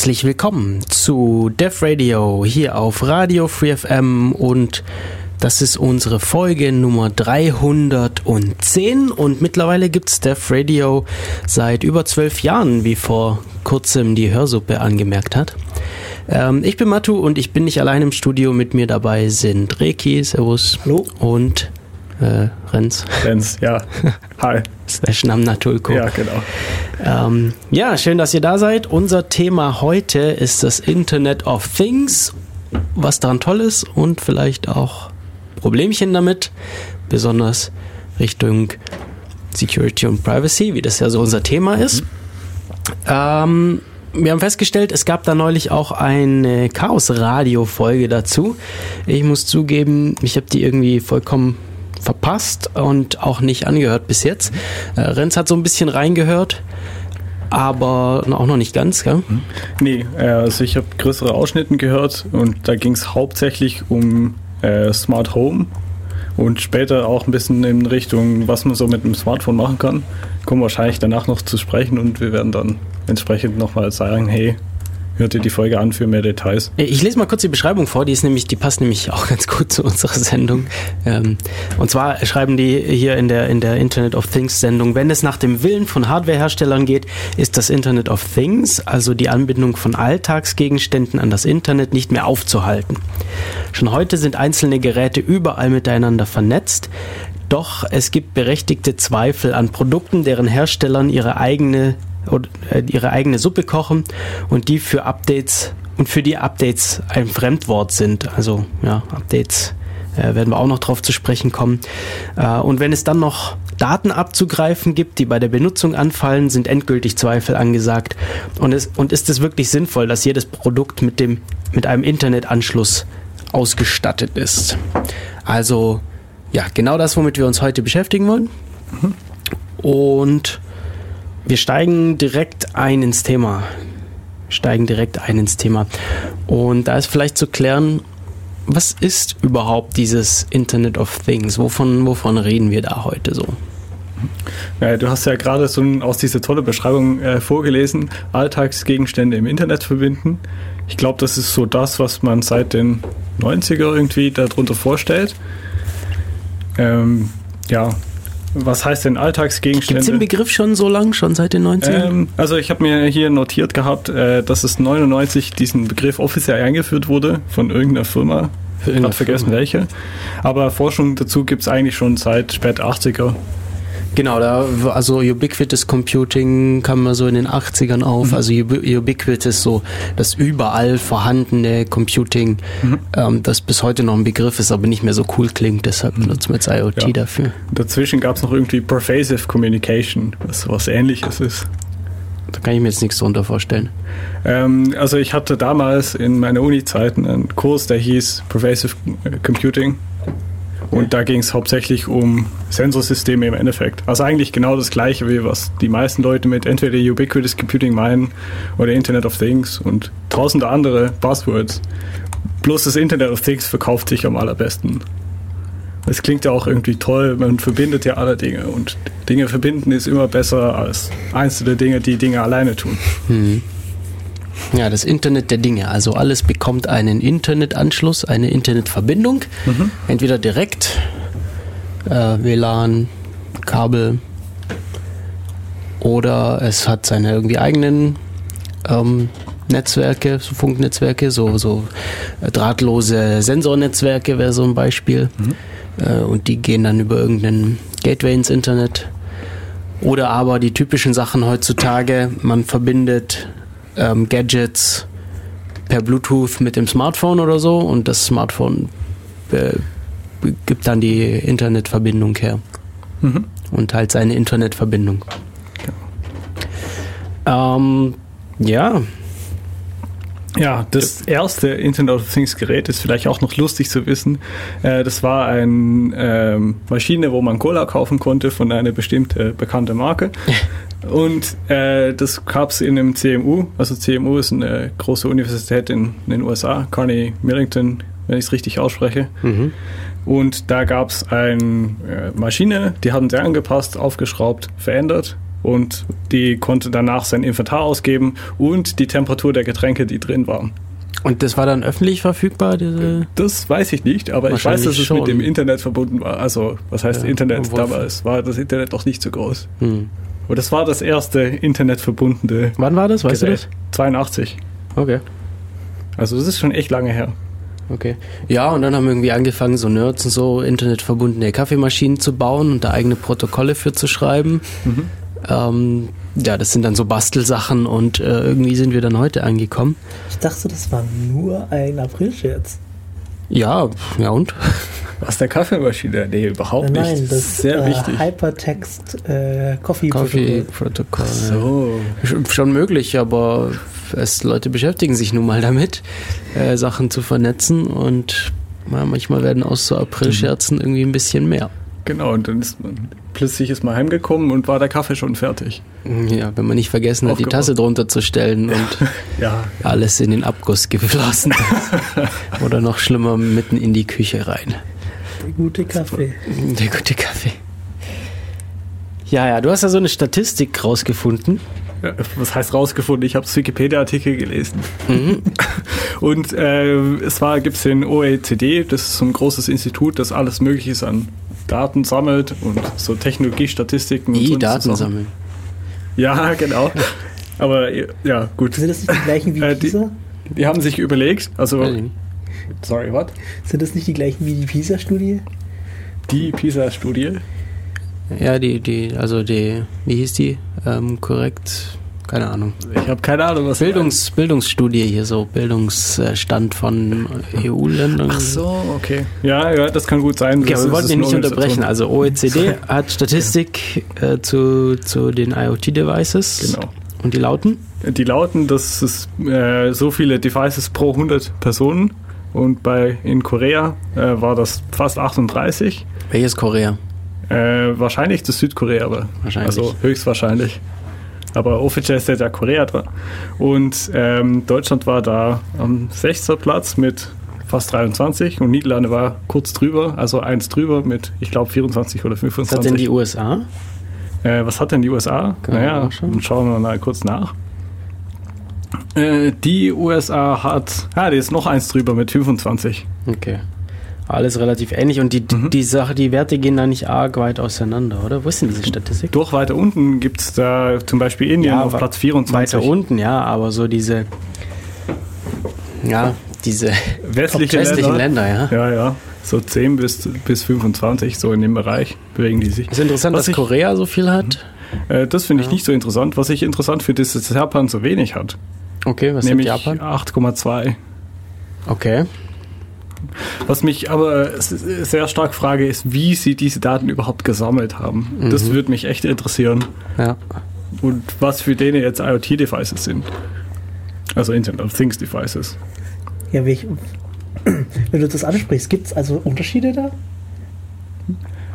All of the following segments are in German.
Herzlich willkommen zu Dev Radio hier auf Radio Free FM und das ist unsere Folge Nummer 310 und mittlerweile gibt's Dev Radio seit über zwölf Jahren, wie vor kurzem die Hörsuppe angemerkt hat. Ähm, ich bin Matu und ich bin nicht allein im Studio. Mit mir dabei sind Reki, Servus. Hallo. Und äh, Renz. Lenz, ja. Hi. Slash Namnatulko. Ja, genau. Ähm, ja, schön, dass ihr da seid. Unser Thema heute ist das Internet of Things, was daran toll ist und vielleicht auch Problemchen damit, besonders Richtung Security und Privacy, wie das ja so unser Thema ist. Ähm, wir haben festgestellt, es gab da neulich auch eine Chaos-Radio-Folge dazu. Ich muss zugeben, ich habe die irgendwie vollkommen verpasst und auch nicht angehört bis jetzt. Äh, Renz hat so ein bisschen reingehört, aber auch noch nicht ganz, gell? Nee, äh, also ich habe größere Ausschnitten gehört und da ging es hauptsächlich um äh, Smart Home und später auch ein bisschen in Richtung, was man so mit dem Smartphone machen kann. Kommen wahrscheinlich danach noch zu sprechen und wir werden dann entsprechend nochmal sagen, hey, hört ihr die Folge an für mehr Details. Ich lese mal kurz die Beschreibung vor, die ist nämlich, die passt nämlich auch ganz gut zu unserer Sendung. Ähm, und zwar schreiben die hier in der, in der Internet of Things Sendung, wenn es nach dem Willen von Hardwareherstellern geht, ist das Internet of Things, also die Anbindung von Alltagsgegenständen an das Internet, nicht mehr aufzuhalten. Schon heute sind einzelne Geräte überall miteinander vernetzt. Doch es gibt berechtigte Zweifel an Produkten, deren Herstellern ihre eigene äh, ihre eigene Suppe kochen und die für Updates und für die Updates ein Fremdwort sind. Also ja, Updates äh, werden wir auch noch drauf zu sprechen kommen. Äh, und wenn es dann noch Daten abzugreifen gibt, die bei der Benutzung anfallen, sind endgültig Zweifel angesagt. Und, es, und ist es wirklich sinnvoll, dass jedes Produkt mit, dem, mit einem Internetanschluss ausgestattet ist? Also ja, genau das, womit wir uns heute beschäftigen wollen. Und wir steigen direkt ein ins Thema. Steigen direkt ein ins Thema. Und da ist vielleicht zu klären, was ist überhaupt dieses Internet of Things? Wovon, wovon reden wir da heute so? Ja, du hast ja gerade so aus dieser tolle Beschreibung äh, vorgelesen, Alltagsgegenstände im Internet verbinden. Ich glaube, das ist so das, was man seit den 90er irgendwie darunter vorstellt. Ähm, ja, was heißt denn Alltagsgegenstände? Gibt es den Begriff schon so lang, schon seit den 90ern? Ähm, also ich habe mir hier notiert gehabt, äh, dass es 99 diesen Begriff offiziell eingeführt wurde von irgendeiner Firma. Ich habe vergessen welche. Aber Forschung dazu gibt es eigentlich schon seit spät 80er. Genau, da, also Ubiquitous Computing kam mal so in den 80ern auf. Also Ubi- Ubiquitous, so das überall vorhandene Computing, ähm, das bis heute noch ein Begriff ist, aber nicht mehr so cool klingt. Deshalb benutzen wir jetzt IoT Ja. dafür. Dazwischen gab es noch irgendwie Pervasive Communication, was was ähnliches ist. Da kann ich mir jetzt nichts drunter vorstellen. Ähm, also ich hatte damals in meiner Uni-Zeit einen Kurs, der hieß Pervasive Computing. Und da ging es hauptsächlich um Sensorsysteme im Endeffekt. Also eigentlich genau das gleiche, wie was die meisten Leute mit entweder Ubiquitous Computing meinen oder Internet of Things und tausende andere Buzzwords. Bloß das Internet of Things verkauft sich am allerbesten. Es klingt ja auch irgendwie toll, man verbindet ja alle Dinge und Dinge verbinden ist immer besser als einzelne Dinge, die Dinge alleine tun. Ja, das Internet der Dinge. Also alles bekommt einen Internetanschluss, eine Internetverbindung. Entweder direkt, äh, WLAN, Kabel, oder es hat seine irgendwie eigenen ähm, Netzwerke, so Funknetzwerke, so, so äh, drahtlose Sensornetzwerke wäre so ein Beispiel. Äh, und die gehen dann über irgendeinen Gateway ins Internet. Oder aber die typischen Sachen heutzutage, man verbindet ähm, Gadgets per Bluetooth mit dem Smartphone oder so und das Smartphone äh, gibt dann die Internetverbindung her Mhm. und halt seine Internetverbindung. Ähm, ja, Ja, das erste Internet of Things Gerät ist vielleicht auch noch lustig zu wissen. Äh, das war eine ähm, Maschine, wo man Cola kaufen konnte von einer bestimmten bekannten Marke. Und äh, das gab es in einem CMU. Also CMU ist eine große Universität in, den USA, Carnegie Millington, wenn ich es richtig ausspreche. Mhm. Und da gab es eine äh, Maschine, die haben sie angepasst, aufgeschraubt, verändert. Und die konnte danach sein Inventar ausgeben und die Temperatur der Getränke, die drin waren. Und das war dann öffentlich verfügbar, diese. Das weiß ich nicht, aber ich weiß, dass es schon. mit dem Internet verbunden war. Also, was heißt Ja, Internet? Damals war das Internet noch nicht so groß. Hm. Und das war das erste internetverbundene Wann war das? Weißt Gerät. 82. du das? Okay. Also, das ist schon echt lange her. Okay. Ja, und dann haben irgendwie angefangen, so Nerds und so internetverbundene Kaffeemaschinen zu bauen und da eigene Protokolle für zu schreiben. Mhm. Ähm, ja, das sind dann so Bastelsachen und äh, irgendwie sind wir dann heute angekommen. Ich dachte, das war nur ein Aprilscherz. Ja, ja und? Was der Kaffeemaschine? Nee, überhaupt Nein, nicht. nein, das ist sehr äh, wichtig. Hypertext äh, Coffee. Coffee-Protokoll. So. Sch- Schon möglich, aber es, Leute beschäftigen sich nun mal damit, äh, Sachen zu vernetzen und ja, manchmal werden aus so Aprilscherzen irgendwie ein bisschen mehr. Genau, und dann ist man plötzlich ist man heimgekommen und war der Kaffee schon fertig. Ja, wenn man nicht vergessen hat, die. Tasse drunter zu stellen und Ja. alles in den Abguss geflossen ist. Oder noch schlimmer, mitten in die Küche rein. Der gute Kaffee. Der gute Kaffee. Ja, ja, du hast ja so eine Statistik rausgefunden. Ja, Was heißt rausgefunden? Ich habe das Wikipedia-Artikel gelesen. Mhm. Und äh, es war, gibt es den OECD, das ist so ein großes Institut, das alles Mögliche an Daten sammelt und so Technologiestatistiken. und Die so Daten sammeln. Ja, genau. Aber ja, gut. Sind das nicht die gleichen wie Äh, die- Pisa? Die haben sich überlegt, also, sorry, what? Sind das nicht die gleichen wie die Pisa-Studie? Die PISA-Studie. Ja, die, die, also die, wie hieß die? Ähm, korrekt, keine Ahnung. Ich habe keine Ahnung, was Bildungs, Bildungsstudie hier, so Bildungsstand von EU-Ländern. Ach so, okay. Ja, ja, das kann gut sein. Okay, wir wollten ihn nicht unterbrechen. Also OECD hat Statistik äh, zu, zu den IoT-Devices. Genau. Und die lauten? Die lauten, dass es äh, so viele Devices pro 100 Personen und bei in Korea äh, war das fast 38. Welches Korea? Äh, wahrscheinlich das Südkorea, aber Wahrscheinlich. also höchstwahrscheinlich. Aber offiziell steht ja Korea dran. Und ähm, Deutschland war da am 6. Platz mit fast 23 und Niederlande war kurz drüber, also eins drüber mit, ich glaube, 24 oder Was hat 25. denn die USA? Äh, was hat denn die USA? Kann naja, dann schauen wir mal kurz nach. Äh, die USA hat, ah, die ist noch eins drüber mit 25. Okay. Alles relativ ähnlich und die, Mhm. die Sache, die Werte gehen da nicht arg weit auseinander, oder? Wo ist denn diese Statistik? Durch weiter unten gibt es da zum Beispiel Indien Ja, auf Platz 24. Weiter unten, ja, aber so diese, ja, diese Westliche westlichen Länder. Länder, ja. Ja, ja. So 10 bis, bis 25, so in dem Bereich bewegen die sich. Ist interessant, Was dass ich- Korea so viel hat. Äh, das finde ich Ja. nicht so interessant. Was ich interessant finde, ist, dass Japan so wenig hat. Okay, was nämlich sagt Japan? 8,2. Okay. Was mich aber sehr stark frage, ist, wie sie diese Daten überhaupt gesammelt haben. Das Mhm. würde mich echt interessieren. Ja. Und was für denen jetzt IoT-Devices sind. Also Internet of Things Devices. Ja, wie ich, wenn du das ansprichst, gibt es also Unterschiede da?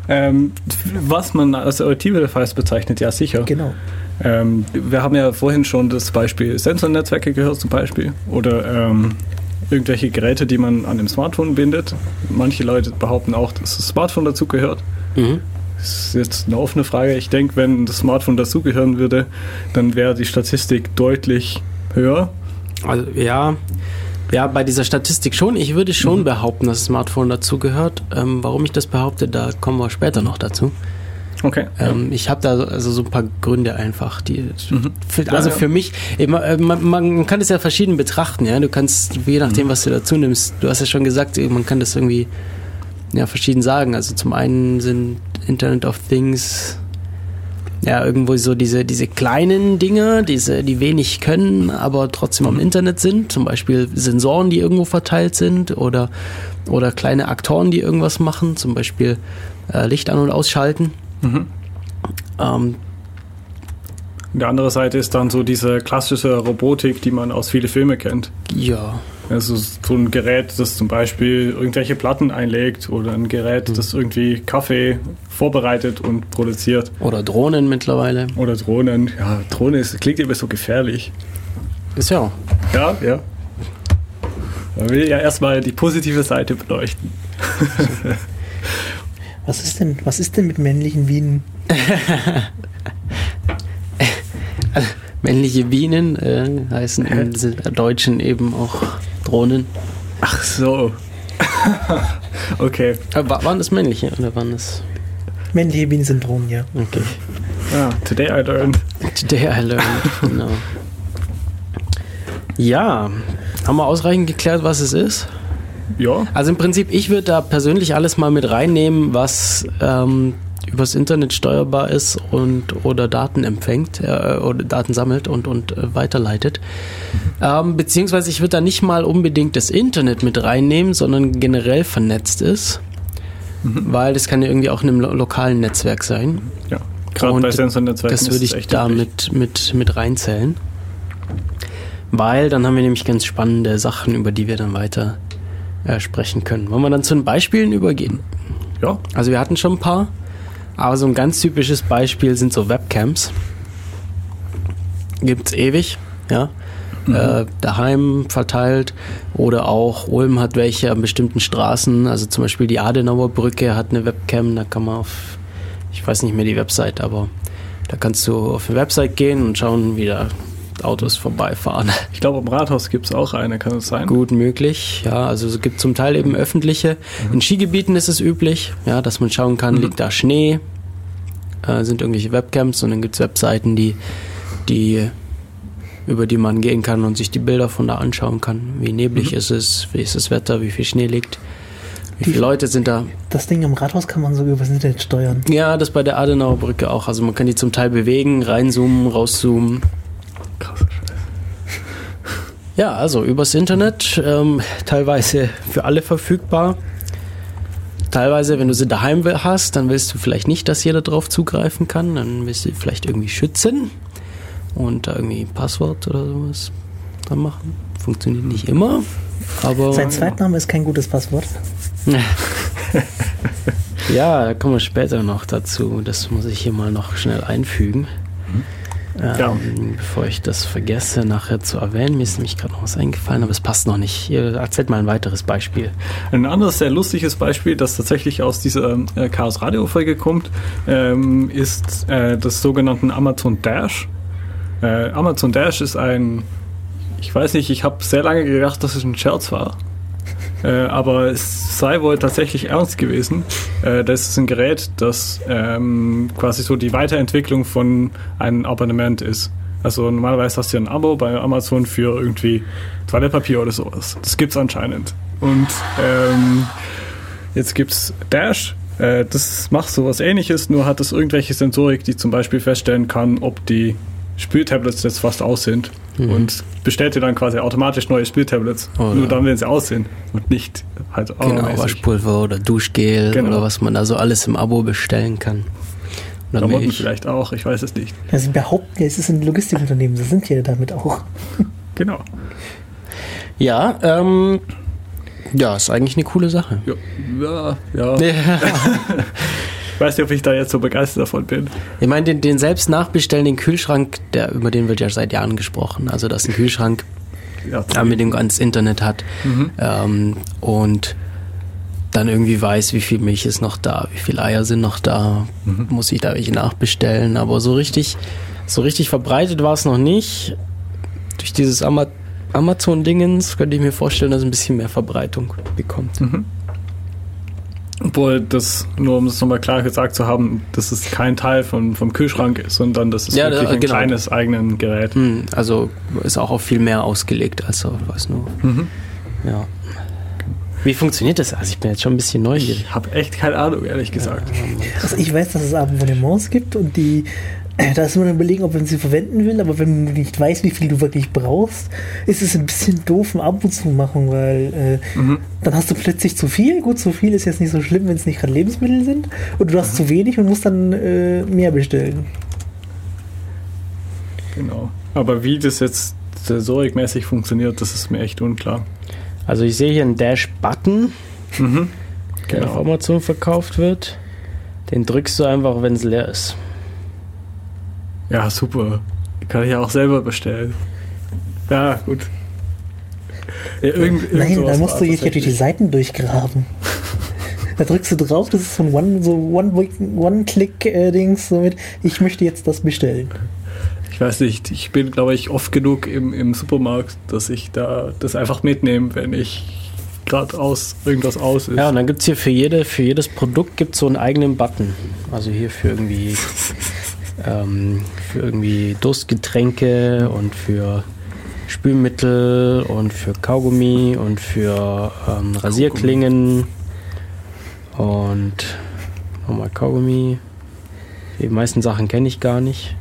Ähm, was man als IoT-Device bezeichnet, ja sicher. Genau. Ähm, wir haben ja vorhin schon das Beispiel Sensornetzwerke gehört zum Beispiel. Oder ähm, irgendwelche Geräte, die man an dem Smartphone bindet. Manche Leute behaupten auch, dass das Smartphone dazu gehört. Mhm. Das ist jetzt eine offene Frage. Ich denke, wenn das Smartphone dazugehören würde, dann wäre die Statistik deutlich höher. Also, ja. Ja, bei dieser Statistik schon. Ich würde schon Mhm. behaupten, dass das Smartphone dazugehört. Ähm, warum ich das behaupte, da kommen wir später noch dazu. Okay. Ähm, ich habe da so- also so ein paar Gründe einfach, die Mhm. für, Ja, also ja. für mich, immer, äh, man, man kann es ja verschieden betrachten, ja. Du kannst, je Mhm. nachdem, was du dazu nimmst, du hast ja schon gesagt, man kann das irgendwie ja, verschieden sagen. Also zum einen sind Internet of Things ja irgendwo so diese, diese kleinen Dinge, diese, die wenig können, aber trotzdem Mhm. am Internet sind. Zum Beispiel Sensoren, die irgendwo verteilt sind oder, oder kleine Aktoren, die irgendwas machen, zum Beispiel äh, Licht an- und ausschalten. Mhm. Ähm, Und die andere Seite ist dann so diese klassische Robotik, die man aus vielen Filmen kennt. ja, Also so ein Gerät, das zum Beispiel irgendwelche Platten einlegt oder ein Gerät, das irgendwie Kaffee vorbereitet und produziert. Oder Drohnen mittlerweile. Oder Drohnen. Ja, Drohne ist, klingt immer so gefährlich. Ist ja auch. Ja, ja. Man will ja erstmal die positive Seite beleuchten. Was ist denn, was ist denn mit männlichen Bienen? Männliche Bienen äh, heißen im Deutschen eben auch Drohnen. Ach so. okay. Äh, wa- waren das männliche oder waren das? Männliche Bienen sind Drohnen, ja. Okay. Ah, today I learned. Today I learned. genau. Ja, haben wir ausreichend geklärt, was es ist? Ja. Also im Prinzip, ich würde da persönlich alles mal mit reinnehmen, was ähm, übers Internet steuerbar ist und oder Daten empfängt äh, oder Daten sammelt und, und äh, weiterleitet. Ähm, beziehungsweise ich würde da nicht mal unbedingt das Internet mit reinnehmen, sondern generell vernetzt ist. Weil das kann ja irgendwie auch in einem lo lokalen Netzwerk sein. Ja. Gerade Und bei Sensornetzwerken Das würde ich da mit, mit, mit reinzählen. Weil dann haben wir nämlich ganz spannende Sachen, über die wir dann weiter äh, sprechen können. Wollen wir dann zu den Beispielen übergehen? Ja. Also wir hatten schon ein paar, aber so ein ganz typisches Beispiel sind so Webcams. Gibt's ewig, ja. Äh, daheim verteilt oder auch Ulm hat welche an bestimmten Straßen, also zum Beispiel die Adenauer Brücke hat eine Webcam, da kann man auf, ich weiß nicht mehr die Website, aber da kannst du auf eine Website gehen und schauen, wie da Autos vorbeifahren. Ich glaube, am Rathaus gibt es auch eine, kann es sein? Gut möglich, ja. Also es gibt zum Teil eben öffentliche. In Skigebieten ist es üblich, ja, dass man schauen kann, liegt da Schnee, äh, sind irgendwelche Webcams und dann gibt es Webseiten, die, die über die man gehen kann und sich die Bilder von da anschauen kann. Wie neblig ist es, wie ist das Wetter, wie viel Schnee liegt, wie viele Leute sind da. Das Ding am Rathaus kann man sogar übers Internet steuern. Ja, das bei der Adenauer Brücke auch. Also man kann die zum Teil bewegen, reinzoomen, rauszoomen. Ja, also übers Internet, ähm, teilweise für alle verfügbar. Teilweise, wenn du sie daheim hast, dann willst du vielleicht nicht, dass jeder drauf zugreifen kann. Dann willst du vielleicht irgendwie schützen und da irgendwie ein Passwort oder sowas dran machen. Funktioniert nicht immer, aber Sein Zweitname ist kein gutes Passwort. ja, da kommen wir später noch dazu. Das muss ich hier mal noch schnell einfügen. Ähm, Ja. Bevor ich das vergesse, nachher zu erwähnen. Mir ist nämlich gerade noch was eingefallen, aber es passt noch nicht. Ihr erzählt mal ein weiteres Beispiel. Ein anderes sehr lustiges Beispiel, das tatsächlich aus dieser äh, Chaos Radio Folge kommt, ähm, ist äh, das sogenannten Amazon Dash. Äh, Amazon Dash ist ein, ich weiß nicht, ich habe sehr lange gedacht, dass es ein Scherz war. Äh, aber es sei wohl tatsächlich ernst gewesen. Äh, das ist ein Gerät, das ähm, quasi so die Weiterentwicklung von einem Abonnement ist. Also normalerweise hast du ein Abo bei Amazon für irgendwie Toilettpapier oder sowas. Das gibt's anscheinend. Und ähm, jetzt gibt's Dash. Äh, das macht sowas ähnliches, nur hat es irgendwelche Sensorik, die zum Beispiel feststellen kann, ob die Spültablets jetzt fast aus sind. Und bestellt dir dann quasi automatisch neue Spültablets. Oder- Nur dann, wenn sie aus sind. Und nicht halt Genau. Waschpulver oder Duschgel Genau. oder was man da so alles im Abo bestellen kann. Oder Klamotten vielleicht auch, ich weiß es nicht. Ja, Sie behaupten ja, es ist ein Logistikunternehmen. Sie sind ja damit auch. Genau. Ja, ähm, ja, ist eigentlich eine coole Sache. Ja, ja. ja. Ich weiß nicht, ob ich da jetzt so begeistert davon bin. Ich meine, den, den selbst nachbestellen, den Kühlschrank, der, über den wird ja seit Jahren gesprochen. Also, dass ein Kühlschrank Ja, Anbindung ans Internet hat ähm, und dann irgendwie weiß, wie viel Milch ist noch da, wie viele Eier sind noch da, muss ich da welche nachbestellen. Aber so richtig, so richtig verbreitet war es noch nicht. Durch dieses Ama Amazon-Dingens könnte ich mir vorstellen, dass es ein bisschen mehr Verbreitung bekommt. Obwohl das, nur um es nochmal klar gesagt zu haben, das ist kein Teil von, vom Kühlschrank, sondern das ist Ja, wirklich da- ein genau. kleines eigenes Gerät. Hm, Also ist auch auf viel mehr ausgelegt als so, weiß nur. Ja. Wie funktioniert das? Also ich bin jetzt schon ein bisschen neugierig. Ich habe echt keine Ahnung, ehrlich gesagt. Also ich weiß, dass es Abonnements gibt und die, da ist man dann überlegen, ob man sie verwenden will, aber wenn du nicht weißt, wie viel du wirklich brauchst, ist es ein bisschen doof, ein Abo zu machen, weil äh, dann hast du plötzlich zu viel. Gut, zu viel ist jetzt nicht so schlimm, wenn es nicht gerade Lebensmittel sind. Und du hast zu wenig und musst dann äh, mehr bestellen. Genau. Aber wie das jetzt sensorikmäßig funktioniert, das ist mir echt unklar. Also ich sehe hier einen Dash-Button, Mhm. der auf Amazon verkauft wird. Den drückst du einfach, wenn es leer ist. Ja, super. Kann ich ja auch selber bestellen. Ja, gut. Ja, irgend, Nein, da musst du jetzt durch die. Seiten durchgraben. Da drückst du drauf, das ist so ein One- so One- One-Click-Dings, so mit, ich möchte jetzt das bestellen. Ich weiß nicht, ich bin, glaube ich, oft genug im, im Supermarkt, dass ich da das einfach mitnehme, wenn ich gerade aus irgendwas aus ist. Ja, und dann gibt es hier für, jede, für jedes Produkt gibt's so einen eigenen Button. Also hier für irgendwie, ähm, für irgendwie Durstgetränke und für Spülmittel und für Kaugummi und für ähm, Rasierklingen und nochmal Kaugummi. Die meisten Sachen kenne ich gar nicht.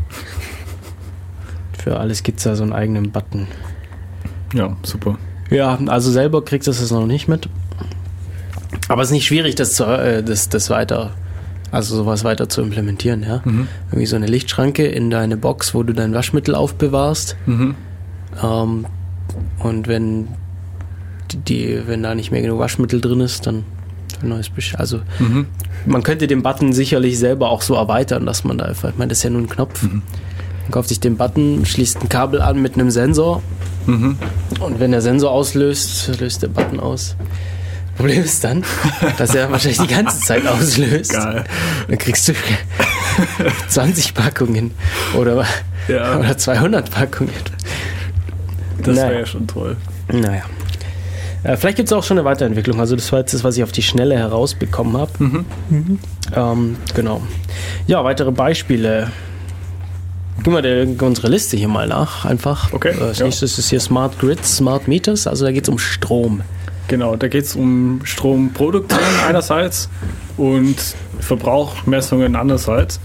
Für alles gibt es da so einen eigenen Button. Ja, super. Ja, also selber kriegst du es noch nicht mit. Aber es ist nicht schwierig, das, zu, äh, das, das weiter, also sowas weiter zu implementieren, ja. Mhm. Irgendwie so eine Lichtschranke in deine Box, wo du dein Waschmittel aufbewahrst. Mhm. Ähm, und wenn die, wenn da nicht mehr genug Waschmittel drin ist, dann ein neues Besch Also Mhm. man könnte den Button sicherlich selber auch so erweitern, dass man da einfach, ich meine, das ist ja nur ein Knopf. Man kauft sich den Button, schließt ein Kabel an mit einem Sensor Mhm. und wenn der Sensor auslöst, löst der Button aus. Problem ist dann, dass er wahrscheinlich die ganze Zeit auslöst. Geil. Dann kriegst du 20 Packungen oder, Ja. oder 200 Packungen. Das Naja. wäre ja schon toll. Naja. Äh, vielleicht gibt es auch schon eine Weiterentwicklung. Also das war jetzt das, was ich auf die Schnelle herausbekommen habe. Ähm, genau. Ja, weitere Beispiele. Gehen wir der, unsere Liste hier mal nach, einfach. Okay, Äh, Als ja. nächstes ist hier Smart Grids, Smart Meters. Also da geht es um Strom. Genau, da geht es um Stromproduktion einerseits und Verbrauchmessungen andererseits.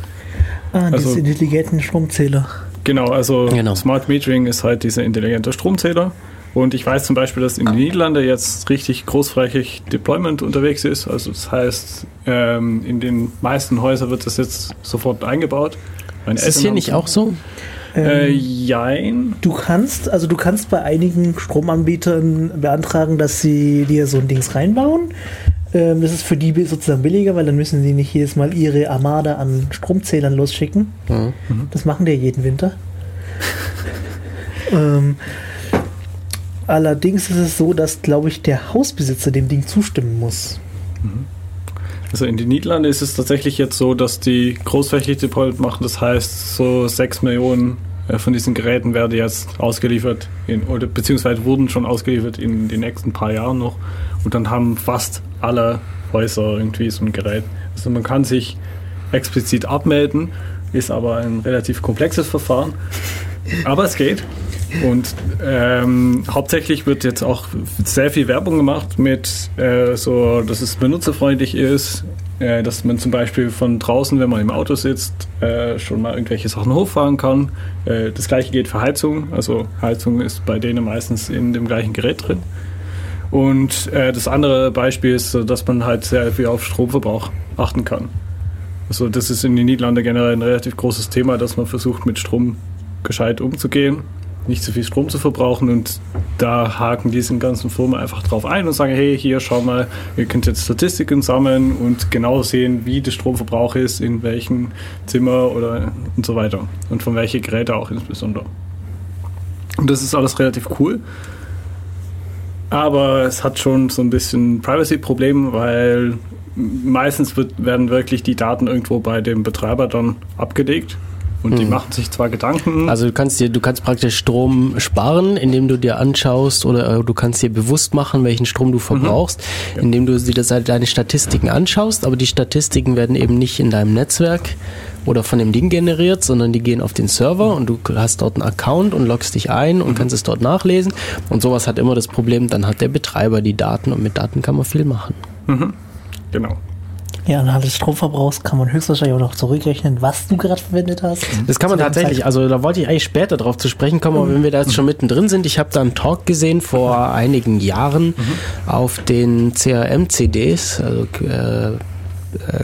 Ah, Also- diese intelligenten Stromzähler. Genau, also Genau. Smart Metering ist halt dieser intelligente Stromzähler. Und ich weiß zum Beispiel, dass in den Niederlanden jetzt richtig großflächig Deployment unterwegs ist. Also das heißt, ähm, in den meisten Häusern wird das jetzt sofort eingebaut. Meine Ist das Eltern hier haben- nicht auch so? Äh, Ähm, jein. Du kannst, also du kannst bei einigen Stromanbietern beantragen, dass sie dir so ein Dings reinbauen. Ähm, das ist für die sozusagen billiger, weil dann müssen sie nicht jedes Mal ihre Armada an Stromzählern losschicken. Ja. Das machen die ja jeden Winter. ähm, allerdings ist es so, dass, glaube ich, der Hausbesitzer dem Ding zustimmen muss. Also in den Niederlanden ist es tatsächlich jetzt so, dass die großflächig Deployment machen. Das heißt, so 6 Millionen äh, von diesen Geräten werden jetzt ausgeliefert, in, oder beziehungsweise wurden schon ausgeliefert in den nächsten paar Jahren noch. Und dann haben fast alle Häuser irgendwie so ein Gerät. Also man kann sich explizit abmelden, ist aber ein relativ komplexes Verfahren. Aber es geht. Und ähm, hauptsächlich wird jetzt auch sehr viel Werbung gemacht mit äh, so, dass es benutzerfreundlich ist, äh, dass man zum Beispiel von draußen, wenn man im Auto sitzt, äh, schon mal irgendwelche Sachen hochfahren kann. Äh, das gleiche geht für Heizung. Also Heizung ist bei denen meistens in dem gleichen Gerät drin. Und äh, das andere Beispiel ist, dass man halt sehr viel auf Stromverbrauch achten kann. Also das ist in den Niederlanden generell ein relativ großes Thema, dass man versucht, mit Strom gescheit umzugehen, nicht zu viel Strom zu verbrauchen und da haken diese ganzen Firmen einfach drauf ein und sagen, hey, hier, schau mal, ihr könnt jetzt Statistiken sammeln und genau sehen, wie der Stromverbrauch ist, in welchem Zimmer oder und so weiter und von welchen Geräten auch insbesondere. Und das ist alles relativ cool. Aber es hat schon so ein bisschen Privacy-Problem, weil meistens wird, werden wirklich die Daten irgendwo bei dem Betreiber dann abgelegt. Und die Mhm. machen sich zwar Gedanken. Also du kannst dir, du kannst praktisch Strom sparen, indem du dir anschaust oder äh, du kannst dir bewusst machen, welchen Strom du verbrauchst, indem du dir das halt deine Statistiken anschaust, aber die Statistiken werden eben nicht in deinem Netzwerk oder von dem Ding generiert, sondern die gehen auf den Server und du hast dort einen Account und loggst dich ein und kannst es dort nachlesen. Und sowas hat immer das Problem, dann hat der Betreiber die Daten und mit Daten kann man viel machen. genau. Ja, anhand des Stromverbrauchs kann man höchstwahrscheinlich auch noch zurückrechnen, was du gerade verwendet hast. Das kann man tatsächlich, Zeitpunkt. also da wollte ich eigentlich später drauf zu sprechen kommen, aber wenn wir da jetzt schon mittendrin sind, ich habe da einen Talk gesehen vor einigen Jahren auf den CRM-CDs, also äh, äh,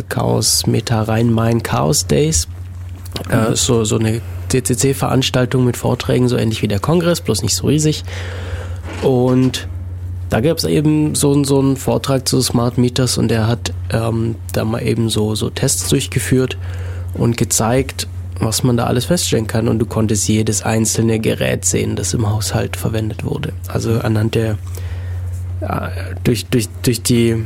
Chaos Meta Rhein-Main Chaos Days. Äh, so, so eine CCC-Veranstaltung mit Vorträgen, so ähnlich wie der Kongress, bloß nicht so riesig. Und da gab es eben so, so einen Vortrag zu Smart Meters und der hat ähm, da mal eben so, so Tests durchgeführt und gezeigt, was man da alles feststellen kann. Und du konntest jedes einzelne Gerät sehen, das im Haushalt verwendet wurde. Also anhand der, äh, durch, durch, durch die,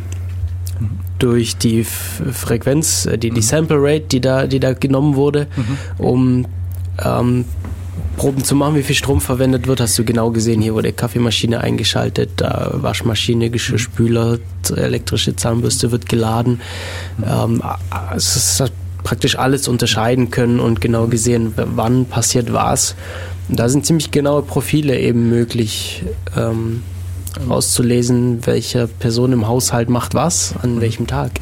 durch die Frequenz, äh, die, die Sample Rate, die da, die da genommen wurde, um ähm, Proben zu machen, wie viel Strom verwendet wird, hast du genau gesehen. Hier wurde Kaffeemaschine eingeschaltet, Waschmaschine, Geschirrspüler, elektrische Zahnbürste wird geladen. Ähm, es ist praktisch alles unterscheiden können und genau gesehen, wann passiert was. Und da sind ziemlich genaue Profile eben möglich, ähm, auszulesen, welche Person im Haushalt macht was, an welchem Tag.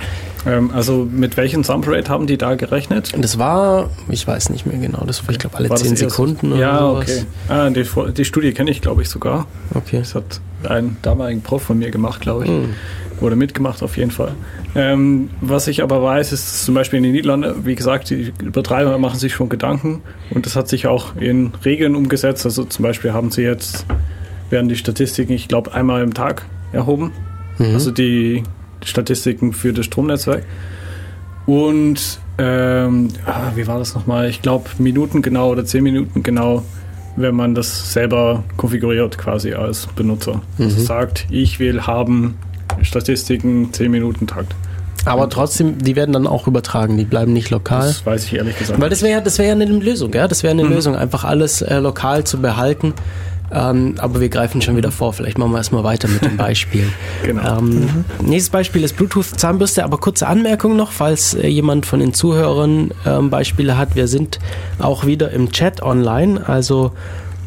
Ähm, also mit welchem Sample Rate haben die da gerechnet? Das war, ich weiß nicht mehr genau, das war, ich glaube, alle War das 10 erst- Sekunden oder Ja, sowas. okay. Ah, die, die Studie kenne ich, glaube ich, sogar. Okay. Das hat ein damaligen Prof von mir gemacht, glaube ich. Hm. Wurde mitgemacht auf jeden Fall. Ähm, was ich aber weiß, ist zum Beispiel in den Niederlanden, wie gesagt, die Betreiber machen sich schon Gedanken und das hat sich auch in Regeln umgesetzt. Also zum Beispiel haben sie jetzt, werden die Statistiken, ich glaube, einmal im Tag erhoben. Mhm. Also die Statistiken für das Stromnetzwerk. Und ähm, ah, wie war das nochmal? Ich glaube, Minuten genau oder zehn Minuten genau, wenn man das selber konfiguriert quasi als Benutzer. Also Mhm. sagt, ich will haben Statistiken 10 Minuten Takt. Aber trotzdem, die werden dann auch übertragen, die bleiben nicht lokal. Das weiß ich ehrlich gesagt. Weil das wäre das wäre ja eine Lösung, ja? Das wäre eine Lösung, einfach alles äh, lokal zu behalten. Ähm, aber wir greifen schon wieder vor. Vielleicht machen wir erstmal weiter mit dem Beispiel. Genau. Ähm, Nächstes Beispiel ist Bluetooth-Zahnbürste, aber kurze Anmerkung noch, falls äh, jemand von den Zuhörern ähm, Beispiele hat. Wir sind auch wieder im Chat online, also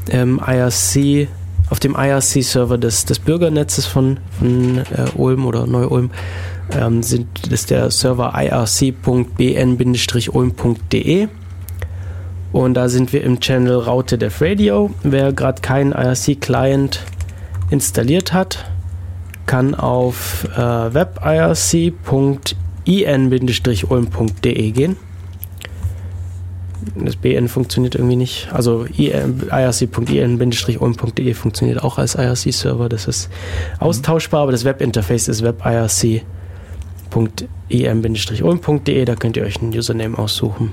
ähm, IRC, auf dem IRC-Server des, des Bürgernetzes von, von äh, Ulm oder Neu-Ulm ähm, sind, ist der Server irc.bn-ulm.de. Und da sind wir im Channel Raute Dev Radio. Wer gerade keinen IRC-Client installiert hat, kann auf äh, webirc.in-ulm.de gehen. Das BN funktioniert irgendwie nicht. Also irc.in-ulm.de funktioniert auch als IRC-Server. Das ist austauschbar, aber das Webinterface ist webirc.im-ulm.de. Da könnt ihr euch einen Username aussuchen.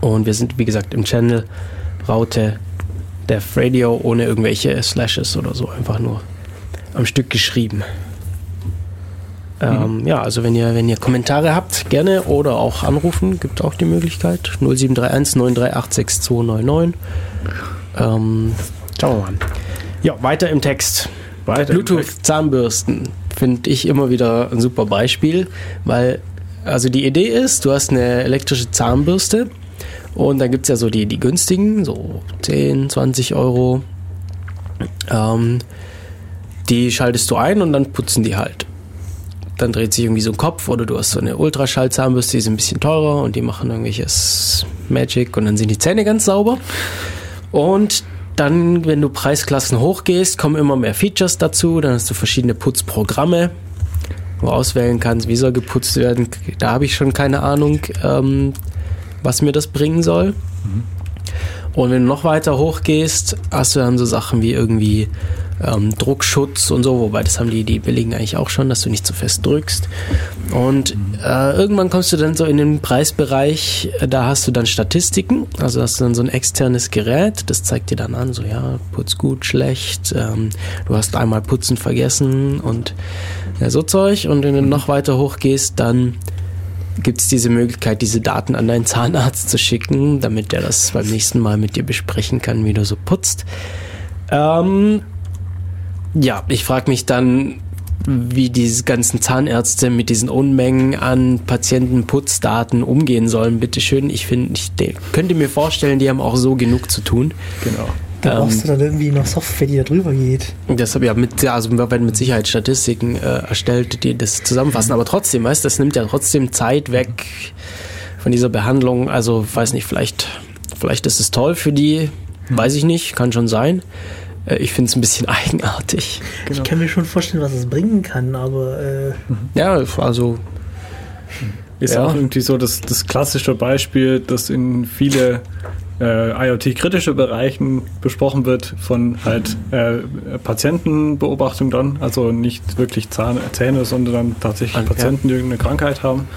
Und wir sind, wie gesagt, im Channel Raute Dev Radio ohne irgendwelche Slashes oder so. Einfach nur am Stück geschrieben. Ähm, ja, also wenn ihr, wenn ihr Kommentare habt, gerne oder auch anrufen, gibt auch die Möglichkeit. 0731 938 6299. Ähm, schauen wir mal. Ja, weiter im Text. Weiter im Text. Bluetooth-Zahnbürsten finde ich immer wieder ein super Beispiel, weil also die Idee ist, du hast eine elektrische Zahnbürste und dann gibt es ja so die, die günstigen, so 10, 20 Euro. Ähm, die schaltest du ein und dann putzen die halt. Dann dreht sich irgendwie so ein Kopf oder du hast so eine Ultraschallzahnbürste, die ist ein bisschen teurer und die machen irgendwelches Magic und dann sind die Zähne ganz sauber. Und dann, wenn du Preisklassen hochgehst, kommen immer mehr Features dazu. Dann hast du verschiedene Putzprogramme, wo du auswählen kannst, wie soll geputzt werden. Da habe ich schon keine Ahnung, ähm, was mir das bringen soll. Und wenn du noch weiter hochgehst, hast du dann so Sachen wie irgendwie ähm, Druckschutz und so, wobei das haben die, die billigen eigentlich auch schon, dass du nicht zu fest drückst. Und äh, irgendwann kommst du dann so in den Preisbereich, äh, da hast du dann Statistiken, also hast du dann so ein externes Gerät, das zeigt dir dann an, so ja, putz gut, schlecht, ähm, du hast einmal putzen vergessen und ja, so Zeug. Und wenn du noch weiter hochgehst, dann gibt es diese Möglichkeit, diese Daten an deinen Zahnarzt zu schicken, damit der das beim nächsten Mal mit dir besprechen kann, wie du so putzt. Ähm, ja, ich frage mich dann, wie diese ganzen Zahnärzte mit diesen Unmengen an Patientenputzdaten umgehen sollen. Bitteschön, ich finde, ich könnte mir vorstellen, die haben auch so genug zu tun. Genau. Da Ähm, brauchst du dann irgendwie noch Software, die da drüber geht. Und Deshalb ja mit, ja, also werden mit Sicherheit Statistiken äh, erstellt, die das zusammenfassen. Aber trotzdem, weißt du, das nimmt ja trotzdem Zeit weg von dieser Behandlung. Also weiß nicht, vielleicht, vielleicht ist es toll für die, weiß ich nicht, kann schon sein. Äh, ich finde es ein bisschen eigenartig. Ich kann mir schon vorstellen, was es bringen kann, aber äh, Ja, also Ist Ja. auch irgendwie so das, das klassische Beispiel, das in viele äh, IoT-kritische Bereichen besprochen wird, von halt äh, Patientenbeobachtung dann, also nicht wirklich Zahn, Zähne, sondern dann tatsächlich ja. Patienten, die irgendeine Krankheit haben.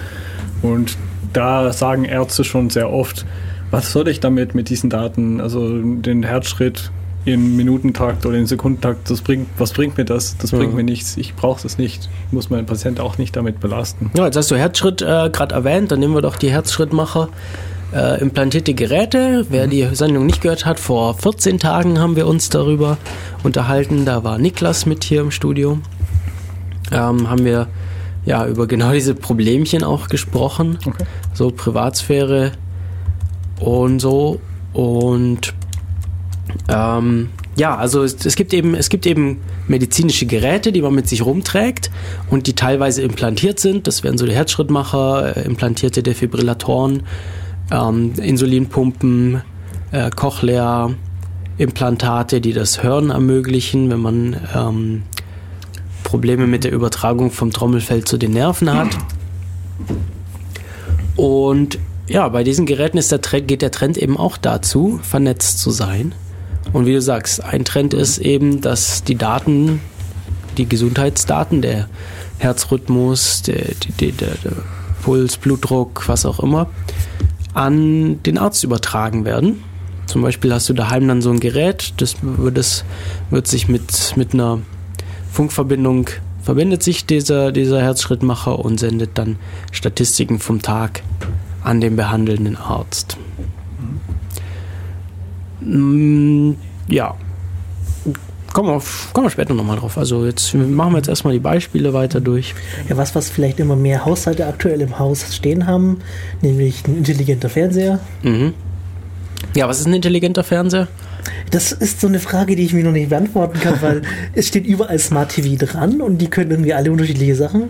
Und da sagen Ärzte schon sehr oft, was soll ich damit mit diesen Daten? Also den Herzschritt in Minutentakt oder in Sekundentakt, das bringt, was bringt mir das? Das bringt Ja. mir nichts. Ich brauche das nicht. Ich muss meinen Patienten auch nicht damit belasten. Ja, jetzt hast du Herzschritt äh, gerade erwähnt, dann nehmen wir doch die Herzschrittmacher. Äh, implantierte Geräte, wer die Sendung nicht gehört hat, vor 14 Tagen haben wir uns darüber unterhalten. Da war Niklas mit hier im Studio. Ähm, haben wir ja über genau diese Problemchen auch gesprochen. Okay. So Privatsphäre und so. Und ähm, ja, also es, es gibt eben, es gibt eben medizinische Geräte, die man mit sich rumträgt und die teilweise implantiert sind. Das wären so die Herzschrittmacher, äh, implantierte Defibrillatoren, ähm, Insulinpumpen, äh, Cochlea, Implantate, die das Hören ermöglichen, wenn man ähm, Probleme mit der Übertragung vom Trommelfell zu den Nerven hat. Und ja, bei diesen Geräten ist der Trend, geht der Trend eben auch dazu, vernetzt zu sein. Und wie du sagst, ein Trend ist eben, dass die Daten, die Gesundheitsdaten, der Herzrhythmus, der, die- der, der Puls, Blutdruck, was auch immer, an den Arzt übertragen werden. Zum Beispiel hast du daheim dann so ein Gerät, das wird, das wird sich mit, mit einer Funkverbindung verbindet sich dieser, dieser Herzschrittmacher und sendet dann Statistiken vom Tag an den behandelnden Arzt. Mm, Ja. Kommen wir, auf, kommen wir später nochmal drauf. Also jetzt machen wir jetzt erstmal die Beispiele weiter durch. Ja, was, was vielleicht immer mehr Haushalte aktuell im Haus stehen haben, nämlich ein intelligenter Fernseher. Mhm. Ja, was ist ein intelligenter Fernseher? Das ist so eine Frage, die ich mir noch nicht beantworten kann, weil es steht überall Smart TV dran und die können irgendwie alle unterschiedliche Sachen.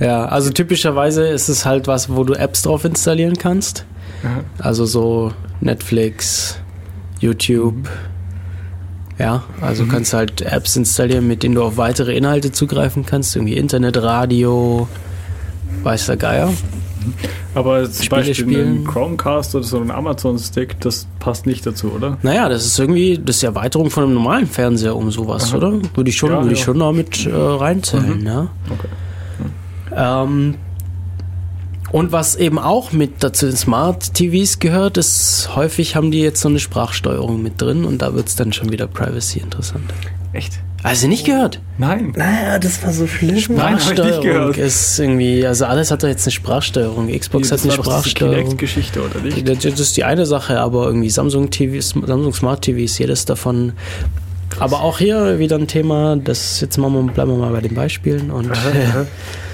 Ja, also typischerweise ist es halt was, wo du Apps drauf installieren kannst. Aha. Also so Netflix, YouTube. Ja, also du kannst halt Apps installieren, mit denen du auf weitere Inhalte zugreifen kannst. Irgendwie Internet, Radio, weiß der Geier. Aber zum Spiele Beispiel spielen. ein Chromecast oder so ein Amazon-Stick, das passt nicht dazu, oder? Naja, das ist irgendwie das ist die Erweiterung von einem normalen Fernseher um sowas, Aha. oder? Würde ich schon, Ja, würde ich ja. schon damit äh, reinzählen, Mhm. ja. Okay. Ähm, und was eben auch mit dazu den Smart TVs gehört, ist häufig haben die jetzt so eine Sprachsteuerung mit drin und da wird es dann schon wieder Privacy interessant. Echt? Also nicht gehört. Nein. Naja, das war so schlimm. Nein, hab ich nicht Sprachsteuerung gehört. ist irgendwie, also alles hat doch jetzt eine Sprachsteuerung. Xbox hat das eine war doch diese Sprachsteuerung. Kinect-Geschichte, oder nicht? Das das ist die eine Sache, aber irgendwie Samsung TVs, Samsung Smart TVs, jedes davon. Aber auch hier wieder ein Thema, das jetzt machen wir, bleiben wir mal bei den Beispielen und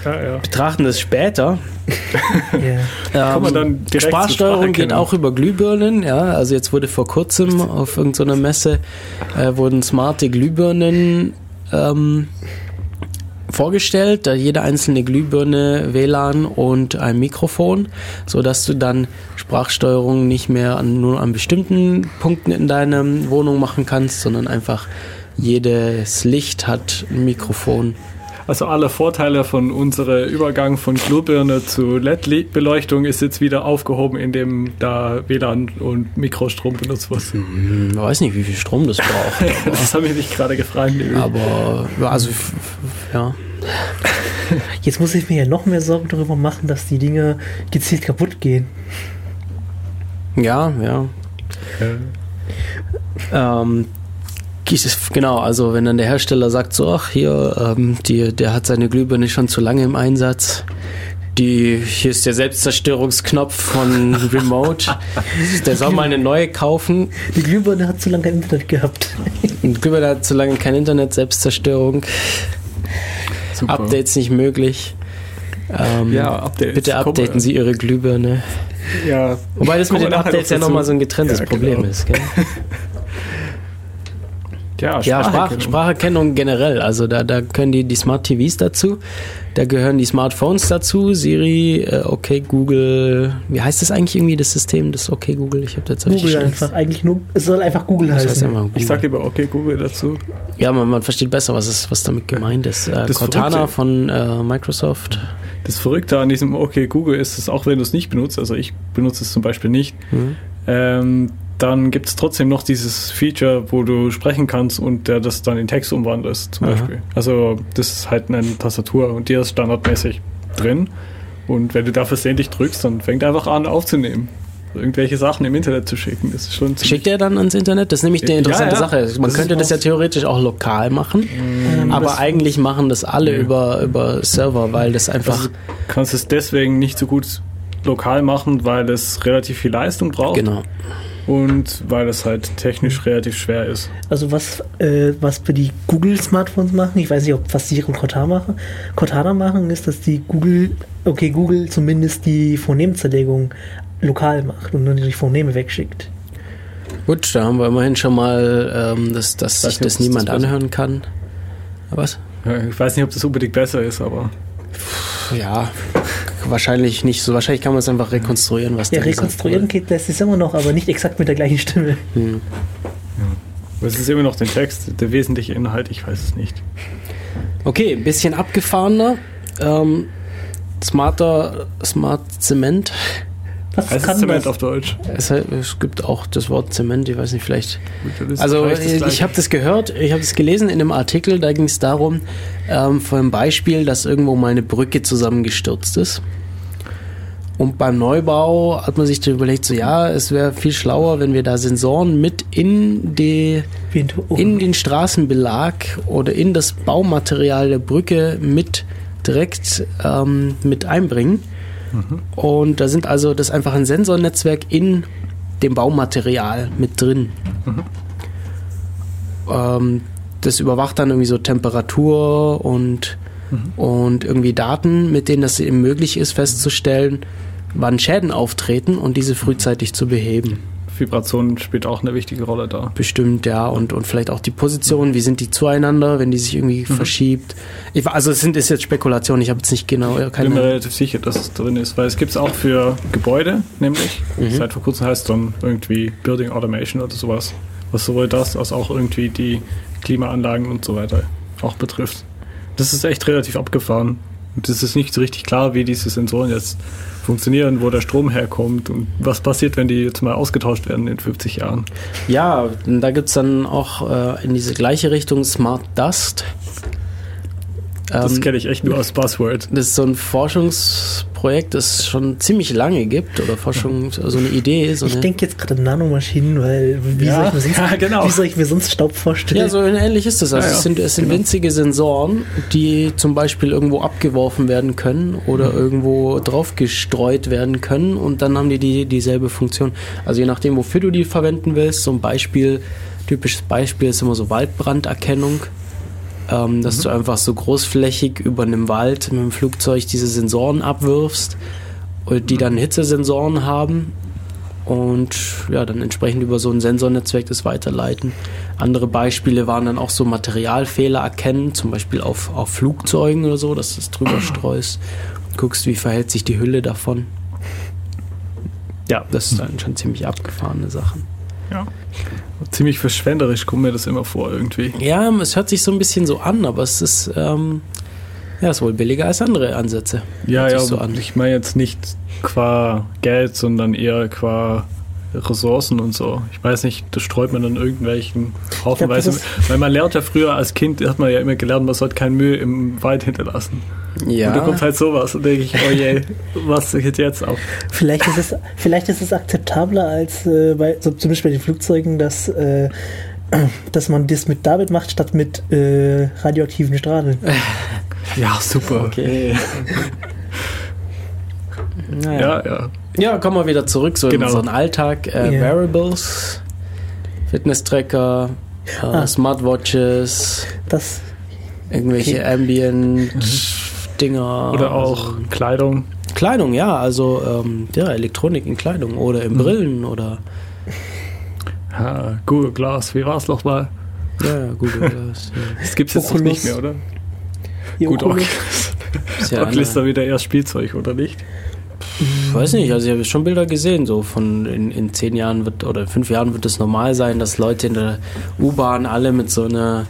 Ja, ja. betrachten das später. Man Ähm, dann zur Sprachsteuerung geht auch über Glühbirnen, ja. Also jetzt wurde vor kurzem auf irgendeiner Messe äh, wurden smarte Glühbirnen ähm, vorgestellt, da jede einzelne Glühbirne WLAN und ein Mikrofon, so dass du dann Sprachsteuerung nicht mehr nur an bestimmten Punkten in deiner Wohnung machen kannst, sondern einfach jedes Licht hat ein Mikrofon. Also alle Vorteile von unserem Übergang von Glühbirne zu LED-Beleuchtung ist jetzt wieder aufgehoben, indem da WLAN und Mikrostrom benutzt wird. Hm, Ich weiß nicht, wie viel Strom das braucht. Das habe ich mich gerade gefragt. Aber ja, also ja. Jetzt muss ich mir ja noch mehr Sorgen darüber machen, dass die Dinge gezielt kaputt gehen. Ja, ja. Ähm, dieses- genau, also wenn dann der Hersteller sagt, so, ach hier, ähm, die, der hat seine Glühbirne schon zu lange im Einsatz. Die, hier ist der Selbstzerstörungsknopf von Remote. Der soll mal eine neue kaufen. Die Glühbirne hat zu lange kein Internet gehabt. Die Glühbirne hat zu lange kein Internet, Selbstzerstörung. Super. Updates nicht möglich. Ähm, Ja, Updates. Bitte updaten wir- Sie Ihre Glühbirne. Ja. Wobei das mit den Updates ja noch nochmal so ein getrenntes Ja, Problem genau. ist. Gell? Ja, Ja, Sprach, Spracherkennung. Spracherkennung generell. Also da, da können die, die Smart TVs dazu, da gehören die Smartphones dazu, Siri, äh, okay Google, wie heißt das eigentlich irgendwie, das System, das okay Google? Ich habe jetzt Google einfach. Eigentlich nur, es soll einfach Google Das heißt heißen. immer Google. Ich sag lieber okay Google dazu. ja, man, man versteht besser, was, ist, was damit gemeint ist. Äh, Das Cortana Verrückte- von äh, Microsoft. Das Verrückte an diesem okay Google ist, dass auch wenn du es nicht benutzt, also ich benutze es zum Beispiel nicht, Mhm. ähm, dann gibt es trotzdem noch dieses Feature, wo du sprechen kannst und der das dann in Text umwandelt, zum Aha. Beispiel. Also das ist halt eine Tastatur und die ist standardmäßig drin. Und wenn du da versehentlich drückst, dann fängt er einfach an aufzunehmen. Irgendwelche Sachen im Internet zu schicken. Das ist schon Schickt er dann ans Internet? Das ist nämlich eine Ja, interessante ja. Sache. Man Das könnte das ja theoretisch auch lokal machen, Ähm, aber eigentlich machen das alle Nee. über, über Server, weil das einfach, Also, du kannst es deswegen nicht so gut lokal machen, weil es relativ viel Leistung braucht genau. Und weil es halt technisch relativ schwer ist. Also was, äh, was für die Google-Smartphones machen, ich weiß nicht, ob was sie und Cortana machen, Cortana machen, ist, dass die Google, okay, Google zumindest die Phonемzerlegung lokal macht und dann die Phoneme wegschickt. Gut, da haben wir immerhin schon mal, ähm, dass, dass sich nicht, das niemand das anhören kann. Was? Ja, Ich weiß nicht, ob das unbedingt besser ist, aber Ja, wahrscheinlich nicht so. Wahrscheinlich kann man es einfach rekonstruieren, was Ja, rekonstruieren geht das ist immer noch, aber nicht exakt mit der gleichen Stimme. Hm. es ist immer noch der Text, der wesentliche Inhalt, ich weiß es nicht. Okay, ein bisschen abgefahrener. Ähm, smarter, Smart Zement. Was Heißt es kann Zement das? auf Deutsch? Es, es gibt auch das Wort Zement, ich weiß nicht, vielleicht. Also ich habe das gehört, ich habe das gelesen in einem Artikel, da ging es darum, ähm, von einem Beispiel, dass irgendwo mal eine Brücke zusammengestürzt ist. Und beim Neubau hat man sich dann überlegt, so ja, es wäre viel schlauer, wenn wir da Sensoren mit in, die, in den Straßenbelag oder in das Baumaterial der Brücke mit direkt ähm, mit einbringen. Und da sind also das ist einfach ein Sensornetzwerk in dem Baumaterial mit drin. Ähm, das überwacht dann irgendwie so Temperatur und, und irgendwie Daten, mit denen das eben möglich ist, festzustellen, wann Schäden auftreten und diese frühzeitig zu beheben. Vibration spielt auch eine wichtige Rolle da. Bestimmt, ja. Und, und vielleicht auch die Position, wie sind die zueinander, wenn die sich irgendwie verschiebt. Ich, also es sind, ist jetzt Spekulation, ich habe jetzt nicht genau Ich bin mir relativ sicher, dass es drin ist, weil es gibt es auch für Gebäude, nämlich. Mhm. Seit vor kurzem heißt es dann irgendwie Building Automation oder sowas. Was sowohl das als auch irgendwie die Klimaanlagen und so weiter auch betrifft. Das ist echt relativ abgefahren. Und es ist nicht so richtig klar, wie diese Sensoren jetzt funktionieren, wo der Strom herkommt und was passiert, wenn die jetzt mal ausgetauscht werden in 50 Jahren. Ja, da gibt es dann auch äh, in diese gleiche Richtung Smart Dust. Das Ähm, kenne ich echt nur als Buzzword. Das ist so ein Forschungsprojekt, das es schon ziemlich lange gibt oder Forschung, so eine Idee. So ich eine, denke jetzt gerade an Nanomaschinen, weil wie, Ja, soll ich mir sonst, ja, genau. wie soll ich mir sonst Staub vorstellen? ja, so ähnlich ist das. Also Ja, ja, es sind, es sind genau. winzige Sensoren, die zum Beispiel irgendwo abgeworfen werden können oder Mhm. irgendwo drauf gestreut werden können und dann haben die, die dieselbe Funktion. Also je nachdem, wofür du die verwenden willst. So ein Beispiel, typisches Beispiel ist immer so Waldbranderkennung. Ähm, dass Mhm. du einfach so großflächig über einem Wald mit dem Flugzeug diese Sensoren abwirfst, die dann Hitzesensoren haben und ja, dann entsprechend über so ein Sensornetzwerk das weiterleiten. Andere Beispiele waren dann auch so Materialfehler erkennen, zum Beispiel auf, auf Flugzeugen oder so, dass du es drüber streust und guckst, wie verhält sich die Hülle davon. Ja, das ist dann schon ziemlich abgefahrene Sachen. Ja. Ziemlich verschwenderisch kommt mir das immer vor irgendwie. Ja, es hört sich so ein bisschen so an, aber es ist, ähm, ja, ist wohl billiger als andere Ansätze. Ja, ja, so an. ich meine jetzt nicht qua Geld, sondern eher qua Ressourcen und so. Ich weiß nicht, das streut man dann irgendwelchen haufenweise. Weil man lernt ja früher als Kind, hat man ja immer gelernt, man sollte keinen Müll im Wald hinterlassen. Ja. Und da kommt halt sowas und denke ich, oh je, was geht jetzt auf? Vielleicht ist es, vielleicht ist es akzeptabler als äh, bei, so zum Beispiel bei den Flugzeugen, dass, äh, dass man das mit damit macht, statt mit äh, radioaktiven Strahlen. Ja, super. Okay. Naja. Ja, ja. Ja, kommen wir wieder zurück, so Genau. in unseren Alltag. Äh, Ja. Wearables, Fitness-Tracker, äh, Ah. Smartwatches, Das, irgendwelche Okay. Ambient-Dinger. Oder auch Also, Kleidung. Kleidung, ja, also ähm, ja, Elektronik in Kleidung oder Mhm. in Brillen oder Ja, Google Glass, wie war es nochmal? ja, Google Glass. Ja. Das gibt es jetzt Oculus. nicht mehr, oder? die Gut, Oculus- ja Oculus ist da wieder erst Spielzeug, oder nicht? Ich weiß nicht, also ich habe schon Bilder gesehen, so von in, in zehn Jahren wird oder in fünf Jahren wird es normal sein, dass Leute in der U-Bahn alle mit so einer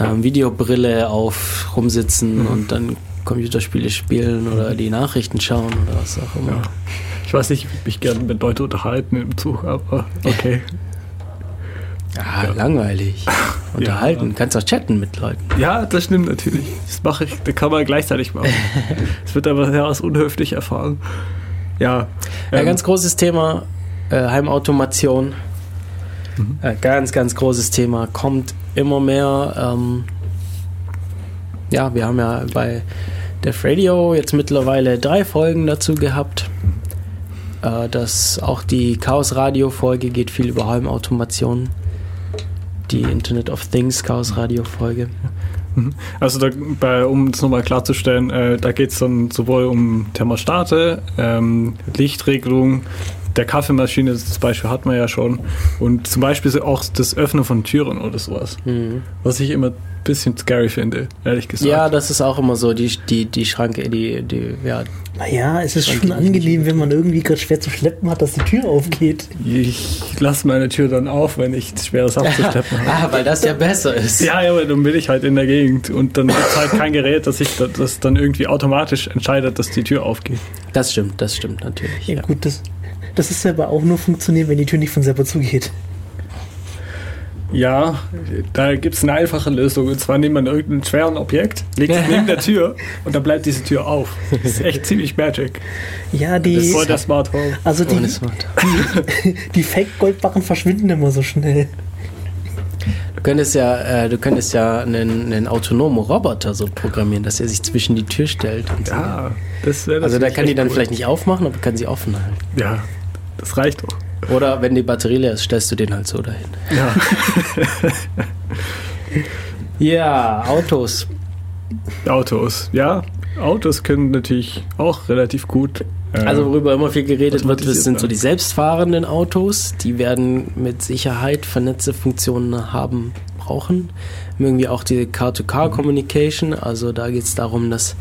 ähm, Videobrille auf rumsitzen und dann Computerspiele spielen oder die Nachrichten schauen oder was auch immer. Ja. Ich weiß nicht, ich würde mich gerne mit Leuten unterhalten im Zug, aber okay. Ja, langweilig. Unterhalten. Kannst auch chatten mit Leuten. Ja, das stimmt natürlich. Das mache ich, das kann man gleichzeitig machen. Es wird aber sehr als unhöflich erfahren. Ja. Ja, ähm, ganz großes Thema. Äh, Heimautomation. Äh, ganz, ganz großes Thema. Kommt immer mehr. Ähm, ja, wir haben ja bei Def Radio jetzt mittlerweile drei Folgen dazu gehabt. Äh, das auch die Chaos Radio Folge geht viel über Heimautomation. Die Internet of Things Chaos Radio Folge. Also da, bei, um es nochmal klarzustellen, äh, da geht es dann sowohl um Thermostate, ähm, Lichtregelung, der Kaffeemaschine, das Beispiel hat man ja schon, und zum Beispiel so auch das Öffnen von Türen oder sowas, was ich immer bisschen scary finde, ehrlich gesagt. Ja, das ist auch immer so, die, die, die Schranke, die, die, ja, Naja, es ist Dann schon angenehm, wenn man irgendwie gerade schwer zu schleppen hat, dass die Tür aufgeht. Ich lasse meine Tür dann auf, wenn ich schweres abzuschleppen habe. ah, weil das ja besser ist. Ja, ja, aber dann bin ich halt in der Gegend und dann gibt es halt kein Gerät, das, ich, das dann irgendwie automatisch entscheidet, dass die Tür aufgeht. Das stimmt, das stimmt natürlich. Ja, Ja. gut, das, das ist aber auch nur funktionieren, wenn die Tür nicht von selber zugeht. Ja, da gibt es eine einfache Lösung. Und zwar nimmt man irgendein schweren Objekt, legt es neben der Tür und dann bleibt diese Tür auf. Das ist echt ziemlich Magic. Ja, Das die, ist voll der Smart Home. also die, Smart. die, die Fake-Goldbarren verschwinden immer so schnell. Du könntest ja, äh, du könntest ja einen, einen autonomen Roboter so programmieren, dass er sich zwischen die Tür stellt. Und so. Ja, das wäre Also da kann die dann cool. vielleicht nicht aufmachen, aber kann sie offen halten. Ja, das reicht doch. Oder wenn die Batterie leer ist, stellst du den halt so dahin. Ja. Ja, Autos. Autos, ja. Autos können natürlich auch relativ gut. äh, Also worüber immer viel geredet wird, das sind so die selbstfahrenden Autos. Die werden mit Sicherheit vernetzte Funktionen haben, brauchen. Irgendwie auch die Car-to-Car-Communication. Also da geht es darum, dass,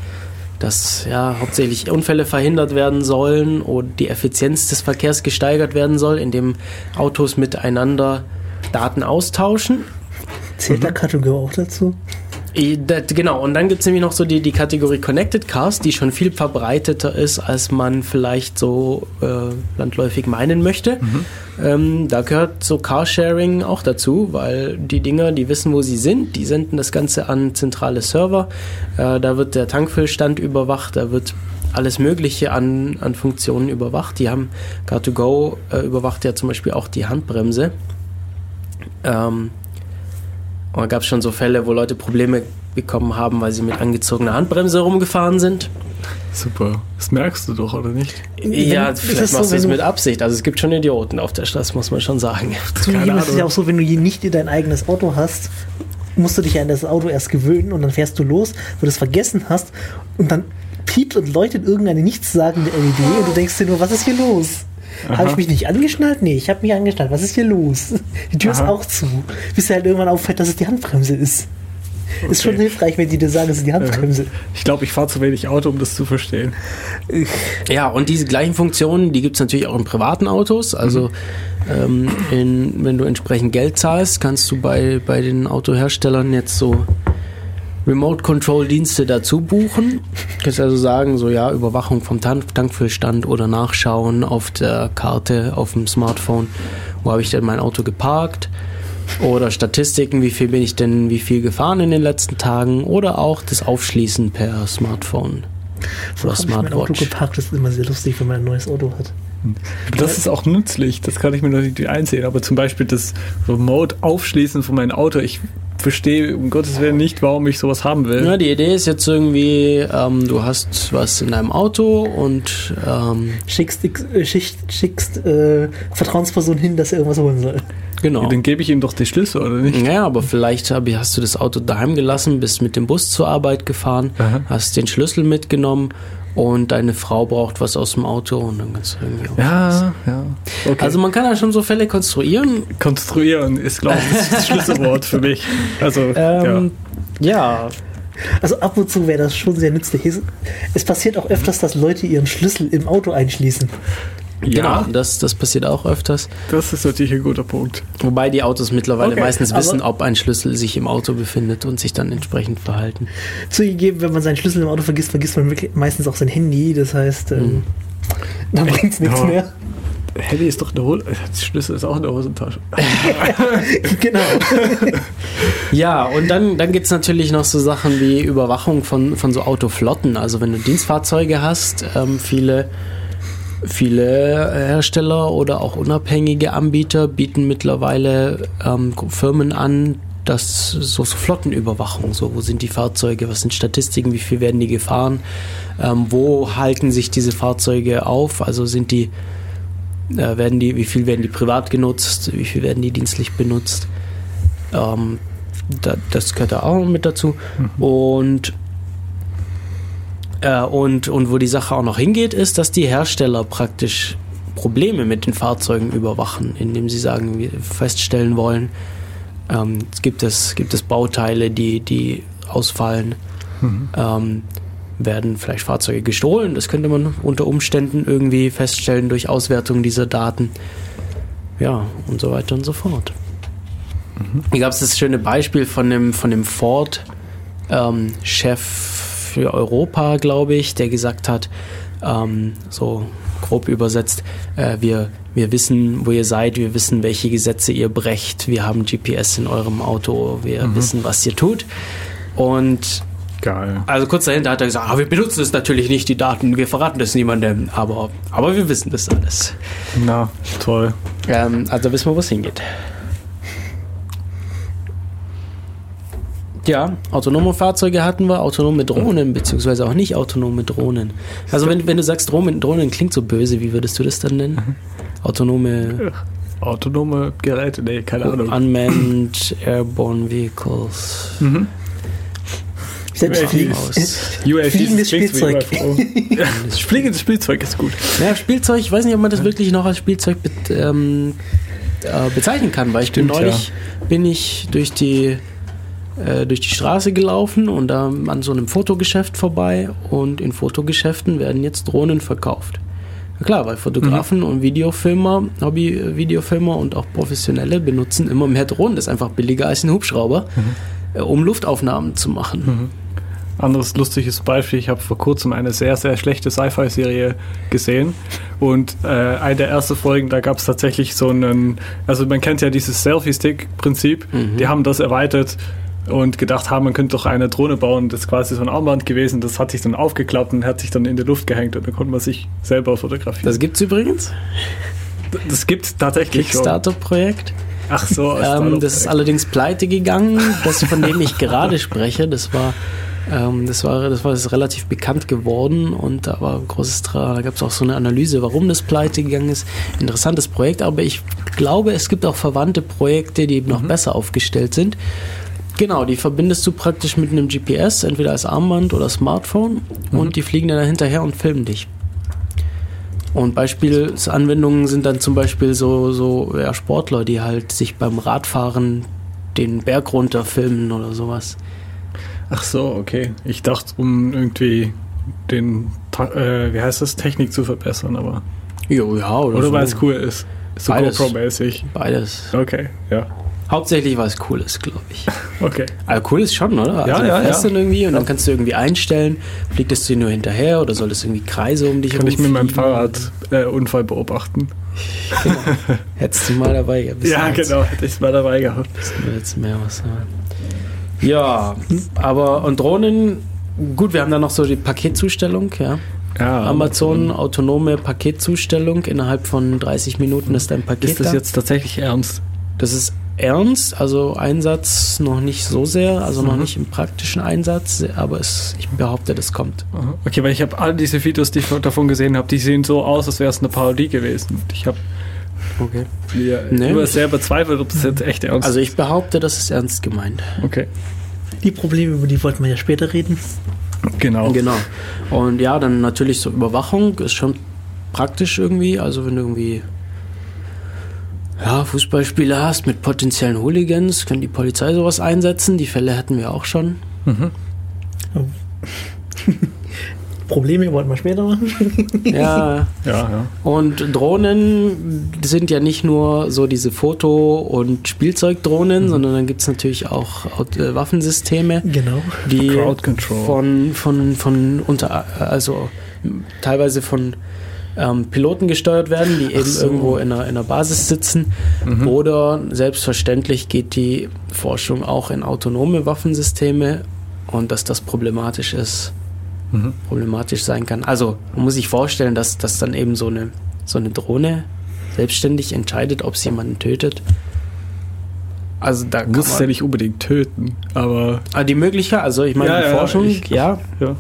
dass ja, hauptsächlich Unfälle verhindert werden sollen und die Effizienz des Verkehrs gesteigert werden soll, indem Autos miteinander Daten austauschen. Zählt der Kategorie auch dazu? Das- Genau, und dann gibt es nämlich noch so die, die Kategorie Connected Cars, die schon viel verbreiteter ist, als man vielleicht so äh, landläufig meinen möchte. Ähm, da gehört so Carsharing auch dazu, weil die Dinger, die wissen, wo sie sind, die senden das Ganze an zentrale Server. Äh, da wird der Tankfüllstand überwacht, da wird alles Mögliche an, an Funktionen überwacht. Die haben Car2Go äh, überwacht ja zum Beispiel auch die Handbremse. Ähm, und da gab es schon so Fälle, wo Leute Probleme bekommen haben, weil sie mit angezogener Handbremse rumgefahren sind. Super. Das merkst du doch, oder nicht? Ja, ist vielleicht es so, machst du es wenn mit Absicht. Also es gibt schon Idioten auf der Straße, muss man schon sagen. Zugegeben ist es ja auch so, wenn du hier nicht dein eigenes Auto hast, musst du dich an das Auto erst gewöhnen und dann fährst du los, wo du es vergessen hast und dann piept und leuchtet irgendeine nichtssagende LED und du denkst dir nur, was ist hier los? Habe ich mich nicht angeschnallt? Nee, ich habe mich angeschnallt. Was ist hier los? Die Tür ist Aha. auch zu. Bis dir halt irgendwann auffällt, dass es die Handbremse ist. Ist schon Okay. hilfreich, wenn die dir sagen, es ist die Handbremse. Ich glaube, ich fahre zu wenig Auto, um das zu verstehen. Ja, und diese gleichen Funktionen, die gibt es natürlich auch in privaten Autos. Also ähm, in, wenn du entsprechend Geld zahlst, kannst du bei, bei den Autoherstellern jetzt so Remote-Control-Dienste dazu buchen. Du kannst also sagen, so ja, Überwachung vom Tank Tankfüllstand oder Nachschauen auf der Karte, auf dem Smartphone, wo habe ich denn mein Auto geparkt. Oder Statistiken, wie viel bin ich denn, wie viel gefahren in den letzten Tagen. Oder auch das Aufschließen per Smartphone. Wo Oder habe ich mein Auto Smartwatch. geparkt? Das ist immer sehr lustig, wenn man ein neues Auto hat. Das ist auch nützlich, das kann ich mir natürlich nicht einsehen. Aber zum Beispiel das Remote-Aufschließen von meinem Auto, ich verstehe um Gottes Willen nicht, warum ich sowas haben will. Ja, die Idee ist jetzt irgendwie, ähm, du hast was in deinem Auto und ähm, Schickst, äh, schickst, schickst äh, Vertrauensperson hin, dass er irgendwas holen soll. genau. Dann gebe ich ihm doch die Schlüssel, oder nicht? Ja, aber vielleicht hab, hast du das Auto daheim gelassen, bist mit dem Bus zur Arbeit gefahren, Aha. hast den Schlüssel mitgenommen und deine Frau braucht was aus dem Auto und dann kannst du irgendwie. auch- Ja, ja. Okay. Also man kann ja schon so Fälle konstruieren. konstruieren ist, glaube ich, das Schlüsselwort für mich. Also, Ähm, ja. Also ab und zu wäre das schon sehr nützlich. Es passiert auch öfters, dass Leute ihren Schlüssel im Auto einschließen. Genau, das, das passiert auch öfters. das ist natürlich ein guter Punkt. Wobei die Autos mittlerweile Okay, meistens wissen, ob ein Schlüssel sich im Auto befindet und sich dann entsprechend verhalten. Zugegeben, wenn man seinen Schlüssel im Auto vergisst, vergisst man wirklich meistens auch sein Handy. Das heißt, ähm, dann bringt es nichts Ja. mehr. Handy ist doch eine Hose. Der Schlüssel ist auch in der Hosentasche. genau. Ja, und dann, dann gibt es natürlich noch so Sachen wie Überwachung von, von so Autoflotten. Also wenn du Dienstfahrzeuge hast, ähm, viele, viele Hersteller oder auch unabhängige Anbieter bieten mittlerweile ähm, Firmen an, dass so, so Flottenüberwachung, so wo sind die Fahrzeuge, was sind Statistiken, wie viel werden die gefahren, ähm, wo halten sich diese Fahrzeuge auf, also sind die, äh, werden die, wie viel werden die privat genutzt, wie viel werden die dienstlich benutzt. Ähm, da, das gehört da auch mit dazu. Und, äh, und, und wo die Sache auch noch hingeht, ist, dass die Hersteller praktisch Probleme mit den Fahrzeugen überwachen, indem sie sagen, wir feststellen wollen, ähm, gibt es, gibt es Bauteile, die, die ausfallen, ähm, werden vielleicht Fahrzeuge gestohlen. Das könnte man unter Umständen irgendwie feststellen durch Auswertung dieser Daten. Ja, und so weiter und so fort. Hier gab es das schöne Beispiel von dem, von dem Ford-Chef für Europa, glaube ich, der gesagt hat, ähm, so grob übersetzt, äh, wir, wir wissen, wo ihr seid, wir wissen, welche Gesetze ihr brecht, wir haben GPS in eurem Auto, wir wissen, was ihr tut. Und Geil. also kurz dahinter hat er gesagt, ah, wir benutzen es natürlich nicht, die Daten, wir verraten das niemandem, aber, aber wir wissen das alles. Na, toll. Ähm, also wissen wir, wo es hingeht. Ja, autonome Fahrzeuge hatten wir, autonome Drohnen, beziehungsweise auch nicht autonome Drohnen. Also wenn, wenn du sagst, Drohnen, Drohnen klingt so böse, wie würdest du das dann nennen? Autonome Autonome Geräte, nee, keine Ahnung. Unmanned Airborne Vehicles. Selbst Ja, fliegen. aus. UAVs Fliegendes Spielzeug. Fliegendes Spielzeug ist gut. Ja, Spielzeug, ich weiß nicht, ob man das wirklich noch als Spielzeug be ähm, äh, bezeichnen kann, weil ich bin neulich bin ich durch die äh, durch die Straße gelaufen und da an so einem Fotogeschäft vorbei und in Fotogeschäften werden jetzt Drohnen verkauft. Na klar, weil Fotografen und Videofilmer, Hobby-Videofilmer und auch Professionelle benutzen immer mehr Drohnen. Das ist einfach billiger als ein Hubschrauber, äh, um Luftaufnahmen zu machen. Anderes lustiges Beispiel, ich habe vor kurzem eine sehr, sehr schlechte Sci-Fi-Serie gesehen und äh, eine der ersten Folgen, da gab es tatsächlich so einen, also man kennt ja dieses Selfie-Stick-Prinzip, die haben das erweitert und gedacht haben, man könnte doch eine Drohne bauen, das ist quasi so ein Armband gewesen, das hat sich dann aufgeklappt und hat sich dann in die Luft gehängt und dann konnte man sich selber fotografieren. Das gibt's übrigens. Das, gibt tatsächlich. Kickstarter-Projekt. Ach so, Ähm, das ist allerdings pleite gegangen. Das, von dem ich gerade spreche, das war, ähm, das war, das war das relativ bekannt geworden und da war ein großes Tra da gab es auch so eine Analyse, warum das pleite gegangen ist. Interessantes Projekt, aber ich glaube, es gibt auch verwandte Projekte, die eben noch besser aufgestellt sind. Genau, die verbindest du praktisch mit einem GPS, entweder als Armband oder Smartphone und die fliegen dann hinterher und filmen dich. Und Beispielsanwendungen sind dann zum Beispiel so, so ja, Sportler, die halt sich beim Radfahren den Berg runter filmen oder sowas. Ach so, okay. Ich dachte, um irgendwie den, äh, wie heißt das, Technik zu verbessern, aber. Jo, ja, oder, Oder so. weil es cool ist. So. GoPro-mäßig. Beides. Okay, ja. Hauptsächlich weil es cool ist, glaube ich. Okay. Aber cool ist schon, oder? Ja, also, ja, ja. dann irgendwie und dann kannst du irgendwie einstellen, fliegt es dir nur hinterher oder soll es irgendwie Kreise um dich Kann ich mit meinem? Fahrrad äh, Unfall beobachten? Hättest du mal dabei gehabt. Ja, genau. Hätte ich mal dabei gehabt. Willst mehr was sagen. Ja, aber und Drohnen, gut, wir haben da noch so die Paketzustellung, ja. Ja, Amazon, autonome Paketzustellung. Innerhalb von 30 Minuten ist dein Paket Ist das da. jetzt tatsächlich ernst? Das ist ernst, also Einsatz noch nicht so sehr, also noch Mhm. nicht im praktischen Einsatz, aber es, ich behaupte, das kommt. Okay, weil ich habe all diese Videos, die ich davon gesehen habe, die sehen so aus, als wäre es eine Parodie gewesen. Ich habe Okay. Nee. immer sehr bezweifelt, ob das jetzt echt ernst Also ich behaupte, das ist ernst gemeint. Okay. Die Probleme, über die wollten wir ja später reden. Genau. Genau. Und ja, dann natürlich so Überwachung ist schon praktisch irgendwie. Also wenn du irgendwie ja, Fußballspiele hast mit potenziellen Hooligans, kann die Polizei sowas einsetzen. Die Fälle hatten wir auch schon. Probleme wollten wir später machen. Ja, Ja, ja. und Drohnen sind ja nicht nur so diese Foto- und Spielzeugdrohnen, Mhm. sondern dann gibt es natürlich auch äh, Waffensysteme, genau. die Crowd Control. von, von, von unter, also teilweise von ähm, Piloten gesteuert werden, die eben so. Mhm. irgendwo in einer, in einer Basis sitzen. Oder selbstverständlich geht die Forschung auch in autonome Waffensysteme und dass das problematisch ist, Mhm. problematisch sein kann. Also man muss sich vorstellen, dass, dass dann eben so eine, so eine Drohne selbstständig entscheidet, ob sie jemanden tötet. Also da musst es ja nicht unbedingt töten, aber ah, die Möglichkeit, also ich meine, Ja, die ja, Forschung, ich- ja, ja.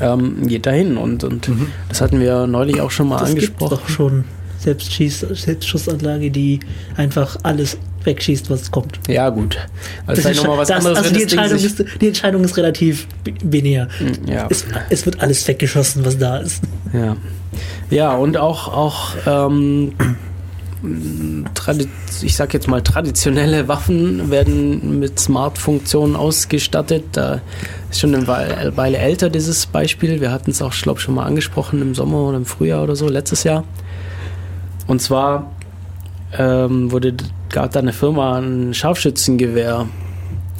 Ähm, geht dahin und, und Mhm. das hatten wir neulich auch schon mal Das angesprochen. doch schon Selbstschieß Selbstschussanlage, die einfach alles wegschießt, was kommt. Ja, gut. Also Das vielleicht ist- nochmal was das, anderes, also wenn die Entscheidung, ist, die Entscheidung ist relativ binär. ja, Es, es wird alles weggeschossen, was da ist. ja. ja, und auch, auch ähm, ich sag jetzt mal, traditionelle Waffen werden mit Smart-Funktionen ausgestattet. Da ist schon eine Weile, älter dieses Beispiel. Wir hatten es auch, glaube schon mal angesprochen im Sommer oder im Frühjahr oder so, letztes Jahr. Und zwar ähm, wurde gab da eine Firma ein Scharfschützengewehr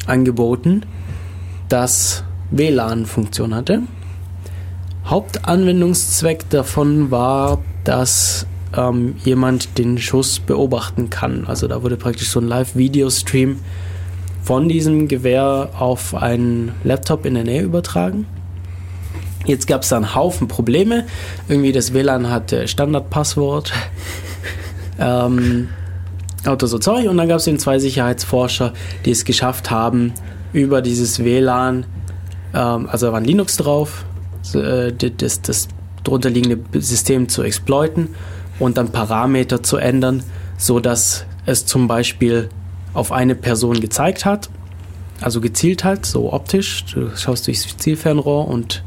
angeboten, das WLAN-Funktion hatte. Hauptanwendungszweck davon war, dass ähm, jemand den Schuss beobachten kann. Also da wurde praktisch so ein Live-Video-Stream von diesem Gewehr auf einen Laptop in der Nähe übertragen. Jetzt gab es da einen Haufen Probleme. Irgendwie das WLAN hatte Standardpasswort. ähm, Auto so Zeug. Und dann gab es eben zwei Sicherheitsforscher, die es geschafft haben, über dieses WLAN, ähm, also da war ein Linux drauf, äh, die- das, das drunterliegende System zu exploiten und dann Parameter zu ändern, so dass es zum Beispiel auf eine Person gezeigt hat, also gezielt hat, so optisch. Du schaust durchs Zielfernrohr und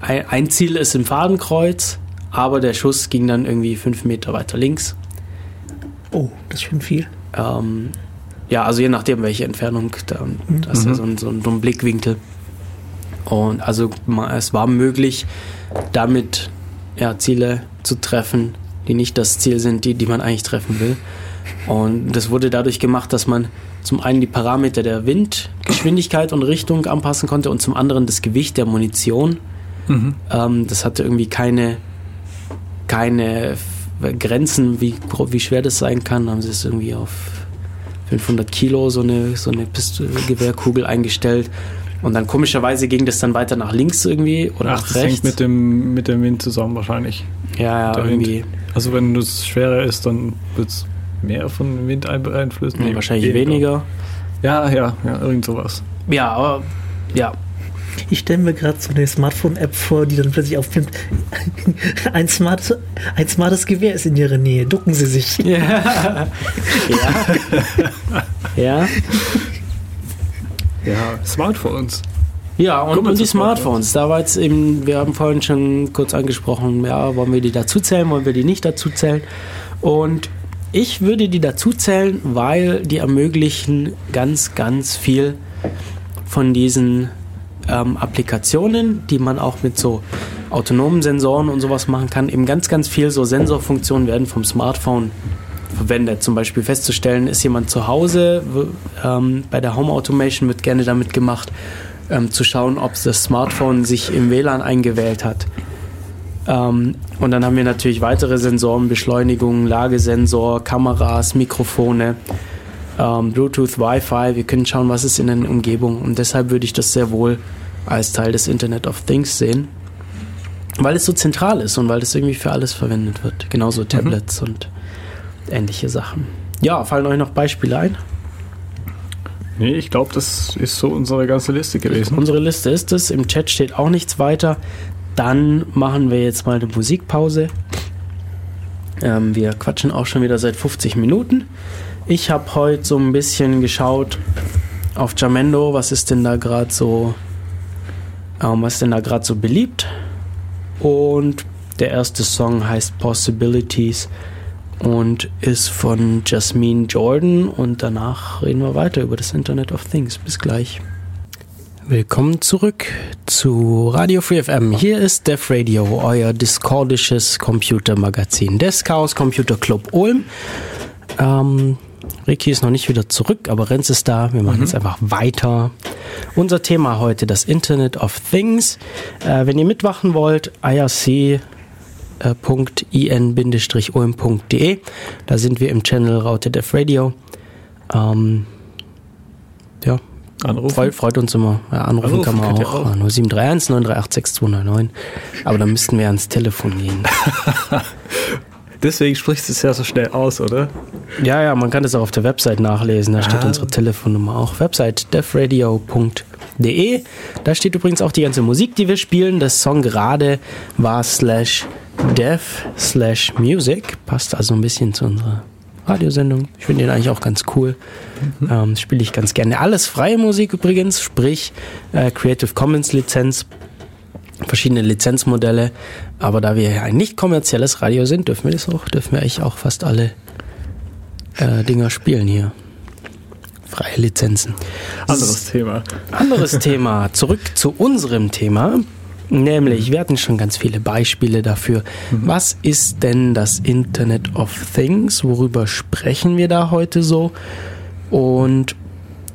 ein, Ziel ist im Fadenkreuz, aber der Schuss ging dann irgendwie fünf Meter weiter links. Oh, das ist schon viel. Ähm, ja, also je nachdem, welche Entfernung, da, da ist ja so ein, so, ein, so ein Blickwinkel. Und also es war möglich, damit ja, Ziele zu treffen, die nicht das Ziel sind, die, die man eigentlich treffen will. Und das wurde dadurch gemacht, dass man zum einen die Parameter der Windgeschwindigkeit und Richtung anpassen konnte und zum anderen das Gewicht der Munition. Ähm, das hatte irgendwie keine, keine Grenzen, wie, wie schwer das sein kann. Haben sie es irgendwie auf 500 Kilo so eine, so eine Pist- Gewehrkugel eingestellt. Und dann komischerweise ging das dann weiter nach links irgendwie oder Ach, nach das rechts. hängt mit dem, mit dem Wind zusammen wahrscheinlich. ja, ja, irgendwie. Also wenn es schwerer ist, dann wird es mehr von dem Wind ein- beeinflussen. Nee, wahrscheinlich weniger. Ja, ja, ja, irgend sowas. Ja, aber ja. Ich stelle mir gerade so eine Smartphone-App vor, die dann plötzlich aufnimmt. Ein, smart, ein smartes Gewehr ist in ihrer Nähe. Ducken Sie sich. Ja. ja. ja. Ja, Smartphones. Ja, und, und die. Smartphones. Da war jetzt eben, wir haben vorhin schon kurz angesprochen, ja, wollen wir die dazu zählen, wollen wir die nicht dazu zählen? Und ich würde die dazu zählen, weil die ermöglichen ganz, ganz viel von diesen ähm, Applikationen, die man auch mit so autonomen Sensoren und sowas machen kann. Eben ganz, ganz viel so Sensorfunktionen werden vom Smartphone verwendet. Zum Beispiel festzustellen, ist jemand zu Hause, ähm, bei der Home Automation wird gerne damit gemacht, ähm, zu schauen, ob das Smartphone sich im WLAN eingewählt hat. Ähm, und dann haben wir natürlich weitere Sensoren, Beschleunigung, Lagesensor, Kameras, Mikrofone, ähm, Bluetooth, Wi-Fi. Wir können schauen, was ist in der Umgebung. Und deshalb würde ich das sehr wohl als Teil des Internet of Things sehen. Weil es so zentral ist und weil es irgendwie für alles verwendet wird. Genauso Tablets und ähnliche Sachen. Ja, fallen euch noch Beispiele ein? Nee, ich glaube, das ist so unsere ganze Liste gewesen. Unsere Liste ist es. Im Chat steht auch nichts weiter. Dann machen wir jetzt mal eine Musikpause. Ähm, wir quatschen auch schon wieder seit 50 Minuten. Ich habe heute so ein bisschen geschaut auf Jamendo, was ist denn da gerade so, ähm, was ist denn da gerade so beliebt? Und der erste Song heißt Possibilities und ist von Jasmine Jordan und danach reden wir weiter über das Internet of Things. Bis gleich. Willkommen zurück zu Radio Free FM. Hier ist Def Radio, euer discordisches Computermagazin des Chaos Computer Club Ulm. Ähm, Ricky ist noch nicht wieder zurück, aber Renz ist da. Wir machen mhm. jetzt einfach weiter. Unser Thema heute, das Internet of Things. Äh, wenn ihr mitmachen wollt, irc.in-ulm.de. Da sind wir im Channel Raute Def Radio. Ähm, ja, Anrufen? Freut, freut uns immer. Ja, anrufen, anrufen kann man auch. auch. 0731 938 6299. Aber da müssten wir ans Telefon gehen. Deswegen sprichst du es ja so schnell aus, oder? Ja, ja, man kann das auch auf der Website nachlesen. Da steht ah. unsere Telefonnummer auch. Website defradio.de. Da steht übrigens auch die ganze Musik, die wir spielen. Das Song gerade war slash def slash music. Passt also ein bisschen zu unserer Radiosendung. Ich finde den eigentlich auch ganz cool. Mhm. Ähm, Spiele ich ganz gerne. Alles freie Musik übrigens, sprich äh, Creative Commons Lizenz, verschiedene Lizenzmodelle. Aber da wir ja ein nicht kommerzielles Radio sind, dürfen wir das auch, dürfen wir eigentlich auch fast alle äh, Dinger spielen hier. Freie Lizenzen. Anderes Thema. Anderes Thema. Zurück zu unserem Thema. Nämlich, wir hatten schon ganz viele Beispiele dafür. Mhm. Was ist denn das Internet of Things? Worüber sprechen wir da heute so? Und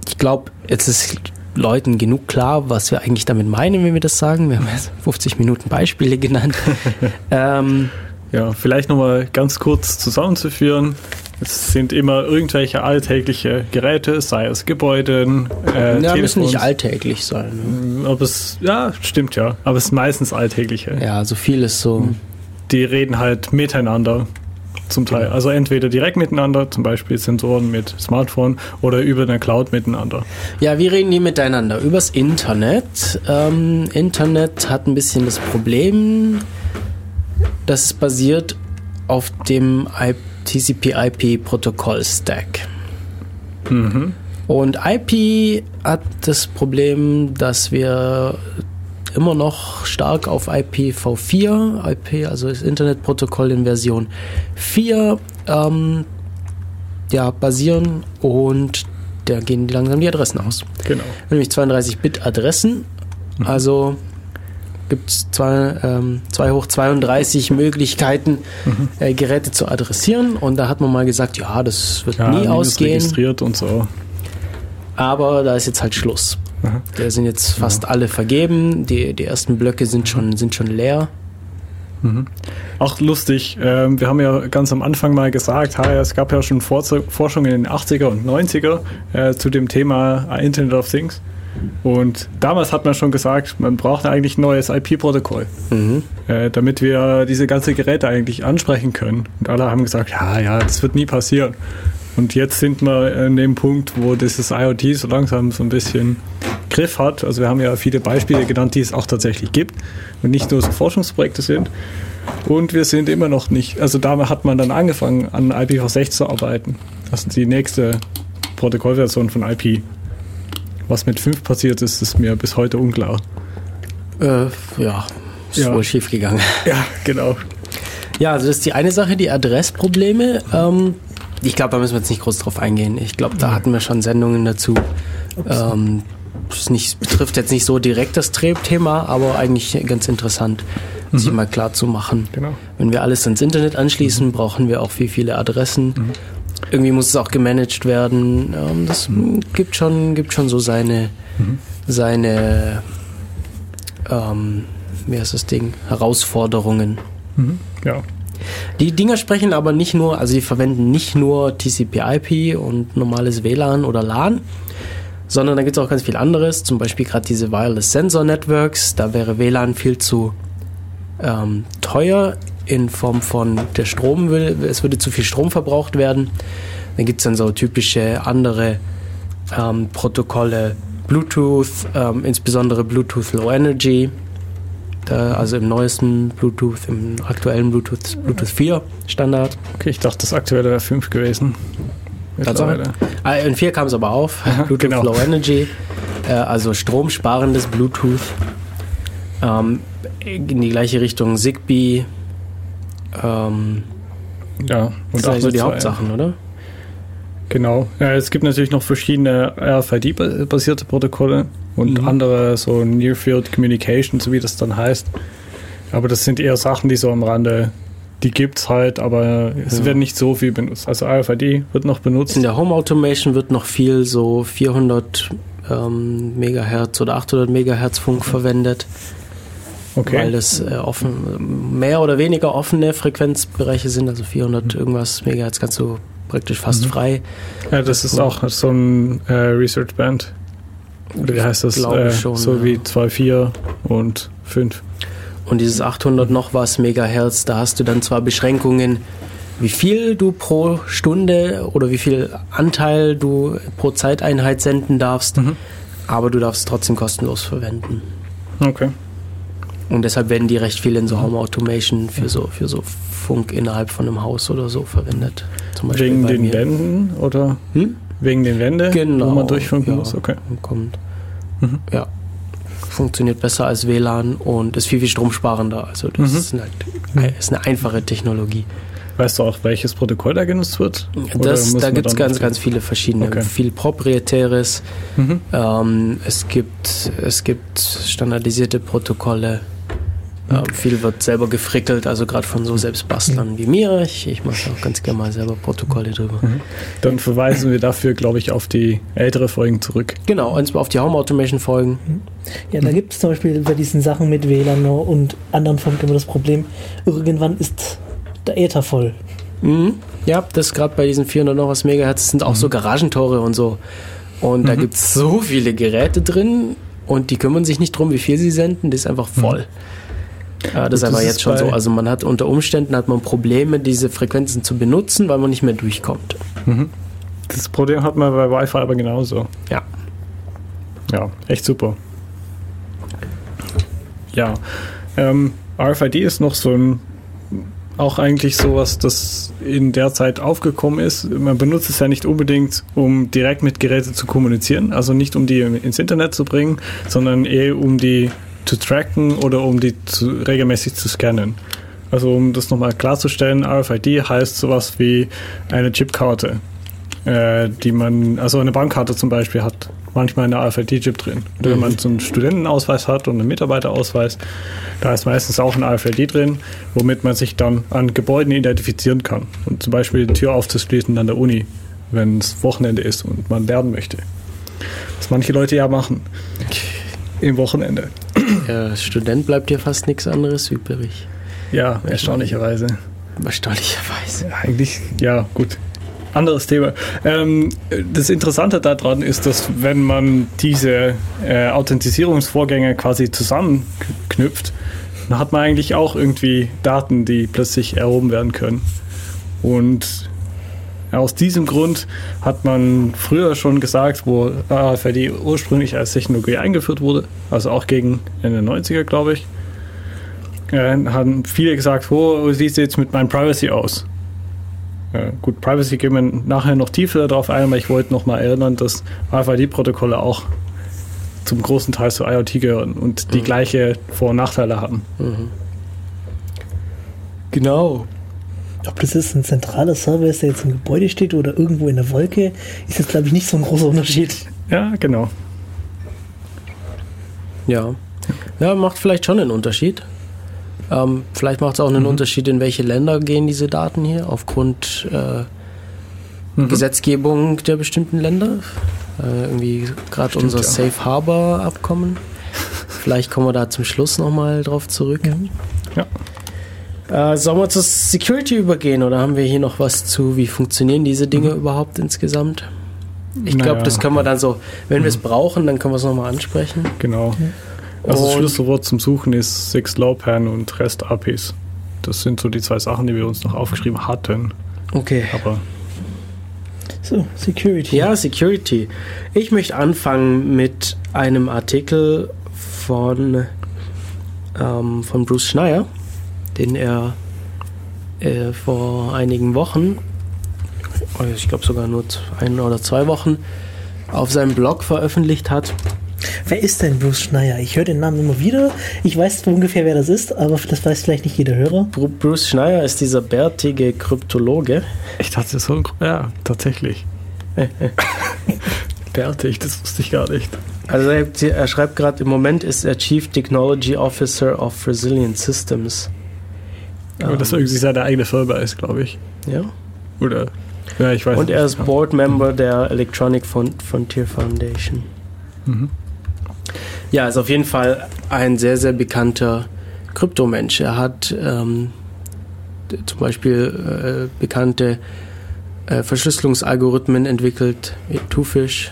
ich glaube, jetzt ist Leuten genug klar, was wir eigentlich damit meinen, wenn wir das sagen. Wir haben jetzt 50 Minuten Beispiele genannt. ähm, ja, vielleicht nochmal ganz kurz zusammenzuführen. Es sind immer irgendwelche alltägliche Geräte, sei es Gebäude. Äh, ja, Telefons. müssen nicht alltäglich sein. Ne? Ob es, ja, stimmt ja, aber es ist meistens alltägliche. Ja, so also vieles so. Hm. Die reden halt miteinander zum Teil. Genau. Also entweder direkt miteinander, zum Beispiel Sensoren mit Smartphone oder über eine Cloud miteinander. Ja, wie reden die miteinander? Übers Internet. Ähm, Internet hat ein bisschen das Problem, dass es basiert auf dem IP TCP-IP-Protokoll-Stack. Mhm. Und IP hat das Problem, dass wir immer noch stark auf IPv4, IP, also das Internetprotokoll in Version 4, ähm, ja, basieren und da gehen langsam die Adressen aus. Genau. Nämlich 32-Bit-Adressen, mhm. also gibt es zwei, ähm, zwei hoch 32 Möglichkeiten, mhm. äh, Geräte zu adressieren. Und da hat man mal gesagt, ja, das wird ja, nie ausgehen. registriert und so. Aber da ist jetzt halt Schluss. Mhm. Da sind jetzt fast ja. alle vergeben. Die, die ersten Blöcke sind schon, sind schon leer. Mhm. Auch lustig, ähm, wir haben ja ganz am Anfang mal gesagt, es gab ja schon Forschung in den 80er und 90er äh, zu dem Thema Internet of Things. Und damals hat man schon gesagt, man braucht eigentlich ein neues IP-Protokoll, mhm. äh, damit wir diese ganzen Geräte eigentlich ansprechen können. Und alle haben gesagt, ja, ja, das wird nie passieren. Und jetzt sind wir an dem Punkt, wo dieses IoT so langsam so ein bisschen Griff hat. Also wir haben ja viele Beispiele genannt, die es auch tatsächlich gibt und nicht nur so Forschungsprojekte sind. Und wir sind immer noch nicht, also da hat man dann angefangen, an IPv6 zu arbeiten. Das ist die nächste Protokollversion von IP. Was mit 5 passiert ist, ist mir bis heute unklar. Äh, ja, ist ja. wohl schief gegangen. Ja, genau. Ja, also das ist die eine Sache, die Adressprobleme. Ähm, ich glaube, da müssen wir jetzt nicht groß drauf eingehen. Ich glaube, da hatten wir schon Sendungen dazu. Ähm, das nicht, betrifft jetzt nicht so direkt das Thema, aber eigentlich ganz interessant, mhm. sich mal klar zu machen. Genau. Wenn wir alles ans Internet anschließen, mhm. brauchen wir auch viel, viele Adressen. Mhm irgendwie muss es auch gemanagt werden. Ähm, das mhm. gibt schon, gibt schon so seine, mhm. seine, ähm, wie heißt das Ding, Herausforderungen. Mhm. Ja. Die Dinger sprechen aber nicht nur, also sie verwenden nicht nur TCP/IP und normales WLAN oder LAN, sondern da gibt es auch ganz viel anderes. Zum Beispiel gerade diese Wireless Sensor Networks. Da wäre WLAN viel zu ähm, teuer in Form von der Strom will, es würde zu viel Strom verbraucht werden. Dann gibt es dann so typische andere ähm, Protokolle, Bluetooth, ähm, insbesondere Bluetooth Low Energy, da, also im neuesten Bluetooth, im aktuellen Bluetooth, Bluetooth 4 Standard. Okay, ich dachte, das aktuelle wäre 5 gewesen. Ah, in 4 kam es aber auf, Aha, Bluetooth genau. Low Energy, äh, also stromsparendes Bluetooth. Ähm, in die gleiche Richtung Zigbee, ähm, ja, und das sind so die Hauptsachen, oder? Genau. Ja, es gibt natürlich noch verschiedene RFID-basierte Protokolle und Mhm. andere so Near Field Communication, so wie das dann heißt. Aber das sind eher Sachen, die so am Rande, die gibt's halt, aber es Ja. werden nicht so viel benutzt. Also RFID wird noch benutzt. In der Home Automation wird noch viel so 400 ähm, Megahertz oder 800 Megahertz Funk verwendet, weil Okay. das äh, offen, mehr oder weniger offene Frequenzbereiche sind. Also 400 irgendwas Megahertz kannst du praktisch fast Mhm. frei. Ja, das ist auch so ein äh, Research Band. Oder wie heißt das? Glaube Äh, schon, so ja. wie 2.4 und 5. Und dieses 800 noch was Megahertz, da hast du dann zwar Beschränkungen, wie viel du pro Stunde oder wie viel Anteil du pro Zeiteinheit senden darfst, Mhm. aber du darfst es trotzdem kostenlos verwenden. Okay. Und deshalb werden die recht viel in so Home Automation für so, für so Funk innerhalb von einem Haus oder so verwendet. Zum Beispiel Wegen den mir. Wänden oder Hm? wegen den Wänden, Genau. wo man durchfunken ja, muss? Okay. Kommt. Mhm. Ja. Funktioniert besser als WLAN und ist viel, viel stromsparender. Also das Mhm. ist, halt, ist eine einfache Technologie. Weißt du auch, welches Protokoll da genutzt wird? Das, da gibt es ganz, ganz viele verschiedene. Okay. Viel proprietäres. Mhm. Ähm, es, gibt, es gibt standardisierte Protokolle. Ähm, viel wird selber gefrickelt, also gerade von so Selbstbastlern wie mir. Ich, ich mache auch ganz gerne mal selber Protokolle drüber. Dann verweisen wir dafür, glaube ich, auf die ältere Folgen zurück. Genau, und zwar auf die Home Automation Folgen. Ja, Mhm. da gibt es zum Beispiel bei diesen Sachen mit WLAN und anderen Funk immer das Problem, irgendwann ist der Äther voll. Mhm. Ja, das gerade bei diesen 400 noch was Megahertz sind auch so Garagentore und so. Und da gibt es so viele Geräte drin und die kümmern sich nicht drum, wie viel sie senden. Das ist einfach voll. Ja, das ist das jetzt schon so. Also man hat unter Umständen hat man Probleme, diese Frequenzen zu benutzen, weil man nicht mehr durchkommt. Das Problem hat man bei Wi-Fi aber genauso. Ja. Ja, echt super. Ja, ähm, RFID ist noch so ein, auch eigentlich sowas, das in der Zeit aufgekommen ist. Man benutzt es ja nicht unbedingt, um direkt mit Geräten zu kommunizieren, also nicht um die ins Internet zu bringen, sondern eher um die zu tracken oder um die zu, regelmäßig zu scannen. Also um das nochmal klarzustellen, RFID heißt sowas wie eine Chipkarte, äh, die man, also eine Bankkarte zum Beispiel hat manchmal eine RFID-Chip drin. Oder wenn man so einen Studentenausweis hat und einen Mitarbeiterausweis, da ist meistens auch ein RFID drin, womit man sich dann an Gebäuden identifizieren kann. Und zum Beispiel die Tür aufzuschließen an der Uni, wenn es Wochenende ist und man lernen möchte. Was manche Leute ja machen. Im Wochenende. Der Student bleibt dir fast nichts anderes übrig. Ja, erstaunlicherweise. Erstaunlicherweise. Ja, eigentlich, ja, gut. Anderes Thema. Ähm, das Interessante daran ist, dass wenn man diese äh, Authentisierungsvorgänge quasi zusammenknüpft, dann hat man eigentlich auch irgendwie Daten, die plötzlich erhoben werden können. Und aus diesem Grund hat man früher schon gesagt, wo RFID ursprünglich als Technologie eingeführt wurde, also auch gegen Ende 90er, glaube ich, äh, haben viele gesagt, oh, wie sieht es jetzt mit meinem Privacy aus? Ja, gut, Privacy gehen wir nachher noch tiefer darauf ein, aber ich wollte noch mal erinnern, dass RFID-Protokolle auch zum großen Teil zu IoT gehören und die Mhm. gleiche Vor- und Nachteile haben. Genau. Ob das ist ein zentraler Server ist, der jetzt im Gebäude steht oder irgendwo in der Wolke, ist jetzt, glaube ich, nicht so ein großer Unterschied. Ja, genau. Ja. Ja, macht vielleicht schon einen Unterschied. Ähm, vielleicht macht es auch einen Unterschied, in welche Länder gehen diese Daten hier, aufgrund äh, Mhm. Gesetzgebung der bestimmten Länder. Äh, irgendwie gerade unser ja. Safe Harbor Abkommen. Vielleicht kommen wir da zum Schluss nochmal drauf zurück. Ja. Äh, sollen wir zur Security übergehen oder haben wir hier noch was zu, wie funktionieren diese Dinge überhaupt insgesamt? Ich glaube, Naja. Mhm. das können wir dann so, wenn wir es brauchen, dann können wir es nochmal ansprechen. Genau. Also das Schlüsselwort zum Suchen ist Six-Low-Pan und REST-APIs. Das sind so die zwei Sachen, die wir uns noch aufgeschrieben hatten. Okay. Aber So, Security. Ja, Security. Ich möchte anfangen mit einem Artikel von, ähm, von Bruce Schneier, den er äh, vor einigen Wochen, oh, ich glaube sogar nur ein oder zwei Wochen, auf seinem Blog veröffentlicht hat. Wer ist denn Bruce Schneier? Ich höre den Namen immer wieder. Ich weiß ungefähr, wer das ist, aber das weiß vielleicht nicht jeder Hörer. Bru- Bruce Schneier ist dieser bärtige Kryptologe. ich dachte so, ja, tatsächlich. Fertig, das wusste ich gar nicht. Also er, er schreibt gerade, im Moment ist er Chief Technology Officer of Resilient Systems. Aber das irgendwie seine eigene Firma ist, glaube ich. Ja. Oder? Ja, ich weiß Und nicht. er ist Board Member der Electronic Fron- Frontier Foundation. Mhm. Ja, ist auf jeden Fall ein sehr, sehr bekannter Kryptomensch. Er hat ähm, zum Beispiel äh, bekannte äh, Verschlüsselungsalgorithmen entwickelt, Twofish.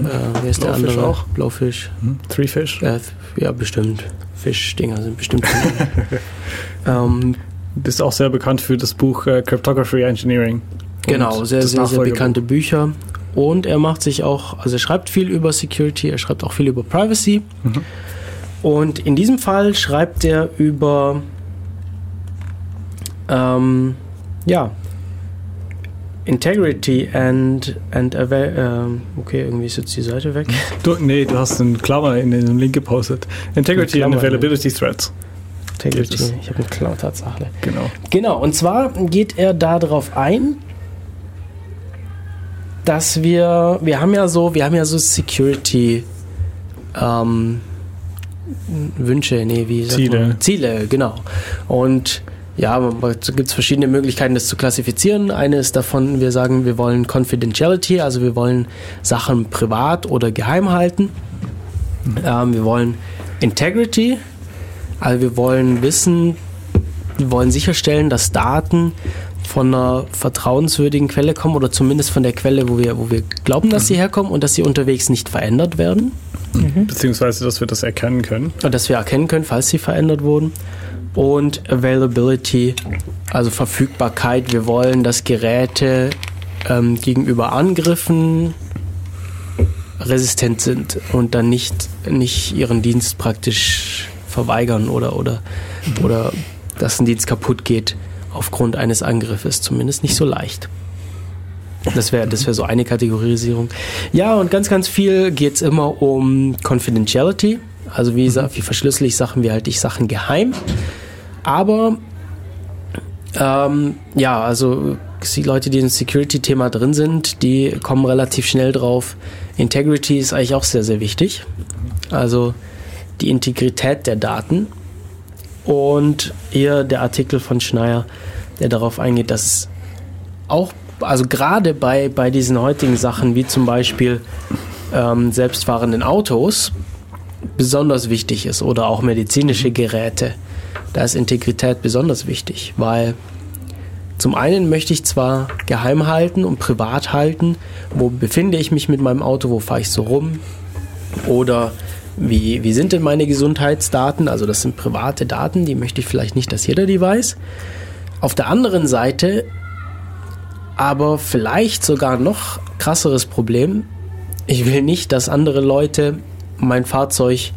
Äh, wer ist der Blowfish andere? auch? Blowfish. Hm? Three Fish. Äh, ja, bestimmt. Fischdinger sind bestimmt. ähm, Ist auch sehr bekannt für das Buch äh, Cryptography Engineering. Genau, sehr, sehr, sehr bekannte Bücher. Und er macht sich auch, also er schreibt viel über Security, er schreibt auch viel über Privacy. Mhm. Und in diesem Fall schreibt er über, ähm, ja, Integrity and, and ähm, okay, irgendwie ist jetzt die Seite weg. Du, nee, du hast einen Klammer in den Link gepostet. Integrity and Availability Threats. Integrity, Das ist- ich habe eine Klau Tatsache. Genau. Genau, und zwar geht er darauf ein, dass wir, wir haben ja so, wir haben ja so Security ähm, Wünsche, nee, wie Ziele. Man? Ziele, genau. Und ja, es gibt verschiedene Möglichkeiten, das zu klassifizieren. Eine ist davon, wir sagen, wir wollen Confidentiality, also wir wollen Sachen privat oder geheim halten. Ähm, wir wollen Integrity, also wir wollen wissen, wir wollen sicherstellen, dass Daten von einer vertrauenswürdigen Quelle kommen oder zumindest von der Quelle, wo wir, wo wir glauben, dass sie herkommen und dass sie unterwegs nicht verändert werden. Beziehungsweise, dass wir das erkennen können. Und dass wir erkennen können, falls sie verändert wurden. Und Availability, also Verfügbarkeit. Wir wollen, dass Geräte ähm, gegenüber Angriffen resistent sind und dann nicht, nicht ihren Dienst praktisch verweigern oder, oder, oder dass ein Dienst kaputt geht aufgrund eines Angriffes. Zumindest nicht so leicht. Das wäre das wär so eine Kategorisierung. Ja, und ganz, ganz viel geht es immer um Confidentiality. Also wie, wie verschlüssel ich Sachen, wie halte ich Sachen geheim. Aber ähm, ja, also die Leute, die im Security-Thema drin sind, die kommen relativ schnell drauf. Integrity ist eigentlich auch sehr, sehr wichtig. Also die Integrität der Daten. Und hier der Artikel von Schneier, der darauf eingeht, dass auch, also gerade bei, bei diesen heutigen Sachen, wie zum Beispiel ähm, selbstfahrenden Autos, besonders wichtig ist oder auch medizinische Geräte, da ist Integrität besonders wichtig, weil zum einen möchte ich zwar geheim halten und privat halten, wo befinde ich mich mit meinem Auto, wo fahre ich so rum oder wie, wie sind denn meine Gesundheitsdaten, also das sind private Daten, die möchte ich vielleicht nicht, dass jeder die weiß. Auf der anderen Seite aber vielleicht sogar noch krasseres Problem, ich will nicht, dass andere Leute mein Fahrzeug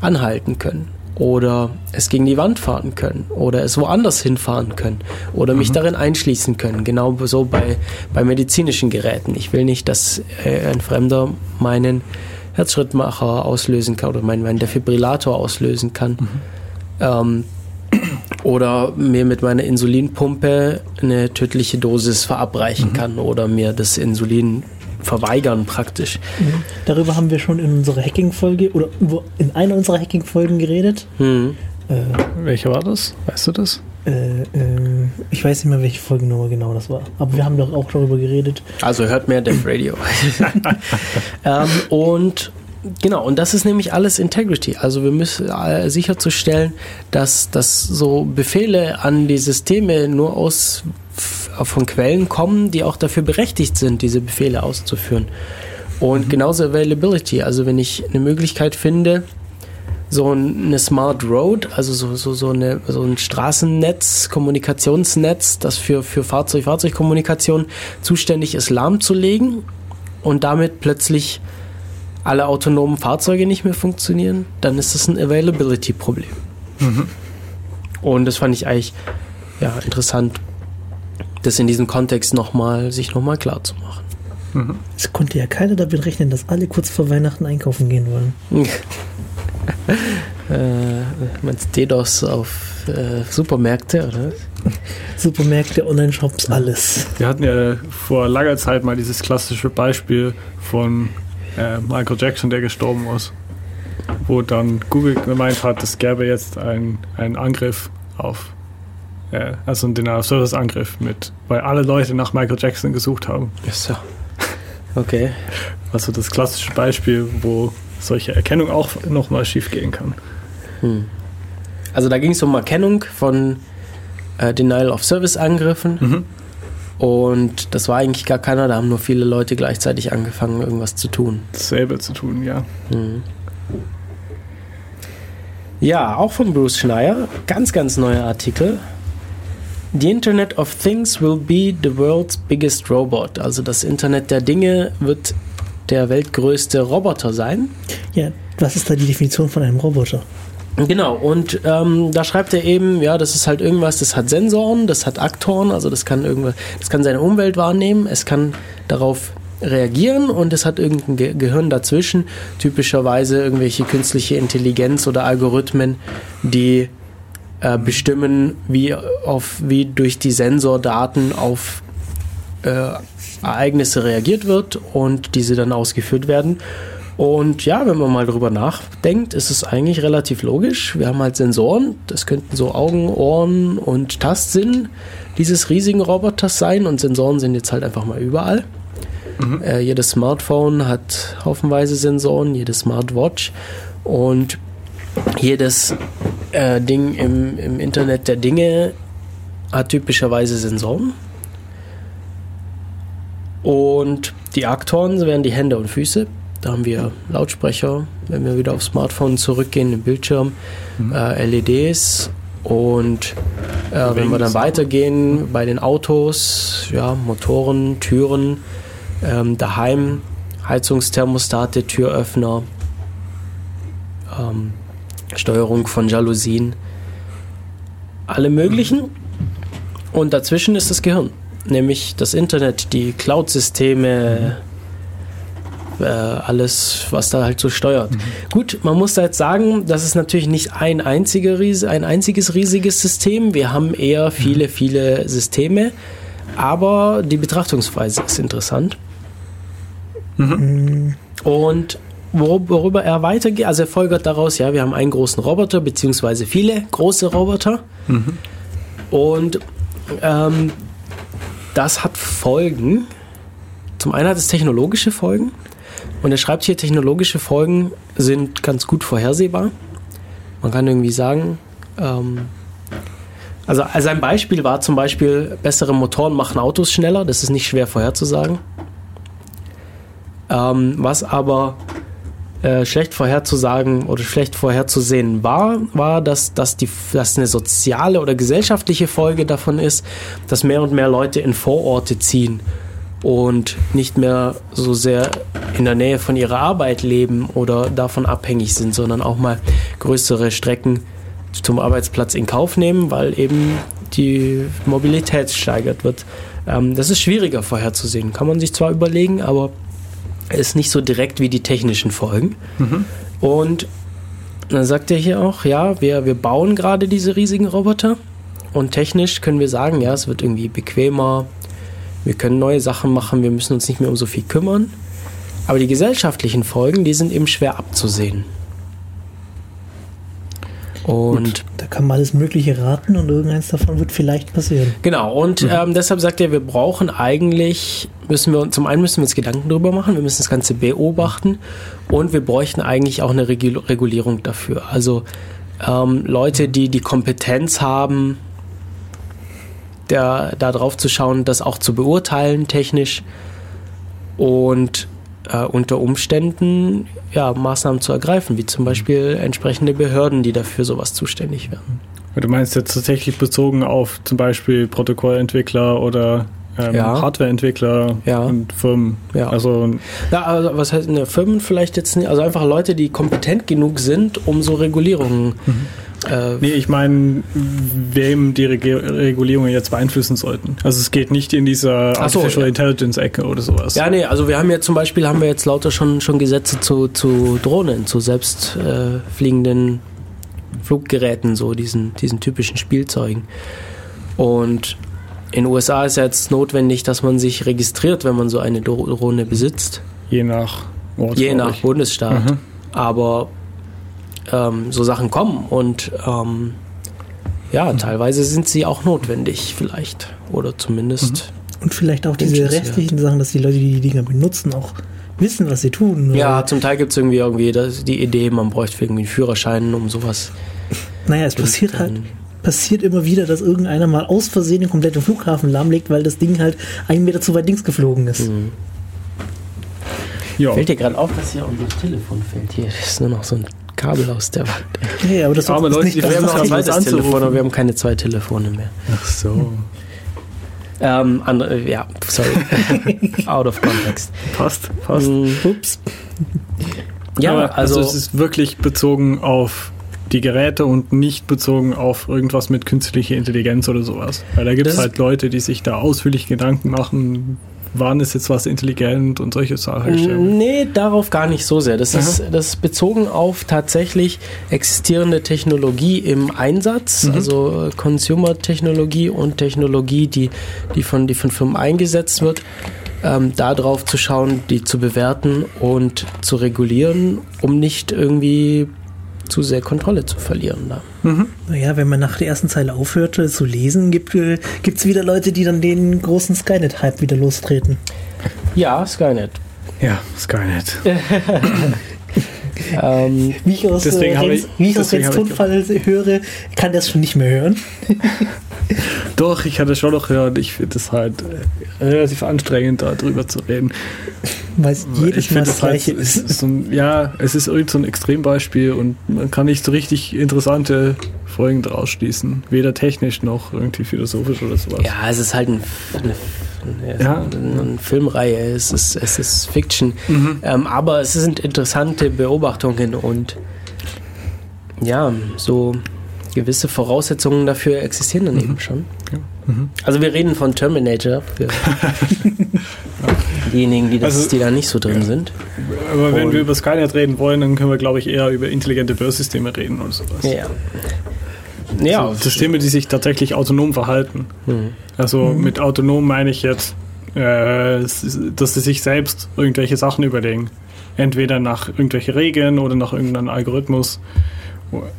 anhalten können oder es gegen die Wand fahren können oder es woanders hinfahren können oder mich darin einschließen können. Genau so bei, bei medizinischen Geräten. Ich will nicht, dass äh, ein Fremder meinen Herzschrittmacher auslösen kann oder meinen, meinen Defibrillator auslösen kann. Ähm, oder mir mit meiner Insulinpumpe eine tödliche Dosis verabreichen kann oder mir das Insulin verweigern praktisch. Darüber haben wir schon in unserer Hacking-Folge oder in einer unserer Hacking-Folgen geredet. Hm. Äh, Welche war das? Weißt du das? Äh, äh, ich weiß nicht mehr, welche Folgennummer genau das war. Aber wir haben doch auch darüber geredet. Also hört mehr Death Radio. ähm, und genau, und das ist nämlich alles Integrity. Also wir müssen äh, sicherzustellen, dass, dass so Befehle an die Systeme nur aus von Quellen kommen, die auch dafür berechtigt sind, diese Befehle auszuführen. Und genauso Availability. Also wenn ich eine Möglichkeit finde, so eine Smart Road, also so, so, so, eine, so ein Straßennetz, Kommunikationsnetz, das für, für Fahrzeug-Fahrzeug-Kommunikation zuständig ist, lahmzulegen und damit plötzlich alle autonomen Fahrzeuge nicht mehr funktionieren, dann ist das ein Availability-Problem. Und das fand ich eigentlich ja, interessant, das in diesem Kontext nochmal, sich nochmal klar zu machen. Es konnte ja keiner damit rechnen, dass alle kurz vor Weihnachten einkaufen gehen wollen. äh, meinst DDoS auf äh, Supermärkte, oder? Supermärkte, Online-Shops, alles. Wir hatten ja vor langer Zeit mal dieses klassische Beispiel von äh, Michael Jackson, der gestorben ist, wo dann Google gemeint hat, es gäbe jetzt einen Angriff auf, äh, also einen Denial-of-Service-Angriff mit, weil alle Leute nach Michael Jackson gesucht haben. So. Okay. Also das klassische Beispiel, wo solche Erkennung auch nochmal schief gehen kann. Hm. Also da ging es um Erkennung von äh, Denial-of-Service-Angriffen. Mhm. Und das war eigentlich gar keiner, da haben nur viele Leute gleichzeitig angefangen, irgendwas zu tun. Dasselbe zu tun, ja. Mhm. Ja, auch von Bruce Schneier, ganz, ganz neuer Artikel. The Internet of Things will be the world's biggest robot. Also das Internet der Dinge wird der weltgrößte Roboter sein. Ja, was ist da die Definition von einem Roboter? Genau, und ähm, da schreibt er eben, ja, das ist halt irgendwas, das hat Sensoren, das hat Aktoren, also das kann irgendwas, das kann seine Umwelt wahrnehmen, es kann darauf reagieren und es hat irgendein Ge Gehirn dazwischen, typischerweise irgendwelche künstliche Intelligenz oder Algorithmen, die äh, bestimmen, wie, auf, wie durch die Sensordaten auf äh, Ereignisse reagiert wird und diese dann ausgeführt werden. Und ja, wenn man mal drüber nachdenkt, ist es eigentlich relativ logisch. Wir haben halt Sensoren, das könnten so Augen, Ohren und Tastsinn dieses riesigen Roboters sein und Sensoren sind jetzt halt einfach mal überall. Mhm. Äh, jedes Smartphone hat haufenweise Sensoren, jede Smartwatch und jedes äh, Ding im, im Internet der Dinge hat typischerweise Sensoren. Und die Aktoren wären die Hände und Füße. Da haben wir Lautsprecher, wenn wir wieder aufs Smartphone zurückgehen, den Bildschirm, mhm. äh, LEDs und äh, wenn wir dann weitergehen bei den Autos, ja, Motoren, Türen, ähm, daheim, Heizungsthermostate, Türöffner, ähm, Steuerung von Jalousien, alle möglichen. Und dazwischen ist das Gehirn, nämlich das Internet, die Cloud-Systeme, mhm äh, alles, was da halt so steuert. Mhm. Gut, man muss da jetzt sagen, das ist natürlich nicht ein, einziger, ein einziges riesiges System. Wir haben eher viele, mhm. viele Systeme, aber die Betrachtungsweise ist interessant. Mhm. Und worüber er weitergeht, also er folgert daraus, ja, wir haben einen großen Roboter, beziehungsweise viele große Roboter. Mhm. Und ähm, das hat Folgen. Zum einen hat es technologische Folgen. Und er schreibt hier, technologische Folgen sind ganz gut vorhersehbar. Man kann irgendwie sagen, ähm, also, also ein Beispiel war zum Beispiel, bessere Motoren machen Autos schneller, das ist nicht schwer vorherzusagen. Ähm, was aber äh, schlecht vorherzusagen oder schlecht vorherzusehen war, war, dass, dass, die, dass eine soziale oder gesellschaftliche Folge davon ist, dass mehr und mehr Leute in Vororte ziehen und nicht mehr so sehr in der Nähe von ihrer Arbeit leben oder davon abhängig sind, sondern auch mal größere Strecken zum Arbeitsplatz in Kauf nehmen, weil eben die Mobilität steigert wird. Ähm, das ist schwieriger vorherzusehen, kann man sich zwar überlegen, aber ist nicht so direkt wie die technischen Folgen. Mhm. Und dann sagt er hier auch, ja, wir, wir bauen gerade diese riesigen Roboter und technisch können wir sagen, ja, es wird irgendwie bequemer, wir können neue Sachen machen, wir müssen uns nicht mehr um so viel kümmern. Aber die gesellschaftlichen Folgen, die sind eben schwer abzusehen. Und Gut, da kann man alles Mögliche raten und irgendeins davon wird vielleicht passieren. Genau, und mhm. ähm, deshalb sagt er, wir brauchen eigentlich, müssen wir zum einen müssen wir uns Gedanken darüber machen, wir müssen das Ganze beobachten und wir bräuchten eigentlich auch eine Regulierung dafür. Also ähm, Leute, die die Kompetenz haben, der, da drauf zu schauen, das auch zu beurteilen technisch und äh, unter Umständen ja, Maßnahmen zu ergreifen, wie zum Beispiel entsprechende Behörden, die dafür sowas zuständig werden. Du meinst jetzt tatsächlich bezogen auf zum Beispiel Protokollentwickler oder ähm, ja. Hardwareentwickler ja. und Firmen. Ja. Also, ja, also was heißt ne, Firmen vielleicht jetzt nicht, also einfach Leute, die kompetent genug sind, um so Regulierungen mhm äh, nee, ich meine, wem die Reg Regulierungen jetzt beeinflussen sollten. Also es geht nicht in dieser Artificial so, ja. Intelligence-Ecke oder sowas. Ja, nee, also wir haben ja zum Beispiel haben wir jetzt lauter schon, schon Gesetze zu, zu Drohnen, zu selbstfliegenden äh, Fluggeräten, so diesen, diesen typischen Spielzeugen. Und in den USA ist ja jetzt notwendig, dass man sich registriert, wenn man so eine Drohne besitzt. Je nach Ort. Je nach. Bundesstaat. Mhm. Aber ähm, so Sachen kommen und ähm, ja, Mhm. teilweise sind sie auch notwendig, vielleicht. Oder zumindest. Und vielleicht auch diese restlichen Sachen, dass die Leute, die die Dinger benutzen, auch wissen, was sie tun. Ja, zum Teil gibt es irgendwie, irgendwie das, die Idee, man bräuchte irgendwie einen Führerschein, um sowas. naja, es passiert dann- halt passiert immer wieder, dass irgendeiner mal aus Versehen den kompletten Flughafen lahmlegt, weil das Ding halt einen Meter zu weit links geflogen ist. Mhm. Ja. Fällt dir gerade auf, dass hier unser Telefon fällt? Hier ist nur noch so ein Kabel aus der Wand. Ja, aber das Arme ist Leute, nicht die das, Wir haben noch ein zweites. Telefon, aber wir haben keine zwei Telefone mehr. Ach so. Ähm, andere, ja, sorry. Out of context. Passt, passt. Mm, Ups. Ja, Aber also, es ist wirklich bezogen auf die Geräte und nicht bezogen auf irgendwas mit künstlicher Intelligenz oder sowas. Weil da gibt es halt Leute, die sich da ausführlich Gedanken machen, wann ist jetzt was intelligent und solche Sachen. Nee, darauf gar nicht so sehr. Das, Aha. ist, das ist bezogen auf tatsächlich existierende Technologie im Einsatz, Mhm. also äh, Consumer-Technologie und Technologie, die, die, von, die von Firmen eingesetzt wird. Ähm, da drauf zu schauen, die zu bewerten und zu regulieren, um nicht irgendwie zu sehr Kontrolle zu verlieren. Da. Naja, wenn man nach der ersten Zeile aufhört äh, zu lesen, gibt es wieder Leute, die dann den großen Skynet-Hype wieder lostreten. Ja, Skynet. Ja, Skynet. Ähm, Wie ich aus, Deswegen äh, Rens, ich- wie ich aus Rens Tonfall höre, kann das schon nicht mehr hören. Doch, ich hatte schon noch gehört, ich finde es halt äh, relativ anstrengend, da drüber zu reden. Weil es jedes ich Mal finde das es halt, Gleiche es ist. so ein, ja, es ist irgend so ein Extrembeispiel und man kann nicht so richtig interessante Folgen daraus schließen. Weder technisch noch irgendwie philosophisch oder sowas. Ja, es ist halt ein, eine, eine, Ja. eine Filmreihe, es ist, es ist Fiction. Mhm. Ähm, aber es sind interessante Beobachtungen und ja, so gewisse Voraussetzungen dafür existieren dann eben schon. Mhm. Also wir reden von Terminator für diejenigen, die, das, Also- die da nicht so drin sind. Aber wenn Und- wir über Skynet reden wollen, dann können wir, glaube ich, eher über intelligente Börsysteme reden oder sowas. Ja. Ja, So, Systeme, die sich tatsächlich autonom verhalten. Mhm. Also mit autonom meine ich jetzt, äh, dass sie sich selbst irgendwelche Sachen überlegen. Entweder nach irgendwelche Regeln oder nach irgendeinem Algorithmus.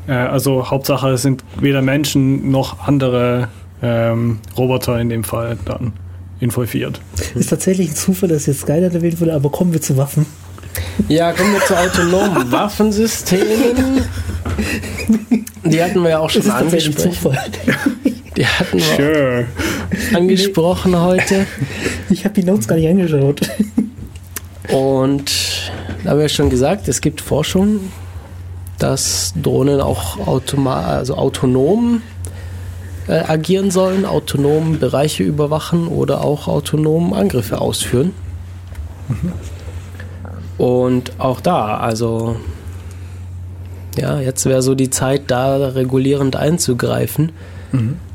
Äh, also Hauptsache es sind weder Menschen noch andere ähm, Roboter in dem Fall dann involviert. Ist tatsächlich ein Zufall, dass jetzt Skynet erwähnt wurde, aber kommen wir zu Waffen. Ja, kommen wir zu autonomen Waffensystemen. Die hatten wir ja auch schon angesprochen. Zufall. Die hatten wir Sure. angesprochen heute. Ich habe die Notes gar nicht angeschaut. Und da haben wir schon gesagt, es gibt Forschung, dass Drohnen auch automa also autonom äh, agieren sollen, autonom Bereiche überwachen oder auch autonom Angriffe ausführen. Und auch da, also ja, jetzt wäre so die Zeit, da regulierend einzugreifen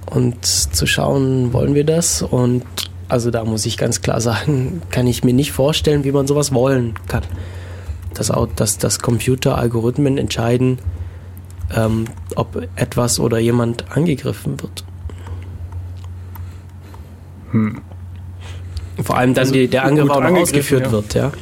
und zu schauen, wollen wir das? Und also da muss ich ganz klar sagen, kann ich mir nicht vorstellen, wie man sowas wollen kann. Dass, dass, dass Computer Algorithmen entscheiden, ähm, ob etwas oder jemand angegriffen wird. Vor allem dann Also die, der Angriff auch noch ausgeführt ja. wird, ja.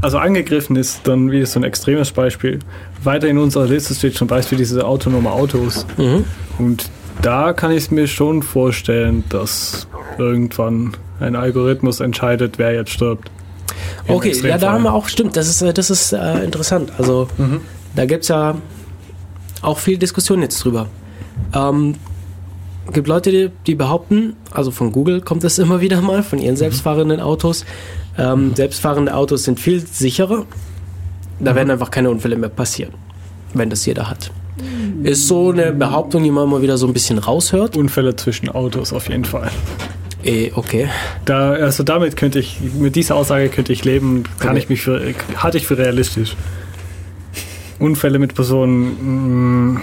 Also angegriffen ist dann wie so ein extremes Beispiel. Weiter in unserer Liste steht zum Beispiel diese autonome Autos. Mhm. Und da kann ich es mir schon vorstellen, dass irgendwann ein Algorithmus entscheidet, wer jetzt stirbt. Okay, ja, da haben wir auch, stimmt, das ist, äh, das ist äh, interessant. Also, da gibt es ja auch viel Diskussion jetzt drüber. Ähm, gibt Leute, die, die behaupten, also von Google kommt das immer wieder mal, von ihren selbstfahrenden Autos, ähm, selbstfahrende Autos sind viel sicherer. Da werden einfach keine Unfälle mehr passieren, wenn das jeder hat. Ist so eine Behauptung, die man mal wieder so ein bisschen raushört. Unfälle zwischen Autos auf jeden Fall. Eh, okay. Da, also damit könnte ich, mit dieser Aussage könnte ich leben, kann Okay. ich mich für, halte ich für realistisch. Unfälle mit Personen, mh,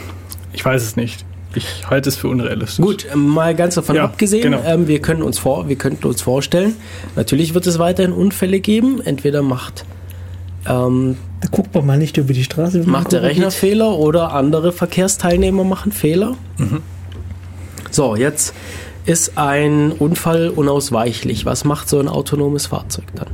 ich weiß es nicht. Ich halte es für unrealistisch. Gut, ähm, mal ganz davon Ja, abgesehen, genau. ähm, wir, können uns vor, wir könnten uns vorstellen, natürlich wird es weiterhin Unfälle geben. Entweder macht Ähm, Da guckt man mal nicht über die Straße. macht der. Rechner Fehler oder andere Verkehrsteilnehmer machen Fehler? So, jetzt ist ein Unfall unausweichlich. Was macht so ein autonomes Fahrzeug dann?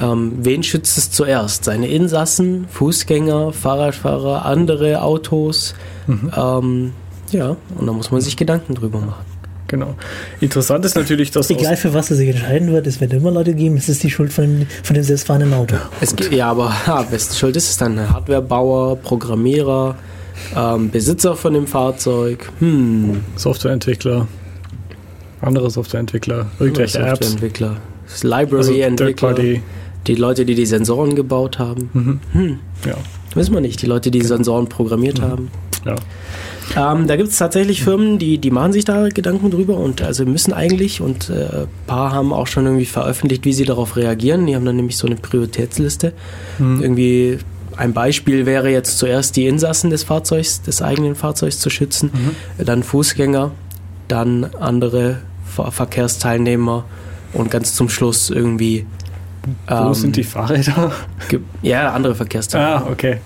Ähm, wen schützt es zuerst? Seine Insassen, Fußgänger, Fahrradfahrer, andere Autos? Ähm, ja, und da muss man sich Gedanken drüber machen. Genau. Interessant ist natürlich, dass Egal für was er sich entscheiden wird, es wird immer Leute geben, es ist die Schuld von dem, von dem selbstfahrenden Auto. Es gibt, ja, aber ja, Schuld ist es dann? Hardwarebauer, Programmierer, ähm, Besitzer von dem Fahrzeug, hm, Softwareentwickler, andere Softwareentwickler, irgendwelche Apps, Softwareentwickler, also Library-Entwickler, Third-Party. die Leute, die die Sensoren gebaut haben. Ja, Wissen wir nicht, die Leute, die die Sensoren programmiert haben. ja. Ähm, da gibt es tatsächlich Firmen, die, die machen sich da Gedanken drüber und also müssen eigentlich und äh, ein paar haben auch schon irgendwie veröffentlicht, wie sie darauf reagieren. Die haben dann nämlich so eine Prioritätsliste. Irgendwie ein Beispiel wäre jetzt zuerst die Insassen des Fahrzeugs, des eigenen Fahrzeugs zu schützen, äh, dann Fußgänger, dann andere Ver Verkehrsteilnehmer und ganz zum Schluss irgendwie Wo ähm, sind die Fahrräder? ja andere Verkehrsteilnehmer. Ah, okay.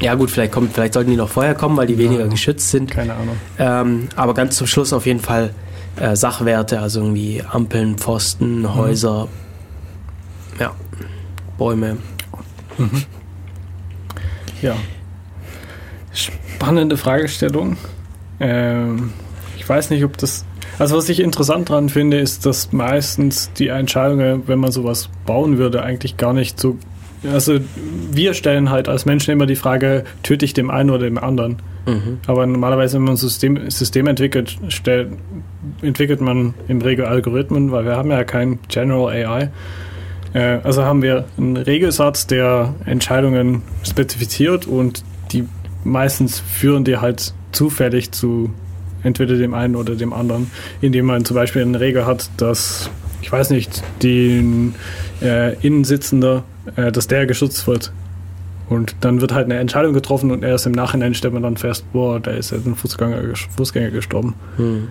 Ja gut, vielleicht kommt, vielleicht sollten die noch vorher kommen, weil die weniger geschützt sind. Keine Ahnung. Ähm, aber ganz zum Schluss auf jeden Fall äh, Sachwerte, also irgendwie Ampeln, Pfosten, Häuser, ja, Bäume. Ja. Spannende Fragestellung. Ähm, ich weiß nicht, ob das. Also, was ich interessant dran finde, ist, dass meistens die Entscheidungen, wenn man sowas bauen würde, eigentlich gar nicht so. Also, wir stellen halt als Menschen immer die Frage, töte ich dem einen oder dem anderen? Mhm. Aber normalerweise, wenn man ein System, System entwickelt, stellt, entwickelt man im Regel Algorithmen, weil wir haben ja kein General AI. Äh, also haben wir einen Regelsatz, der Entscheidungen spezifiziert und die meistens führen die halt zufällig zu entweder dem einen oder dem anderen, indem man zum Beispiel eine Regel hat, dass, ich weiß nicht, den äh, Innensitzender, äh, dass der geschützt wird. Und dann wird halt eine Entscheidung getroffen und erst im Nachhinein stellt man dann fest, boah, da ist jetzt ein Fußgänger, Fußgänger gestorben. Hm.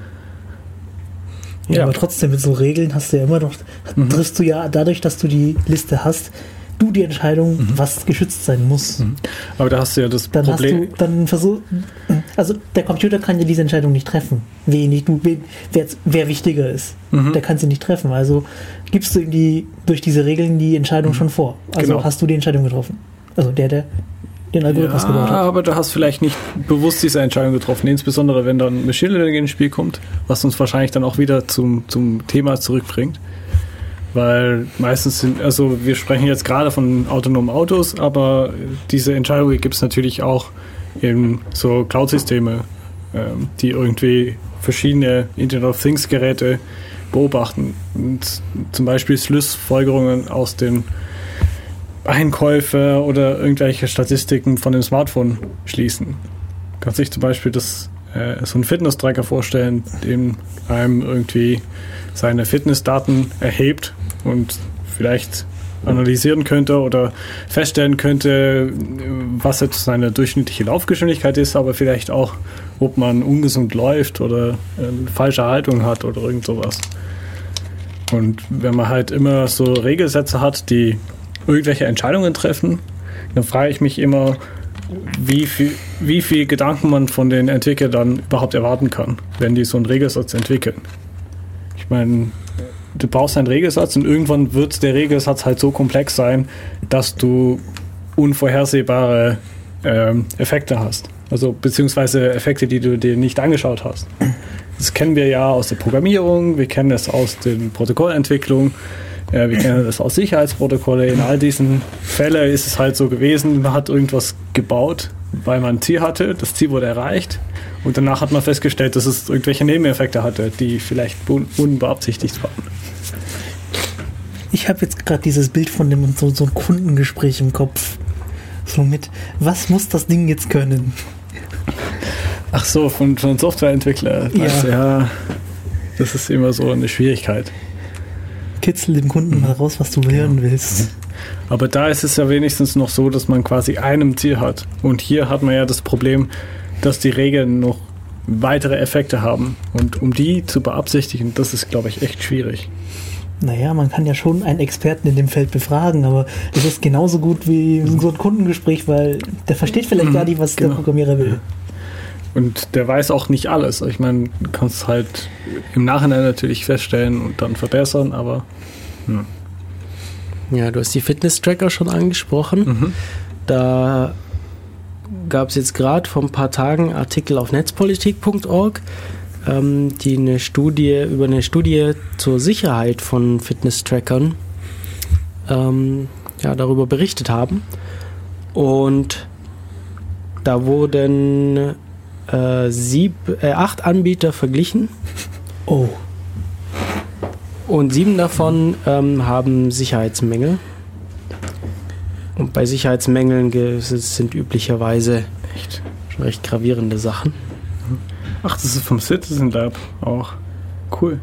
Ja, aber trotzdem mit so Regeln hast du ja immer noch, Mhm. triffst du ja dadurch, dass du die Liste hast, du die Entscheidung, Mhm. was geschützt sein muss. Aber da hast du ja das Dann Problem. hast du, dann versuch, also der Computer kann ja diese Entscheidung nicht treffen. Wen nicht, du, wen, wer, wer wichtiger ist. Mhm. Der kann sie nicht treffen. Also gibst du ihm die, durch diese Regeln die Entscheidung schon vor. Also Genau. hast du die Entscheidung getroffen. Also der, der den Algorithmus gebaut Ja, hat. aber du hast vielleicht nicht bewusst diese Entscheidung getroffen, insbesondere wenn dann Machine Learning ins Spiel kommt, was uns wahrscheinlich dann auch wieder zum, zum Thema zurückbringt. Weil meistens sind, also wir sprechen jetzt gerade von autonomen Autos, aber diese Entscheidung gibt es natürlich auch in so Cloud-Systeme, ähm, die irgendwie verschiedene Internet of Things Geräte beobachten. Und zum Beispiel Schlussfolgerungen aus den Einkäufe oder irgendwelche Statistiken von dem Smartphone schließen. Kann sich zum Beispiel das, äh, so einen Fitness-Tracker vorstellen, dem einem irgendwie seine Fitnessdaten erhebt und vielleicht analysieren könnte oder feststellen könnte, was jetzt seine durchschnittliche Laufgeschwindigkeit ist, aber vielleicht auch, ob man ungesund läuft oder äh, falsche Haltung hat oder irgend sowas. Und wenn man halt immer so Regelsätze hat, die irgendwelche Entscheidungen treffen, dann frage ich mich immer, wie viel, wie viel Gedanken man von den Entwicklern überhaupt erwarten kann, wenn die so einen Regelsatz entwickeln. Ich meine, du brauchst einen Regelsatz und irgendwann wird der Regelsatz halt so komplex sein, dass du unvorhersehbare ähm, Effekte hast. Also beziehungsweise Effekte, die du dir nicht angeschaut hast. Das kennen wir ja aus der Programmierung, wir kennen es aus den Protokollentwicklungen, äh, wir kennen das aus Sicherheitsprotokolle. In all diesen Fällen ist es halt so gewesen, man hat irgendwas gebaut, weil man ein Ziel hatte, das Ziel wurde erreicht und danach hat man festgestellt, dass es irgendwelche Nebeneffekte hatte, die vielleicht un unbeabsichtigt waren. Ich habe jetzt gerade dieses Bild von dem so, so ein Kundengespräch im Kopf. So mit, was muss das Ding jetzt können? Ach so, von, von Softwareentwickler. Ja. Ja, das ist immer so eine Schwierigkeit. Kitzel dem Kunden mal raus, was du hören willst. Aber da ist es ja wenigstens noch so, dass man quasi einem Ziel hat. Und hier hat man ja das Problem, dass die Regeln noch weitere Effekte haben. Und um die zu beabsichtigen, das ist, glaube ich, echt schwierig. Naja, man kann ja schon einen Experten in dem Feld befragen, aber es ist genauso gut wie so ein Kundengespräch, weil der versteht vielleicht Mhm, gar nicht, was der genau. Programmierer will. Und der weiß auch nicht alles. Ich meine, du kannst halt im Nachhinein natürlich feststellen und dann verbessern, aber Ja, du hast die Fitness-Tracker schon angesprochen. Mhm. Da gab es jetzt gerade vor ein paar Tagen Artikel auf netzpolitik.org, ähm, die eine Studie über eine Studie zur Sicherheit von Fitness-Trackern ähm, ja, darüber berichtet haben. Und da wurden äh, sieb, äh, acht Anbieter verglichen Oh, und sieben davon ähm, haben Sicherheitsmängel. Und bei Sicherheitsmängeln sind üblicherweise echt. schon recht gravierende Sachen. Ach, das ist vom Citizen Lab auch. Cool.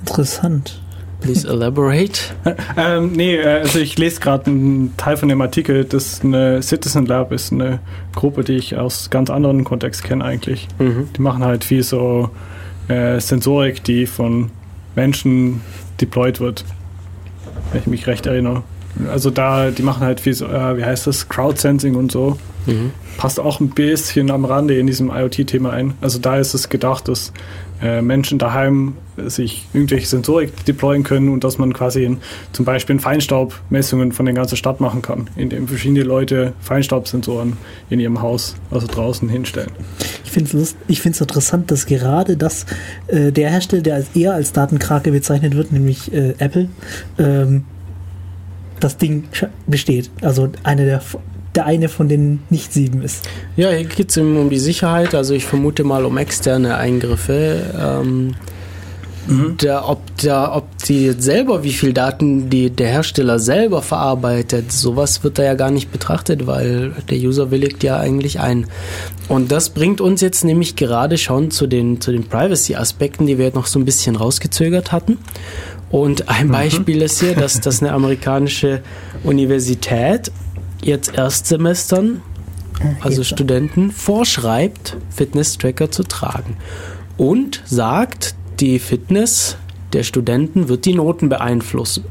interessant. Please elaborate. Ähm, nee, äh, also ich lese gerade einen Teil von dem Artikel, das eine Citizen Lab ist, eine Gruppe, die ich aus ganz anderen Kontext kenne eigentlich. Mhm. Die machen halt viel so äh, Sensorik, die von Menschen deployed wird. Wenn ich mich recht erinnere. Also da, die machen halt viel so, äh, wie heißt das, Crowdsensing und so. Mhm. Passt auch ein bisschen am Rande in diesem IoT-Thema ein. Also da ist es gedacht, dass äh, Menschen daheim sich irgendwelche Sensorik deployen können und dass man quasi in, zum Beispiel in Feinstaubmessungen von der ganzen Stadt machen kann, indem verschiedene Leute Feinstaubsensoren in ihrem Haus, also draußen hinstellen. Ich finde es interessant, dass gerade das äh, der Hersteller, der als eher als Datenkrake bezeichnet wird, nämlich äh, Apple, ähm, das Ding besteht. Also eine der, der eine von den nicht sieben ist. Ja, hier geht es um die Sicherheit. Also ich vermute mal um externe Eingriffe. Ähm, da, ob, da, ob die selber, wie viel Daten die, der Hersteller selber verarbeitet, sowas wird da ja gar nicht betrachtet, weil der User willigt ja eigentlich ein. Und das bringt uns jetzt nämlich gerade schon zu den, zu den Privacy-Aspekten, die wir jetzt noch so ein bisschen rausgezögert hatten. Und ein Beispiel ist hier, dass, dass eine amerikanische Universität jetzt Erstsemestern also. Studenten, vorschreibt, Fitness-Tracker zu tragen. Und sagt, die Fitness der Studenten wird die Noten beeinflussen.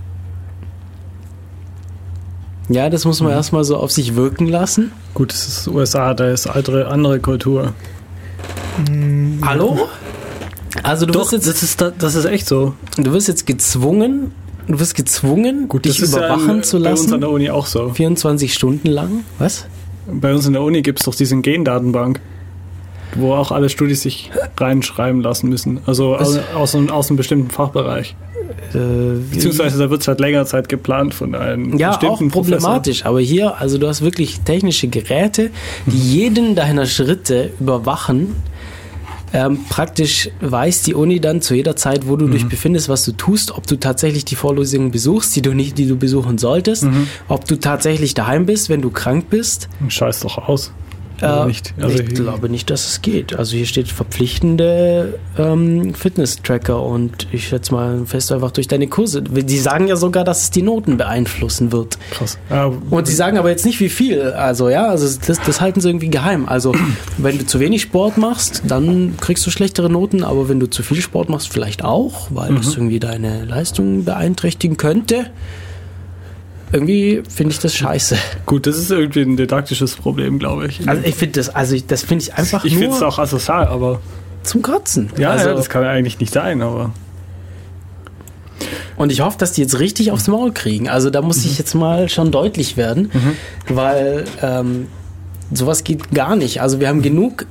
Ja, das muss man erstmal so auf sich wirken lassen. Gut, das ist USA, da ist andere, andere Kultur. Hallo? Also du wirst, jetzt, das ist, das ist echt so. du wirst jetzt gezwungen, du wirst gezwungen, Gut, dich das ist überwachen ja zu bei uns an lassen. der Uni auch so. 24 Stunden lang. Was? Bei uns in der Uni gibt es doch diesen Gendatenbank, wo auch alle Studis sich reinschreiben lassen müssen. Also aus, aus, einem, aus einem bestimmten Fachbereich. Äh, Beziehungsweise da wird es halt länger Zeit geplant von einem Ja, auch bestimmten Professor. problematisch. Aber hier, also du hast wirklich technische Geräte, die jeden deiner Schritte überwachen. Ähm, praktisch weiß die Uni dann zu jeder Zeit, wo du dich befindest, was du tust, ob du tatsächlich die Vorlesungen besuchst, die du nicht, die du besuchen solltest, ob du tatsächlich daheim bist, wenn du krank bist. Scheiß doch aus. Äh, nicht? Also ich glaube nicht, dass es geht. Also hier steht verpflichtende ähm, Fitness-Tracker und ich schätze mal fest einfach durch deine Kurse. Die sagen ja sogar, dass es die Noten beeinflussen wird. krass. Ja, Und sie sagen aber jetzt nicht wie viel. Also ja, also das, das halten sie irgendwie geheim. Also wenn du zu wenig Sport machst, dann kriegst du schlechtere Noten, aber wenn du zu viel Sport machst, vielleicht auch, weil das irgendwie deine Leistung beeinträchtigen könnte. Irgendwie finde ich das scheiße. gut, das ist irgendwie ein didaktisches Problem, glaube ich. Also ich finde das, also ich, das finde ich einfach ich finde es auch asozial, aber zum Kotzen. ja, also, ja, das kann ja eigentlich nicht sein, aber Und ich hoffe, dass die jetzt richtig aufs Maul kriegen. Also da muss ich jetzt mal schon deutlich werden, weil ähm, sowas geht gar nicht. Also wir haben genug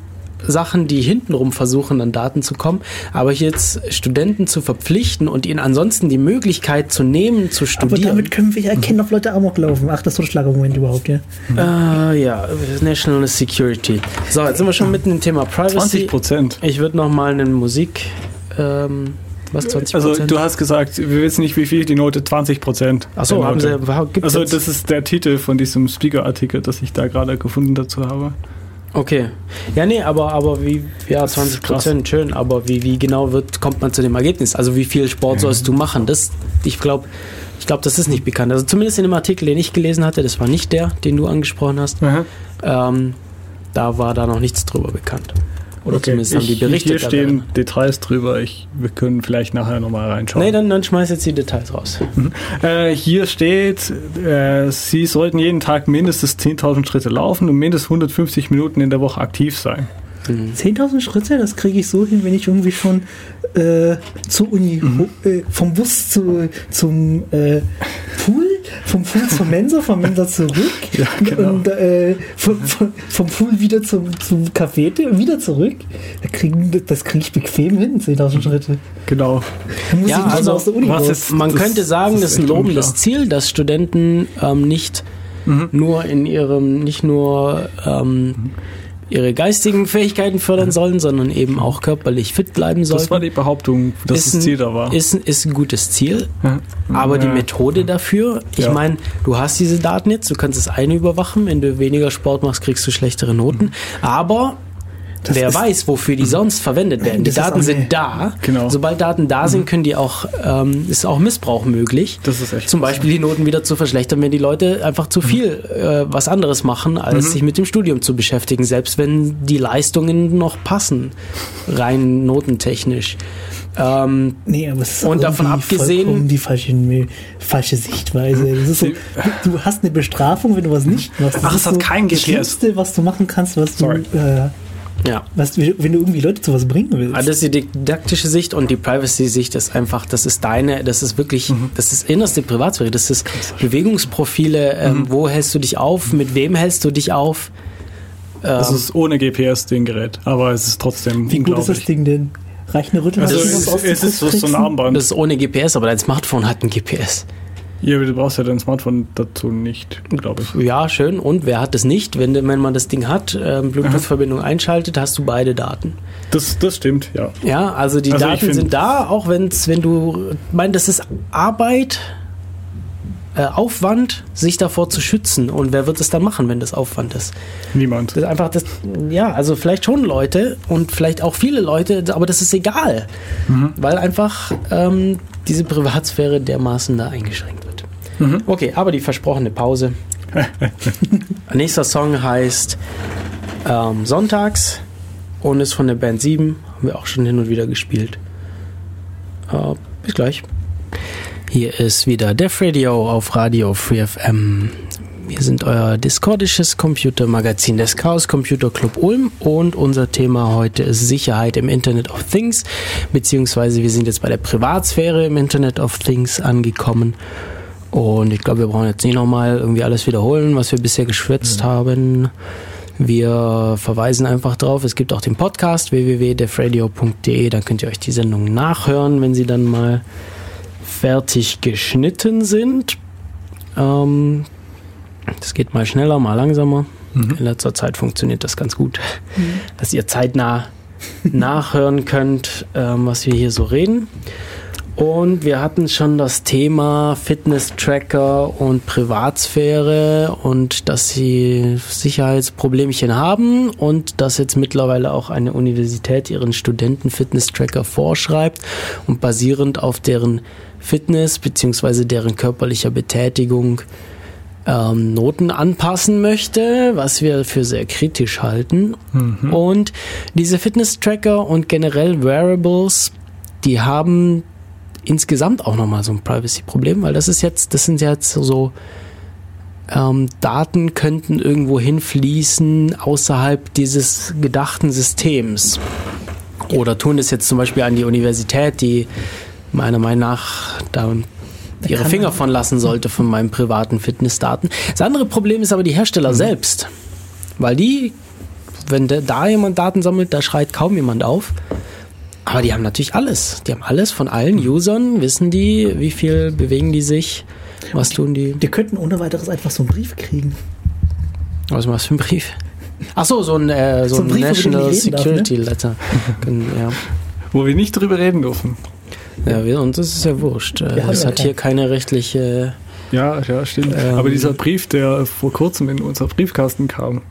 Sachen, die hintenrum versuchen, an Daten zu kommen, aber jetzt Studenten zu verpflichten und ihnen ansonsten die Möglichkeit zu nehmen, zu Aber studieren. damit können wir ja erkennen, ob Leute Amok laufen. Ach, das ist so ein Schlagmoment überhaupt, ja. äh, ja, National Security. So, jetzt sind wir schon mitten im Thema Privacy. 20 Prozent. Ich würde noch mal eine Musik, ähm, was 20 Also du hast gesagt, wir wissen nicht, wie viel die Note 20 Prozent. Achso, haben sie, gibt's Also das ist der Titel von diesem Speaker-Artikel, das ich da gerade gefunden dazu habe. Okay. Ja, nee, aber, aber wie, ja, Das ist 20 Prozent, schön, aber wie, wie genau wird, kommt man zu dem Ergebnis? Also wie viel Sport sollst du machen? Das, ich glaube, ich glaube, das ist nicht bekannt. Also zumindest in dem Artikel, den ich gelesen hatte, das war nicht der, den du angesprochen hast, ähm, da war da noch nichts drüber bekannt. Oder zumindest haben die ich, berichtet. Hier stehen darüber. Details drüber. Ich, wir können vielleicht nachher nochmal reinschauen. Nee, dann, dann schmeiß jetzt die Details raus. Äh, hier steht, äh, Sie sollten jeden Tag mindestens 10.000 Schritte laufen und mindestens 150 Minuten in der Woche aktiv sein. 10.000 Schritte, das kriege ich so hin, wenn ich irgendwie schon äh, zur Uni, Mhm. äh, vom Bus zu, zum äh, Pool, vom Pool zur Mensa, vom Mensa zurück Ja, genau. und äh, vom, vom, vom Pool wieder zum, zum Café und wieder zurück. Da kriegen, das kriege ich bequem hin, 10.000 Schritte. Genau. Da muss Ja, also, mal aus der Uni was raus. ist- Man Das- könnte sagen, das ist ein lobendes unklar. Ziel, dass Studenten ähm, nicht Mhm. nur in ihrem, nicht nur ähm, ihre geistigen Fähigkeiten fördern sollen, sondern eben auch körperlich fit bleiben sollen. Das war die Behauptung, dass ist das ein, Ziel da war. Ist, ein- ist ein gutes Ziel, Ja. aber die Ja. Methode dafür, ich Ja. meine, du hast diese Daten jetzt, du kannst das eine überwachen, wenn du weniger Sport machst, kriegst du schlechtere Noten, aber Das wer weiß, wofür die sonst verwendet werden. Die Das Daten sind da. Genau. Sobald Daten da sind, können die auch, ähm, ist auch Missbrauch möglich. Das ist echt Zum Beispiel die Noten wieder zu verschlechtern, wenn die Leute einfach zu viel äh, was anderes machen, als sich mit dem Studium zu beschäftigen, selbst wenn die Leistungen noch passen, rein notentechnisch. Ähm, Nee, aber es ist Und davon abgesehen- die falsche, falsche Sichtweise. Das so, du, du hast eine Bestrafung, wenn du was nicht machst. Das Ach, ist es hat so kein das GPS. Schlimmste, was du machen kannst, was Sorry. du, äh, ja. was, wenn du irgendwie Leute zu was bringen willst. Ah, Das ist die didaktische Sicht und die Privacy-Sicht ist einfach, das ist deine, das ist wirklich, das ist innerste Privatsphäre, das ist Bewegungsprofile, ähm, wo hältst du dich auf, mit wem hältst du dich auf. Es Ähm, ist ohne GPS den Gerät, aber es ist trotzdem Wie gut ist das. Ding denn? Reicht eine Rüttel? Also Das es, es ist so, so ein Armband. das ist ohne GPS, aber dein Smartphone hat ein GPS. Ja, du brauchst ja dein Smartphone dazu nicht, glaube ich. Ja, schön. Und wer hat es nicht? Wenn, wenn man das Ding hat, ähm, Bluetooth-Verbindung einschaltet, hast du beide Daten. Das, das stimmt, ja. Ja, also die Also Daten sind da, auch wenn's, wenn du, ich meine, das ist Arbeit, äh, Aufwand, sich davor zu schützen. Und wer wird es dann machen, wenn das Aufwand ist? Niemand. Das ist einfach das, ja, also vielleicht schon Leute und vielleicht auch viele Leute, aber das ist egal, weil einfach ähm, diese Privatsphäre dermaßen da eingeschränkt wird. Okay, aber die versprochene Pause. Nächster Song heißt ähm, Sonntags und ist von der Band 7, haben wir auch schon hin und wieder gespielt. Äh, bis gleich. Hier ist wieder Def Radio auf Radio Free FM. Wir sind euer discordisches Computermagazin des Chaos Computer Club Ulm und unser Thema heute ist Sicherheit im Internet of Things, beziehungsweise wir sind jetzt bei der Privatsphäre im Internet of Things angekommen. Und ich glaube, wir brauchen jetzt nicht nochmal irgendwie alles wiederholen, was wir bisher geschwätzt haben. Wir verweisen einfach drauf. Es gibt auch den Podcast www.defradio.de. Da könnt ihr euch die Sendung nachhören, wenn sie dann mal fertig geschnitten sind. Ähm, das geht mal schneller, mal langsamer. In letzter Zeit funktioniert das ganz gut, dass ihr zeitnah nachhören könnt, ähm, was wir hier so reden. Und wir hatten schon das Thema Fitness-Tracker und Privatsphäre und dass sie Sicherheitsproblemchen haben und dass jetzt mittlerweile auch eine Universität ihren Studenten Fitness-Tracker vorschreibt und basierend auf deren Fitness bzw. deren körperlicher Betätigung ähm, Noten anpassen möchte, was wir für sehr kritisch halten. Und diese Fitness-Tracker und generell Wearables, die haben insgesamt auch nochmal so ein Privacy-Problem, weil das ist jetzt, das sind jetzt so ähm, Daten könnten irgendwo hinfließen außerhalb dieses gedachten Systems. Oder tun das jetzt zum Beispiel an die Universität, die meiner Meinung nach da ihre Finger von lassen sollte von meinen privaten Fitnessdaten. Das andere Problem ist aber die Hersteller selbst. Weil die, wenn da jemand Daten sammelt, da schreit kaum jemand auf. Aber die haben natürlich alles. Die haben alles von allen Usern, wissen die, wie viel bewegen die sich, was tun die. Die könnten ohne weiteres einfach so einen Brief kriegen. Was das für ein Brief? Ach so, so ein, äh, so So ein ein Brief, National ich reden darf, Security Letter. Ja. Wo wir nicht drüber reden dürfen. ja, wir, und das ist ja wurscht. Äh, haben Das ja hat hier keine rechtliche. Ja, ja, stimmt. Ähm. Aber dieser Brief, der vor kurzem in unser Briefkasten kam.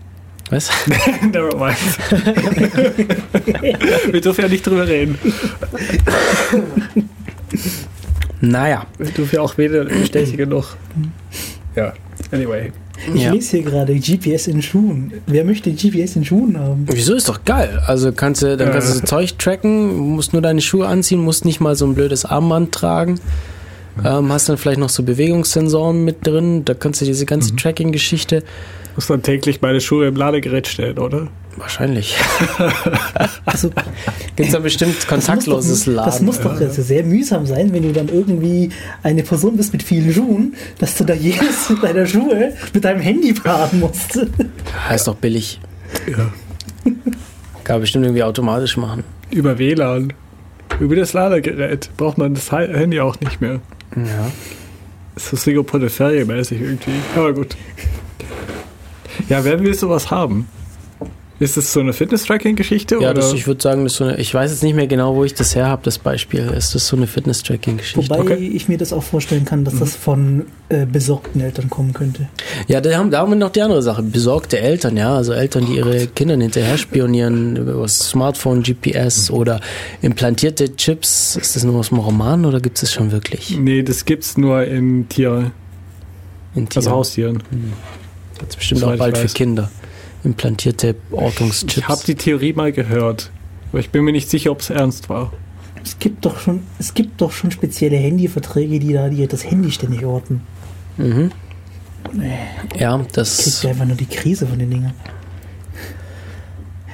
Was? Never mind. wir dürfen ja nicht drüber reden. Naja. Wir dürfen ja auch weder bestätigen noch. Ja, anyway. Ich Ja. lese hier gerade GPS in Schuhen. Wer möchte GPS in Schuhen haben? Wieso ist doch geil? Also kannst du, dann kannst du so Zeug tracken, musst nur deine Schuhe anziehen, musst nicht mal so ein blödes Armband tragen. Ähm, hast dann vielleicht noch so Bewegungssensoren mit drin, da kannst du diese ganze Tracking-Geschichte. Muss dann täglich meine Schuhe im Ladegerät stellen, oder? Wahrscheinlich. Also, Gibt es da bestimmt kontaktloses das muss doch, Das Laden? muss doch also sehr mühsam sein, wenn du dann irgendwie eine Person bist mit vielen Schuhen, dass du da jedes deiner Schuhe mit deinem Handy paaren musst. Heißt doch billig. Ja. Kann man bestimmt irgendwie automatisch machen. Über WLAN. Über das Ladegerät braucht man das Handy auch nicht mehr. Ja. Das ist Rigo mäßig irgendwie. Aber gut. Ja, wer will sowas haben? Ist das so eine Fitness-Tracking-Geschichte? Ja, oder? das, ich würde sagen, das ist so eine, ich weiß jetzt nicht mehr genau, wo ich das her habe, das Beispiel. Ist das so eine Fitness-Tracking-Geschichte? Wobei Okay. ich mir das auch vorstellen kann, dass das von äh, besorgten Eltern kommen könnte. Ja, da haben, da haben wir noch die andere Sache. Besorgte Eltern, ja. Also Eltern, die ihre Kinder hinterher spionieren über das Smartphone, GPS oder implantierte Chips. Ist das nur aus dem Roman oder gibt es das schon wirklich? Nee, das gibt's nur in Tier, In also Tieren? Haustieren. Gibt's bestimmt auch bald für. Kinder. Implantierte Ortungschips. Ich habe die Theorie mal gehört. Aber ich bin mir nicht sicher, ob es ernst war. Es gibt doch schon, es gibt doch schon spezielle Handyverträge, die da die das Handy ständig orten. mhm. Ja, Kriegt das. ja einfach nur die Krise von den Dingen.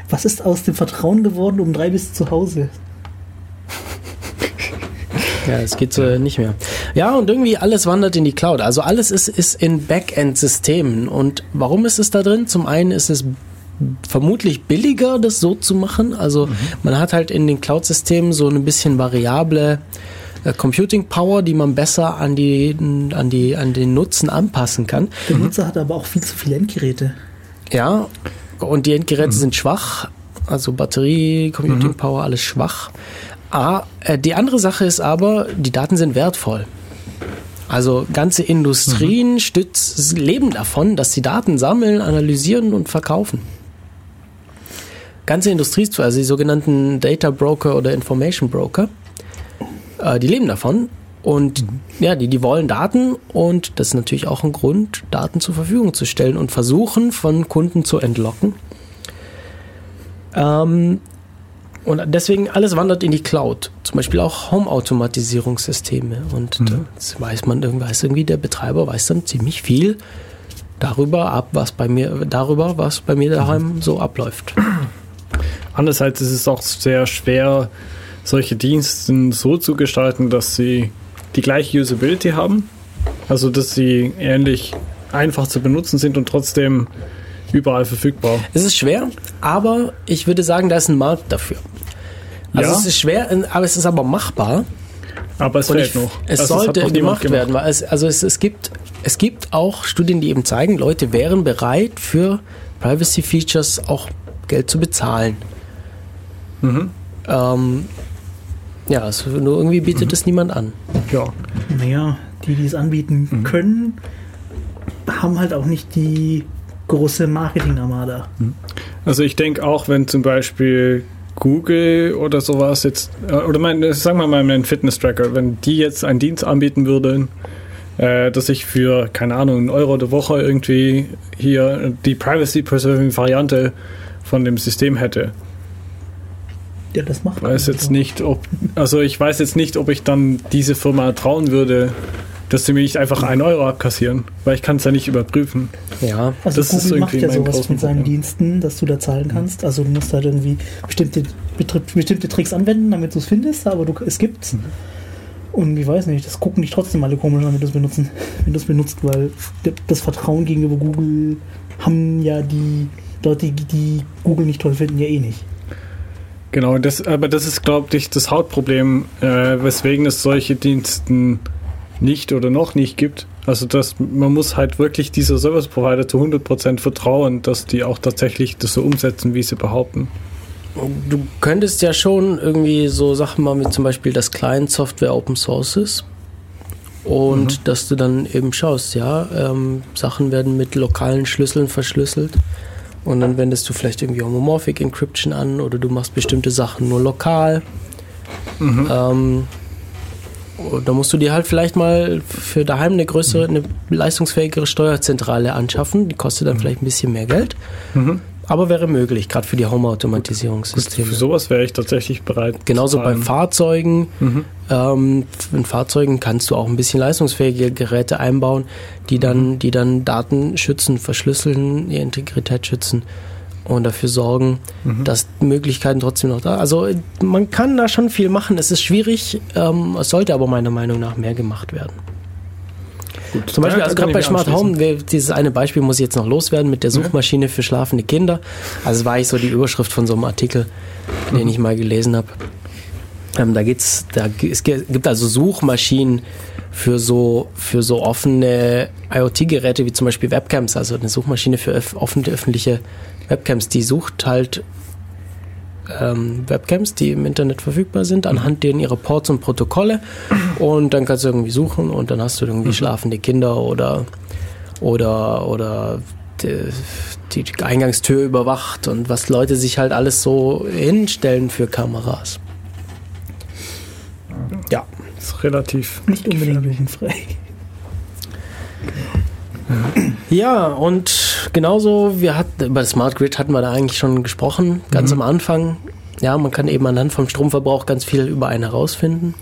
Was ist aus dem Vertrauen geworden um drei bis zu Hause? Ja, es geht so nicht mehr. Ja, und irgendwie alles wandert in die Cloud. Also alles ist, ist in Backend-Systemen. Und warum ist es da drin? Zum einen ist es vermutlich billiger, das so zu machen. Also man hat halt in den Cloud-Systemen so ein bisschen variable äh, Computing Power, die man besser an die, an die, an den Nutzen anpassen kann. Der Nutzer hat aber auch viel zu viele Endgeräte. Ja, und die Endgeräte sind schwach, also Batterie, Computing Power, alles schwach. Ah, die andere Sache ist aber, die Daten sind wertvoll. Also ganze Industrien stütz, leben davon, dass sie Daten sammeln, analysieren und verkaufen. Ganze Industrie, also die sogenannten Data Broker oder Information Broker, äh, die leben davon und ja, die, die wollen Daten und das ist natürlich auch ein Grund, Daten zur Verfügung zu stellen und versuchen von Kunden zu entlocken. Ähm, und deswegen alles wandert in die Cloud. Zum Beispiel auch Home-Automatisierungssysteme. Und das weiß man irgendwie, weiß irgendwie, der Betreiber weiß dann ziemlich viel darüber ab, was bei mir, darüber, was bei mir daheim so abläuft. Andererseits ist es auch sehr schwer, solche Dienste so zu gestalten, dass sie die gleiche Usability haben. Also, dass sie ähnlich einfach zu benutzen sind und trotzdem überall verfügbar. Es ist schwer, aber ich würde sagen, da ist ein Markt dafür. Also Ja. es ist schwer, aber es ist aber machbar. Aber es Und fehlt ich, noch. es Also, sollte noch niemand gemacht werden, weil es, also es, es, gibt, es gibt auch Studien, die eben zeigen, Leute wären bereit, für Privacy Features auch Geld zu bezahlen. Mhm. Ähm, ja, es, nur irgendwie bietet es niemand an. Ja. Naja, die, die es anbieten können, haben halt auch nicht die große Marketing-Armada. Also ich denke auch, wenn zum Beispiel Google oder sowas jetzt, äh, oder mein, sagen wir mal einen Fitness-Tracker, wenn die jetzt einen Dienst anbieten würden, äh, dass ich für, keine Ahnung, einen Euro der Woche irgendwie hier die Privacy-Preserving-Variante von dem System hätte. Ja, das macht Ich weiß man jetzt nicht, ob, also ich weiß jetzt nicht, ob ich dann diese Firma trauen würde, dass sie mir nicht einfach einen Euro abkassieren, weil ich kann es ja nicht überprüfen. Ja, Also das ist Google macht ja sowas mit seinen Problem. Diensten, dass du da zahlen kannst. Also du musst halt irgendwie bestimmte, bestimmte Tricks anwenden, damit du es findest, aber du, es gibt's. Mhm. Und ich weiß nicht, das gucken dich trotzdem alle komisch an, wenn du es benutzen, wenn du es benutzt, weil das Vertrauen gegenüber Google haben ja die Leute, die, die Google nicht toll finden, ja eh nicht. Genau, das, aber das ist, glaube ich, das Hauptproblem, äh, weswegen es solche Diensten nicht oder noch nicht gibt. Also dass man muss halt wirklich dieser Service Provider zu 100% vertrauen, dass die auch tatsächlich das so umsetzen, wie sie behaupten. du könntest ja schon irgendwie so Sachen machen wie zum Beispiel, dass Client-Software Open Source ist. Und dass du dann eben schaust, ja, ähm, Sachen werden mit lokalen Schlüsseln verschlüsselt. Und dann wendest du vielleicht irgendwie Homomorphic Encryption an oder du machst bestimmte Sachen nur lokal. Ähm, da musst du dir halt vielleicht mal für daheim eine größere, eine leistungsfähigere Steuerzentrale anschaffen. Die kostet dann vielleicht ein bisschen mehr Geld. Aber wäre möglich, gerade für die Home-Automatisierungssysteme. Für sowas wäre ich tatsächlich bereit. Genauso bei. Fahrzeugen. Ähm, in Fahrzeugen kannst du auch ein bisschen leistungsfähige Geräte einbauen, die dann, die dann Daten schützen, verschlüsseln, die Integrität schützen und dafür sorgen, dass Möglichkeiten trotzdem noch da. Also man kann da schon viel machen. Es ist schwierig, ähm, es sollte aber meiner Meinung nach mehr gemacht werden. Gut, Zum Beispiel, also gerade bei Smart. Home, dieses eine Beispiel muss ich jetzt noch loswerden mit der Suchmaschine für schlafende Kinder. Also war ich so die Überschrift von so einem Artikel, den ich mal gelesen habe. Ähm, da geht's, da, es gibt also Suchmaschinen für so, für so offene IoT-Geräte wie zum Beispiel Webcams, also eine Suchmaschine für offene öffentliche Webcams, die sucht halt ähm, Webcams, die im Internet verfügbar sind, anhand denen ihre Ports und Protokolle und dann kannst du irgendwie suchen und dann hast du irgendwie schlafende Kinder oder oder oder die, die Eingangstür überwacht und was Leute sich halt alles so hinstellen für Kameras. Ja. Ist relativ. Nicht unbedingt jugendfrei. Ja, und genauso, wir hatten, über das Smart Grid hatten wir da eigentlich schon gesprochen, ganz am Anfang. Ja, man kann eben anhand vom Stromverbrauch ganz viel über einen herausfinden.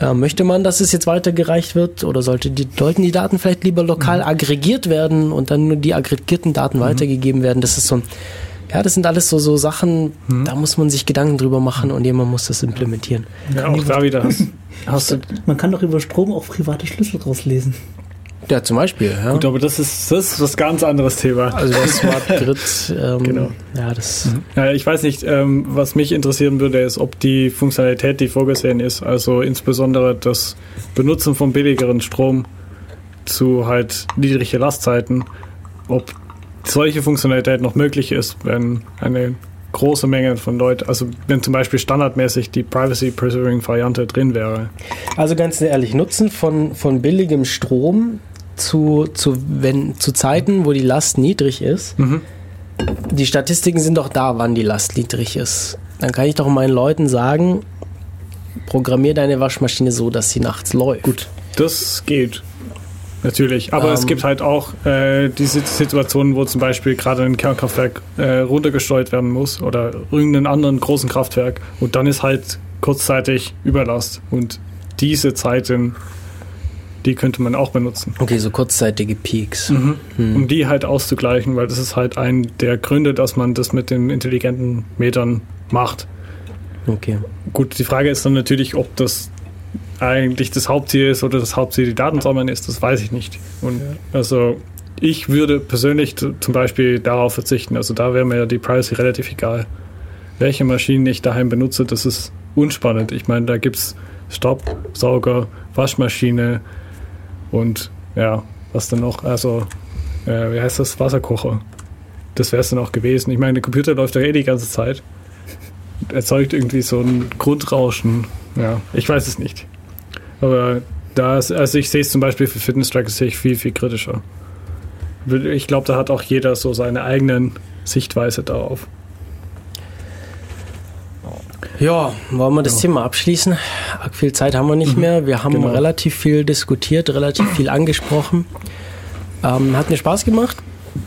Äh, möchte man, dass es jetzt weitergereicht wird oder sollte die, sollten die Daten vielleicht lieber lokal aggregiert werden und dann nur die aggregierten Daten weitergegeben werden? Das ist so ein, ja, das sind alles so, so Sachen, da muss man sich Gedanken drüber machen und jemand muss das implementieren. Ja, auch da wieder hast, hast du. Man kann doch über Strom auch private Schlüssel rauslesen. Ja, zum Beispiel. Ja. Gut, aber das ist, das ist was ganz anderes Thema. Also das Smart Grid, ähm, Genau. ja, das Ja, ich weiß nicht, ähm, was mich interessieren würde, ist, ob die Funktionalität, die vorgesehen ist, also insbesondere das Benutzen von billigeren Strom zu halt niedrige Lastzeiten, ob solche Funktionalität noch möglich ist, wenn eine große Menge von Leuten, also wenn zum Beispiel standardmäßig die Privacy Preserving Variante drin wäre. Also ganz ehrlich, Nutzen von, von billigem Strom zu, zu, wenn, zu Zeiten, wo die Last niedrig ist. Die Statistiken sind doch da, wann die Last niedrig ist. Dann kann ich doch meinen Leuten sagen, programmier deine Waschmaschine so, dass sie nachts läuft. Gut. Das geht. Natürlich. Aber es Ähm. gibt halt auch äh, diese Situationen, wo zum Beispiel gerade ein Kernkraftwerk äh, runtergesteuert werden muss oder irgendeinen anderen großen Kraftwerk und dann ist halt kurzzeitig Überlast. Und diese Zeiten, die könnte man auch benutzen, Okay, so kurzzeitige Peaks. um die halt auszugleichen, weil das ist halt ein der Gründe, dass man das mit den intelligenten Metern macht. Okay. Gut, die Frage ist dann natürlich, ob das eigentlich das Hauptziel ist oder das Hauptziel die Daten sammeln ist, das weiß ich nicht. Und also ich würde persönlich zum Beispiel darauf verzichten. Also da wäre mir ja die Privacy relativ egal. Welche Maschinen ich daheim benutze, das ist unspannend. Ich meine, da gibt es Staubsauger, Waschmaschine und ja, was dann noch, also äh, wie heißt das, Wasserkocher. Das wäre es dann auch gewesen. Ich meine, der Computer läuft ja eh die ganze Zeit erzeugt irgendwie so ein Grundrauschen. Ja, ich weiß es nicht. Aber da ist, also ich sehe es zum Beispiel für Fitness-Trackers sehe ich viel, viel kritischer. Ich glaube, da hat auch jeder so seine eigenen Sichtweise darauf. Ja, wollen wir das Thema abschließen? Viel Zeit haben wir nicht mehr. Wir haben Genau. relativ viel diskutiert, relativ viel angesprochen. Ähm, hat mir Spaß gemacht.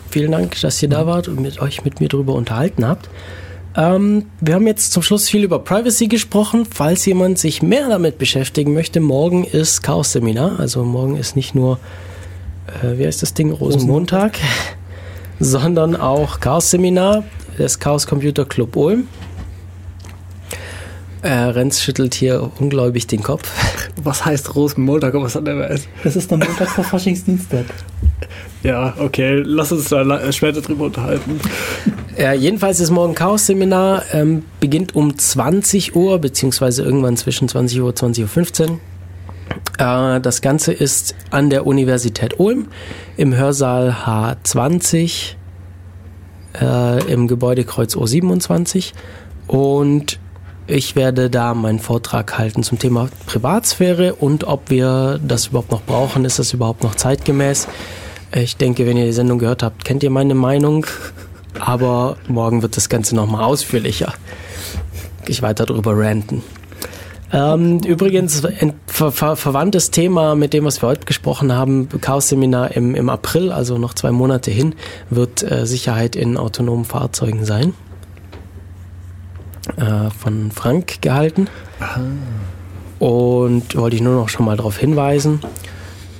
Vielen Dank, dass ihr da wart und mit euch mit mir darüber unterhalten habt. Ähm, wir haben jetzt zum Schluss viel über Privacy gesprochen. Falls jemand sich mehr damit beschäftigen möchte, morgen ist Chaos-Seminar. Also morgen ist nicht nur, äh, wie heißt das Ding, Rosenmontag, sondern auch Chaos-Seminar des Chaos Computer Club Ulm. Äh, Renz schüttelt hier ungläubig den Kopf. Was heißt Rosenmontag? Was hat der weiß? Das ist der Montag vor Faschingsdienstag. Ja, okay, lass uns da später drüber unterhalten. Ja, jedenfalls ist morgen Chaos-Seminar, ähm, beginnt um 20 Uhr, beziehungsweise irgendwann zwischen 20 Uhr und 20.15 Uhr. Äh, das Ganze ist an der Universität Ulm im Hörsaal H20 äh, im Gebäudekreuz O27 und ich werde da meinen Vortrag halten zum Thema Privatsphäre und ob wir das überhaupt noch brauchen, ist das überhaupt noch zeitgemäß. Ich denke, wenn ihr die Sendung gehört habt, kennt ihr meine Meinung, aber morgen wird das Ganze nochmal ausführlicher. Ich weiter drüber ranten. Ähm, übrigens, ein ver ver verwandtes Thema mit dem, was wir heute gesprochen haben, Chaos-Seminar im, im April, also noch zwei Monate hin, wird äh, Sicherheit in autonomen Fahrzeugen sein. Äh, von Frank gehalten. Und wollte ich nur noch schon mal darauf hinweisen.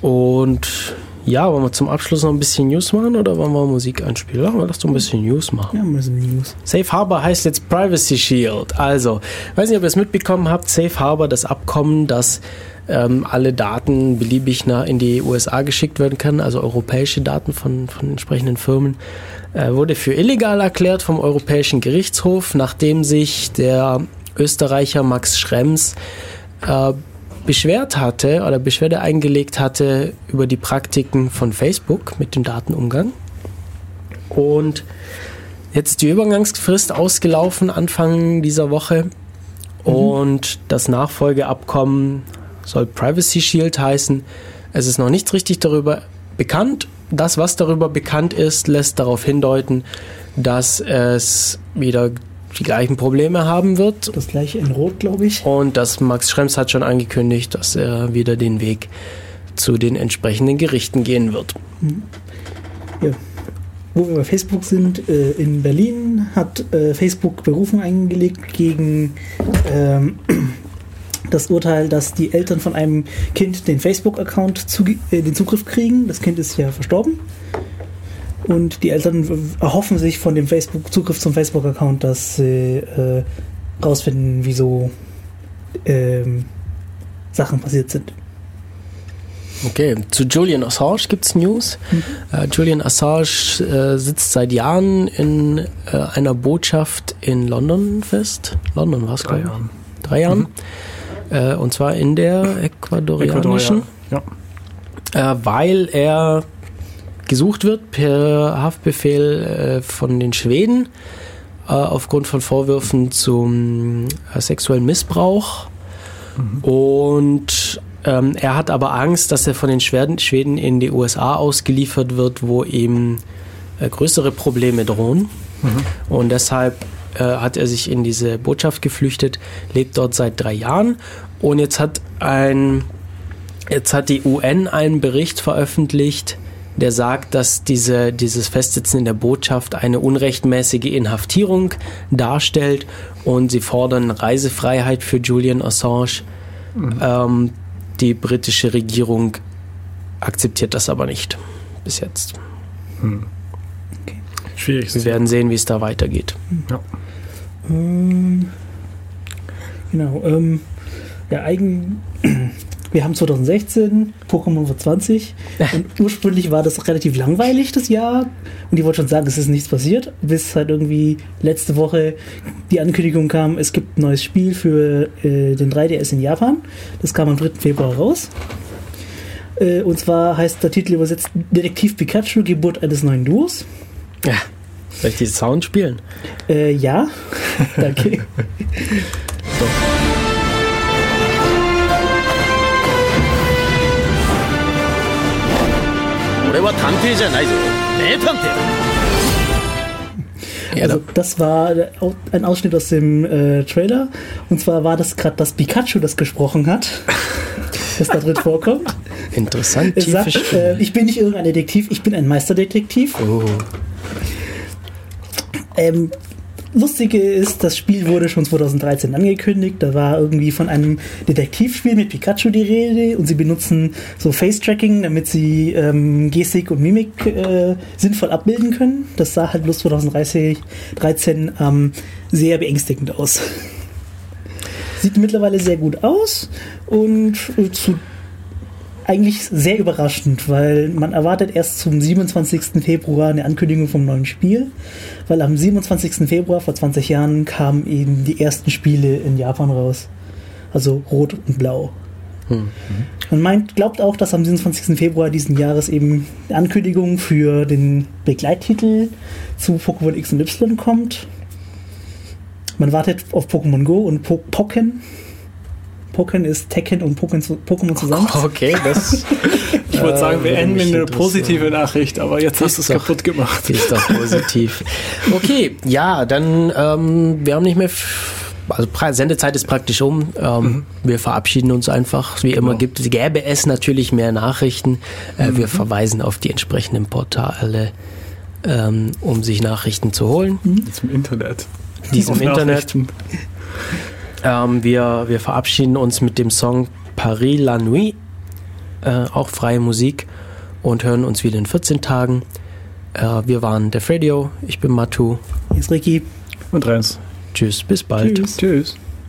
Und ja, wollen wir zum Abschluss noch ein bisschen News machen oder wollen wir Musik einspielen? Ja, lass doch ein bisschen News machen. Ja, mal so News. Safe Harbor heißt jetzt Privacy Shield. Also, weiß nicht, ob ihr es mitbekommen habt, Safe Harbor, das Abkommen, dass ähm, alle Daten beliebig nach in die USA geschickt werden können, also europäische Daten von, von entsprechenden Firmen, wurde für illegal erklärt vom Europäischen Gerichtshof, nachdem sich der Österreicher Max Schrems äh, beschwert hatte oder Beschwerde eingelegt hatte über die Praktiken von Facebook mit dem Datenumgang. Und jetzt ist die Übergangsfrist ausgelaufen Anfang dieser Woche und das Nachfolgeabkommen soll Privacy Shield heißen. Es ist noch nichts richtig darüber bekannt. Das, was darüber bekannt ist, lässt darauf hindeuten, dass es wieder die gleichen Probleme haben wird Das gleiche in Rot, glaube ich. und dass Max Schrems hat schon angekündigt, dass er wieder den Weg zu den entsprechenden Gerichten gehen wird. Ja. Wo wir bei Facebook sind, äh, in Berlin hat äh, Facebook Berufung eingelegt gegen ähm, das Urteil, dass die Eltern von einem Kind den Facebook-Account äh, den Zugriff kriegen. Das Kind ist ja verstorben. Und die Eltern erhoffen sich von dem Facebook Zugriff zum Facebook-Account, dass sie äh, rausfinden, wieso ähm, Sachen passiert sind. Okay, zu Julian Assange gibt's News. Äh, Julian Assange äh, sitzt seit Jahren in äh, einer Botschaft in London fest. London war es, Drei glaube ich. Jahren. Drei Jahren. Äh, und zwar in der ecuadorianischen. Ecuador, ja. äh, weil er gesucht wird per Haftbefehl äh, von den Schweden äh, aufgrund von Vorwürfen zum äh, sexuellen Missbrauch. Und ähm, er hat aber Angst, dass er von den Schweden, in die USA ausgeliefert wird, wo ihm äh, größere Probleme drohen. Und deshalb äh, hat er sich in diese Botschaft geflüchtet, lebt dort seit drei Jahren. Und jetzt hat ein Jetzt hat die UN einen Bericht veröffentlicht, der sagt, dass diese, dieses Festsitzen in der Botschaft eine unrechtmäßige Inhaftierung darstellt und sie fordern Reisefreiheit für Julian Assange. Ähm, die britische Regierung akzeptiert das aber nicht bis jetzt. Schwierig. Wir werden sehen, wie es da weitergeht. Ja. Ähm, genau. Ähm, ja, eigen. Wir haben 2016, Pokémon wird 20 und ursprünglich war das relativ langweilig das Jahr und die wollten schon sagen, es ist nichts passiert, bis halt irgendwie letzte Woche die Ankündigung kam, es gibt ein neues Spiel für äh, den 3DS in Japan. Das kam am 3. Februar raus. Äh, und zwar heißt der Titel übersetzt Detektiv Pikachu, Geburt eines neuen Duos. Ja. Soll ich die Sound spielen? Äh, ja. Danke. so. Also genau. das war äh, ein Ausschnitt aus dem äh, Trailer. Und zwar war das gerade das Pikachu, das gesprochen hat, das da drin vorkommt. Interessant. Sagt, äh, ich bin nicht irgendein Detektiv, ich bin ein Meisterdetektiv. Oh. Ähm, Lustige ist, das Spiel wurde schon 2013 angekündigt. Da war irgendwie von einem Detektivspiel mit Pikachu die Rede und sie benutzen so Face-Tracking, damit sie ähm, Gestik und Mimik äh, sinnvoll abbilden können. Das sah halt bloß 2013 13, ähm, sehr beängstigend aus. Sieht mittlerweile sehr gut aus und äh, zu eigentlich sehr überraschend, weil man erwartet erst zum 27. Februar eine Ankündigung vom neuen Spiel, weil am 27. Februar vor 20 Jahren kamen eben die ersten Spiele in Japan raus. Also Rot und Blau. Man meint, glaubt auch, dass am 27. Februar diesen Jahres eben eine Ankündigung für den Begleittitel zu Pokémon X und Y kommt. Man wartet auf Pokémon Go und po Pokken. Pokken ist Tekken und Pokémon zu- Pokémon zusammen. Okay, das Ich wollte sagen, wir enden mit einer interessieren. positive Nachricht, aber jetzt hast du es kaputt gemacht. ist doch positiv. Okay, ja, dann ähm, wir haben nicht mehr also Sendezeit ist praktisch um. Ähm, Wir verabschieden uns einfach. Wie immer gibt, gäbe es natürlich mehr Nachrichten. Äh, Wir verweisen auf die entsprechenden Portale, ähm, um sich Nachrichten zu holen. Zum Internet. Diesem Internet. Ähm, wir, wir verabschieden uns mit dem Song Paris la Nuit, äh, auch freie Musik, und hören uns wieder in 14 Tagen. Äh, wir waren Def Radio, ich bin Matu. Hier ist Ricky. Und Renz. Tschüss, bis bald. Tschüss. Tschüss.